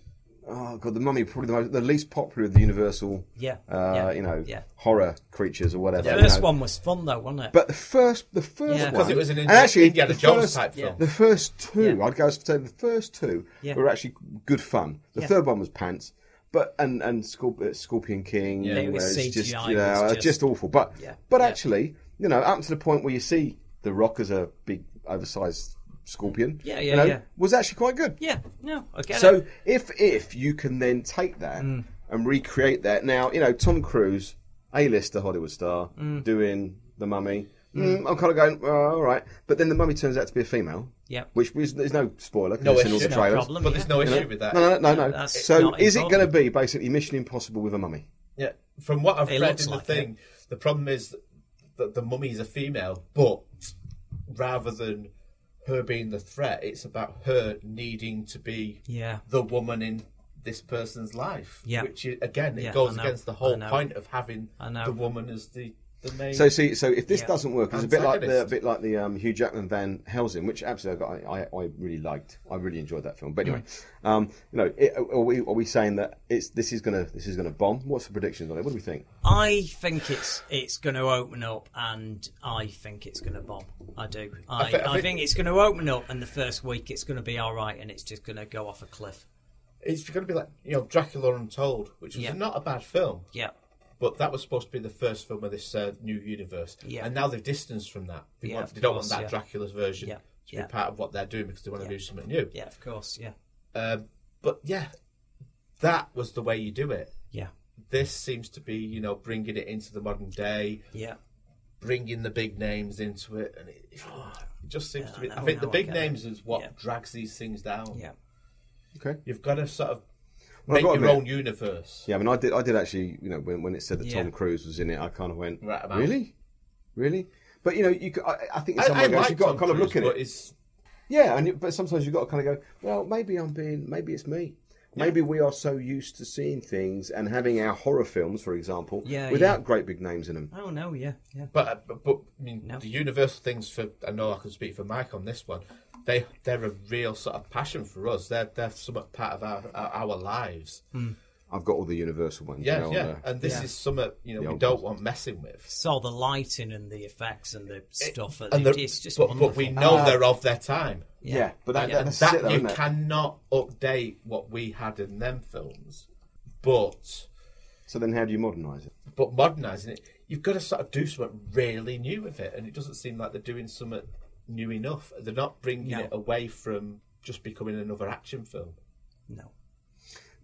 "Oh God, the mummy probably the, most, the least popular of the Universal, Yeah, uh, yeah, you know, yeah. horror creatures or whatever." The you first know. one was fun though, wasn't it? But the first, the first Yeah. one, Because it was an and actually, Indiana the Jones first, type film. The first two, Yeah. I'd go as to say the first two Yeah. were actually good fun. The Yeah. third one was pants, but and and Scorp- uh, Scorpion King, Yeah. It was it's just you know was just, just- awful. But Yeah. but Yeah. actually, you know, up to the point where you see the Rock as a big oversized scorpion, Yeah, you yeah, know, yeah. was actually quite good. yeah, no, I get So it. if if you can then take that Mm. and recreate that now, you know, Tom Cruise, A-lister Hollywood star, Mm. doing the Mummy. Mm, I'm kind of going, oh, all right, but then the Mummy turns out to be a female. Yeah. Which is, there's no spoiler. 'cause No it's in all issue. the No trailers. problem. But there's yeah. no You know? issue with that. No, no, no, no. So is it going to be basically Mission Impossible with a mummy? Yeah, from what I've It read looks in the like thing, the problem is that the mummy is a female, but rather than her being the threat, it's about her needing to be Yeah. the woman in this person's life. Yeah. which is, again, it Yeah, goes against the whole point of having the woman as the the main. So see, so if this Yeah. doesn't work, it's a bit like the a bit like the um, Hugh Jackman Van Helsing, which absolutely I, I, I really liked. I really enjoyed that film. But anyway, Mm. um, you know, it, are we are we saying that it's this is gonna this is gonna bomb? What's the predictions on it? What do we think? I think it's it's going to open up, and I think it's going to bomb. I do. I, I, thi- I think, think- it's going to open up, and the first week it's going to be all right, and it's just going to go off a cliff. it's going to be like you know Dracula Untold, which was Yeah. not a bad film. Yeah, But that was supposed to be the first film of this uh, new universe, Yeah. and now they've distanced from that. They, Yeah, want, they don't course, want that yeah. Dracula's version Yeah, to yeah. be part of what they're doing because they want to do something new. yeah, of course, yeah, Um, but yeah, that was the way you do it. yeah, This seems to be, you know, bringing it into the modern day, yeah. bringing the big names into it, and it, it just seems Yeah, to be. I I, think the no, I big names is what Yeah. drags these things down. Yeah. Okay. You've got to sort of Well, I've make got to your admit- own universe. Yeah, I mean, I did. I did actually. You know, when, when it said that Yeah. Tom Cruise was in it, I kind of went, Right about. "Really, really." But you know, you. could- I, I think in I, some I ways like you've got Tom to kind of Cruise, look at it. It's, Yeah, and you, but sometimes you've got to kind of go, well, maybe I'm being, maybe it's me. Maybe we are so used to seeing things and having our horror films, for example, Yeah, without yeah. great big names in them. Oh no, yeah, yeah. but, uh, but but I mean, No. the universal things for I know I can speak for Mike on this one. They they're a real sort of passion for us. They're they're somewhat part of our our, our lives. I've got all the Universal ones. Yeah, you know, yeah. the- And this Yeah. is something you know The we don't ones. want messing with. Saw the lighting and the effects and the stuff. And and the- it's just but, wonderful. but we know Ah. they're of their time. yeah. but that, Yeah, and that's that it, though, you cannot update what we had in them films. But So then, how do you modernise it? but modernising it, you've got to sort of do something really new with it, and it doesn't seem like they're doing something new enough. They're not bringing No. it away from just becoming another action film. no.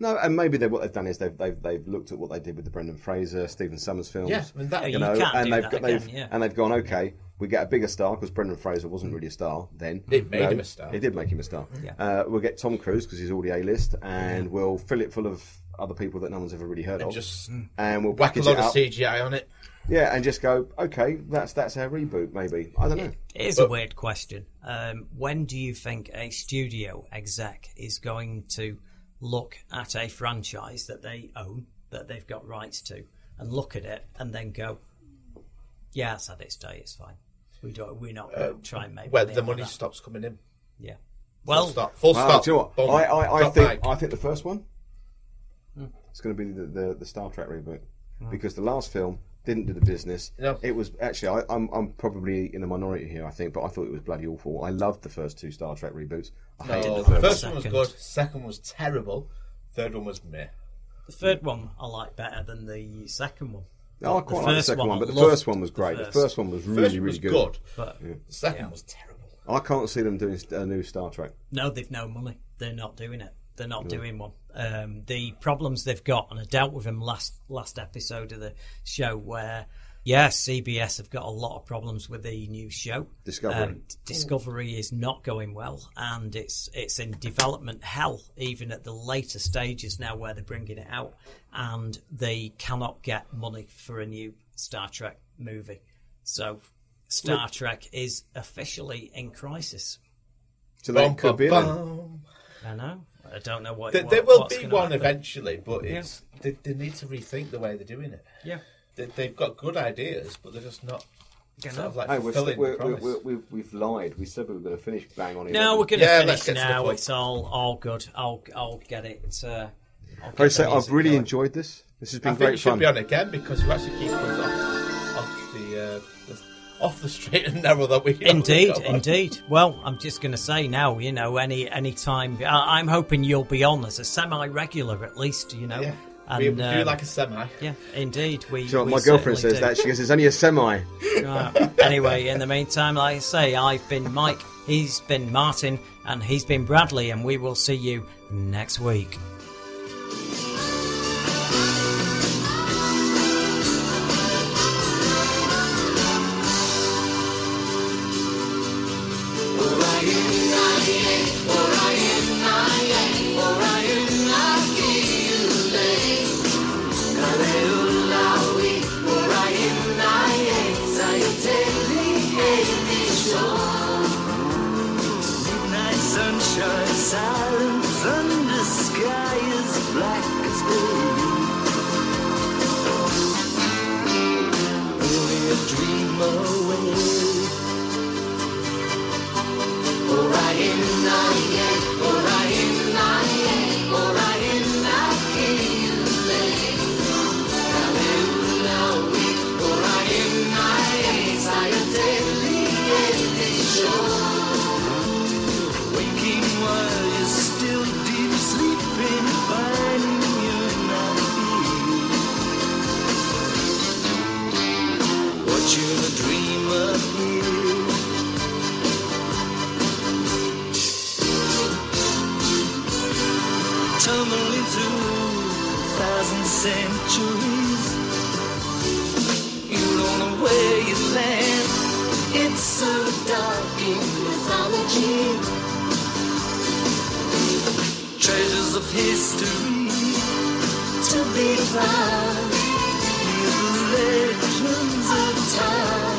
No, and maybe they, what they've done is they've, they've they've looked at what they did with the Brendan Fraser, Stephen Sommers films. Yeah, I mean that. You you know, can't and do they've that got, they've again, yeah. and they've gone okay. We get a bigger star because Brendan Fraser wasn't really a star then. It made No, him a star. It did make him a star. Yeah. Uh, we'll get Tom Cruise because he's already A list, and we'll fill it full of other people that no one's ever really heard And of. just and we'll whack a package load it of. CGI on it. Yeah, and just go, okay, that's that's our reboot, maybe. I don't know. It is a weird question. Um, when do you think a studio exec is going to look at a franchise that they own, that they've got rights to, and look at it and then go, "Yeah, it's had its day. It's fine. We don't. We're not going to uh, try and make When money the money stops coming in. Yeah. Full Well, stop. Full Well, stop. do you know what? Boom. I, I, I think bag. I think the first one hmm. it's going to be the, the, the Star Trek reboot hmm. because the last film didn't do the business. No. It was actually I, I'm I'm probably in the minority here. I think, but I thought it was bloody awful. I loved the first two Star Trek reboots. I No, the the third first one. one was good. Second was terrible. Third one was meh. the third one I like better than the second one. Oh, I The quite like the first second one, but the first one was great. The first one was really, First one really was good. good. But The second was terrible. I can't see them doing a new Star Trek. No, they've no money. They're not doing it. They're not doing one. Um, the problems they've got, and I dealt with them last last episode of the show, where yeah, CBS have got a lot of problems with the new show. Discovery. Um, Discovery is not going well, and it's it's in development hell, even at the later stages now where they're bringing it out, and they cannot get money for a new Star Trek movie. So Star Trek is officially in crisis. So that Bum, could bum, be bum. I know. I don't know what. There, what- there will what's be one happen. eventually, but Yeah. it's they, they need to rethink the way they're doing it. Yeah. They, they've got good ideas, but they're just not Don't sort of like Hey, we're, fulfilling we're, the we're, promise. we're, we've, we've lied. We said we were going to finish bang on. It. No, we're going to Yeah, finish let's to the now. point. It's all all good. I'll I'll get it. It's, uh, I'll Can I get say the I've really going. enjoyed this. This has I been think you great should fun. be on again because you actually keep us off, off the, uh, the off the straight and narrow that we Indeed, we indeed. Well, I'm just going to say now, you know, any any time. I, I'm hoping you'll be on as a semi-regular at least. You know. Yeah. And, we, we do um, like a semi. Yeah, indeed. We. Do you know what we my girlfriend says do. that she goes, "It's only a semi." Right. anyway, in the meantime, like I say, I've been Mike, he's been Martin, and he's been Bradley, and we will see you next week. Sunshine, silent thunder, sky is black as day. Only a dream centuries. You don't know where you land. It's so dark in mythology. Treasures of history to be found. The legends of time.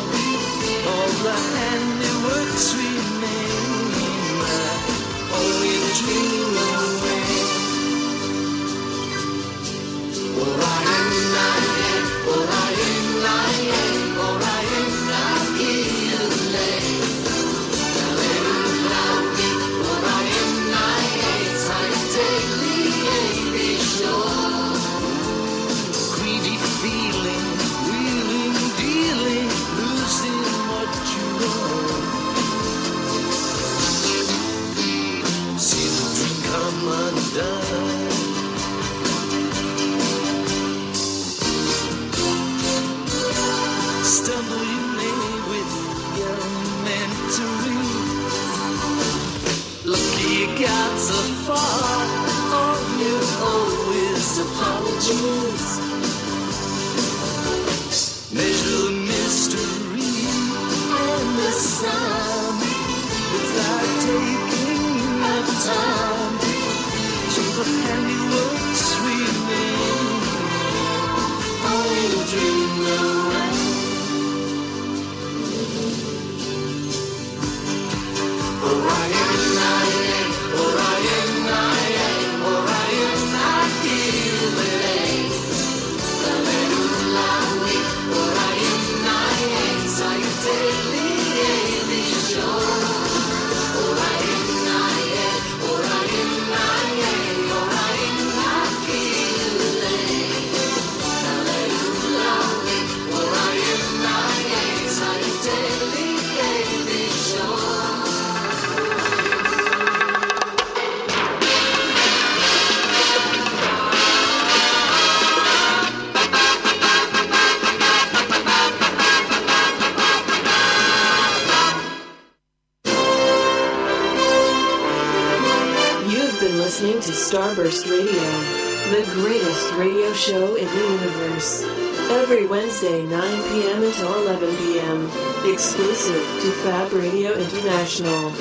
Wednesday, 9 p.m. until 11 p.m. Exclusive to Fab Radio International.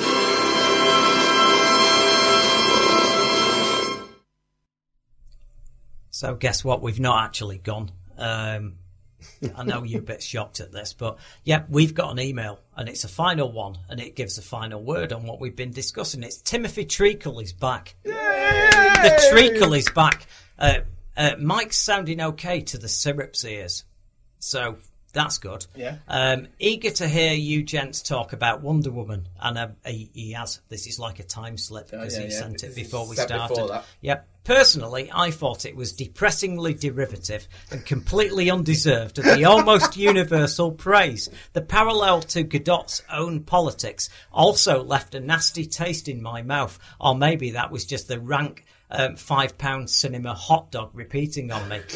So guess what? We've not actually gone. Um, I know you're a bit shocked at this, but yeah, we've got an email and it's a final one and it gives a final word on what we've been discussing. It's Timothy Treacle is back. The Treacle is back. Uh, uh, Mike's sounding okay to the syrup's ears. So that's good. Yeah. Um, eager to hear you gents talk about Wonder Woman, and um, he, he has. This is like a time slip Oh, because yeah, he yeah, sent it before we started. before. Yep. Personally, I thought it was depressingly derivative and completely undeserved of the almost universal praise. The parallel to Gadot's own politics also left a nasty taste in my mouth, or maybe that was just the rank um, five pound cinema hot dog repeating on me.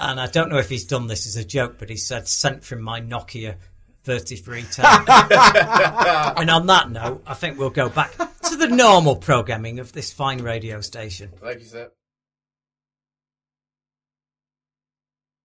And I don't know if he's done this as a joke, but he said, sent from my Nokia 3310. and on that note, I think we'll go back to the normal programming of this fine radio station. Thank you, sir.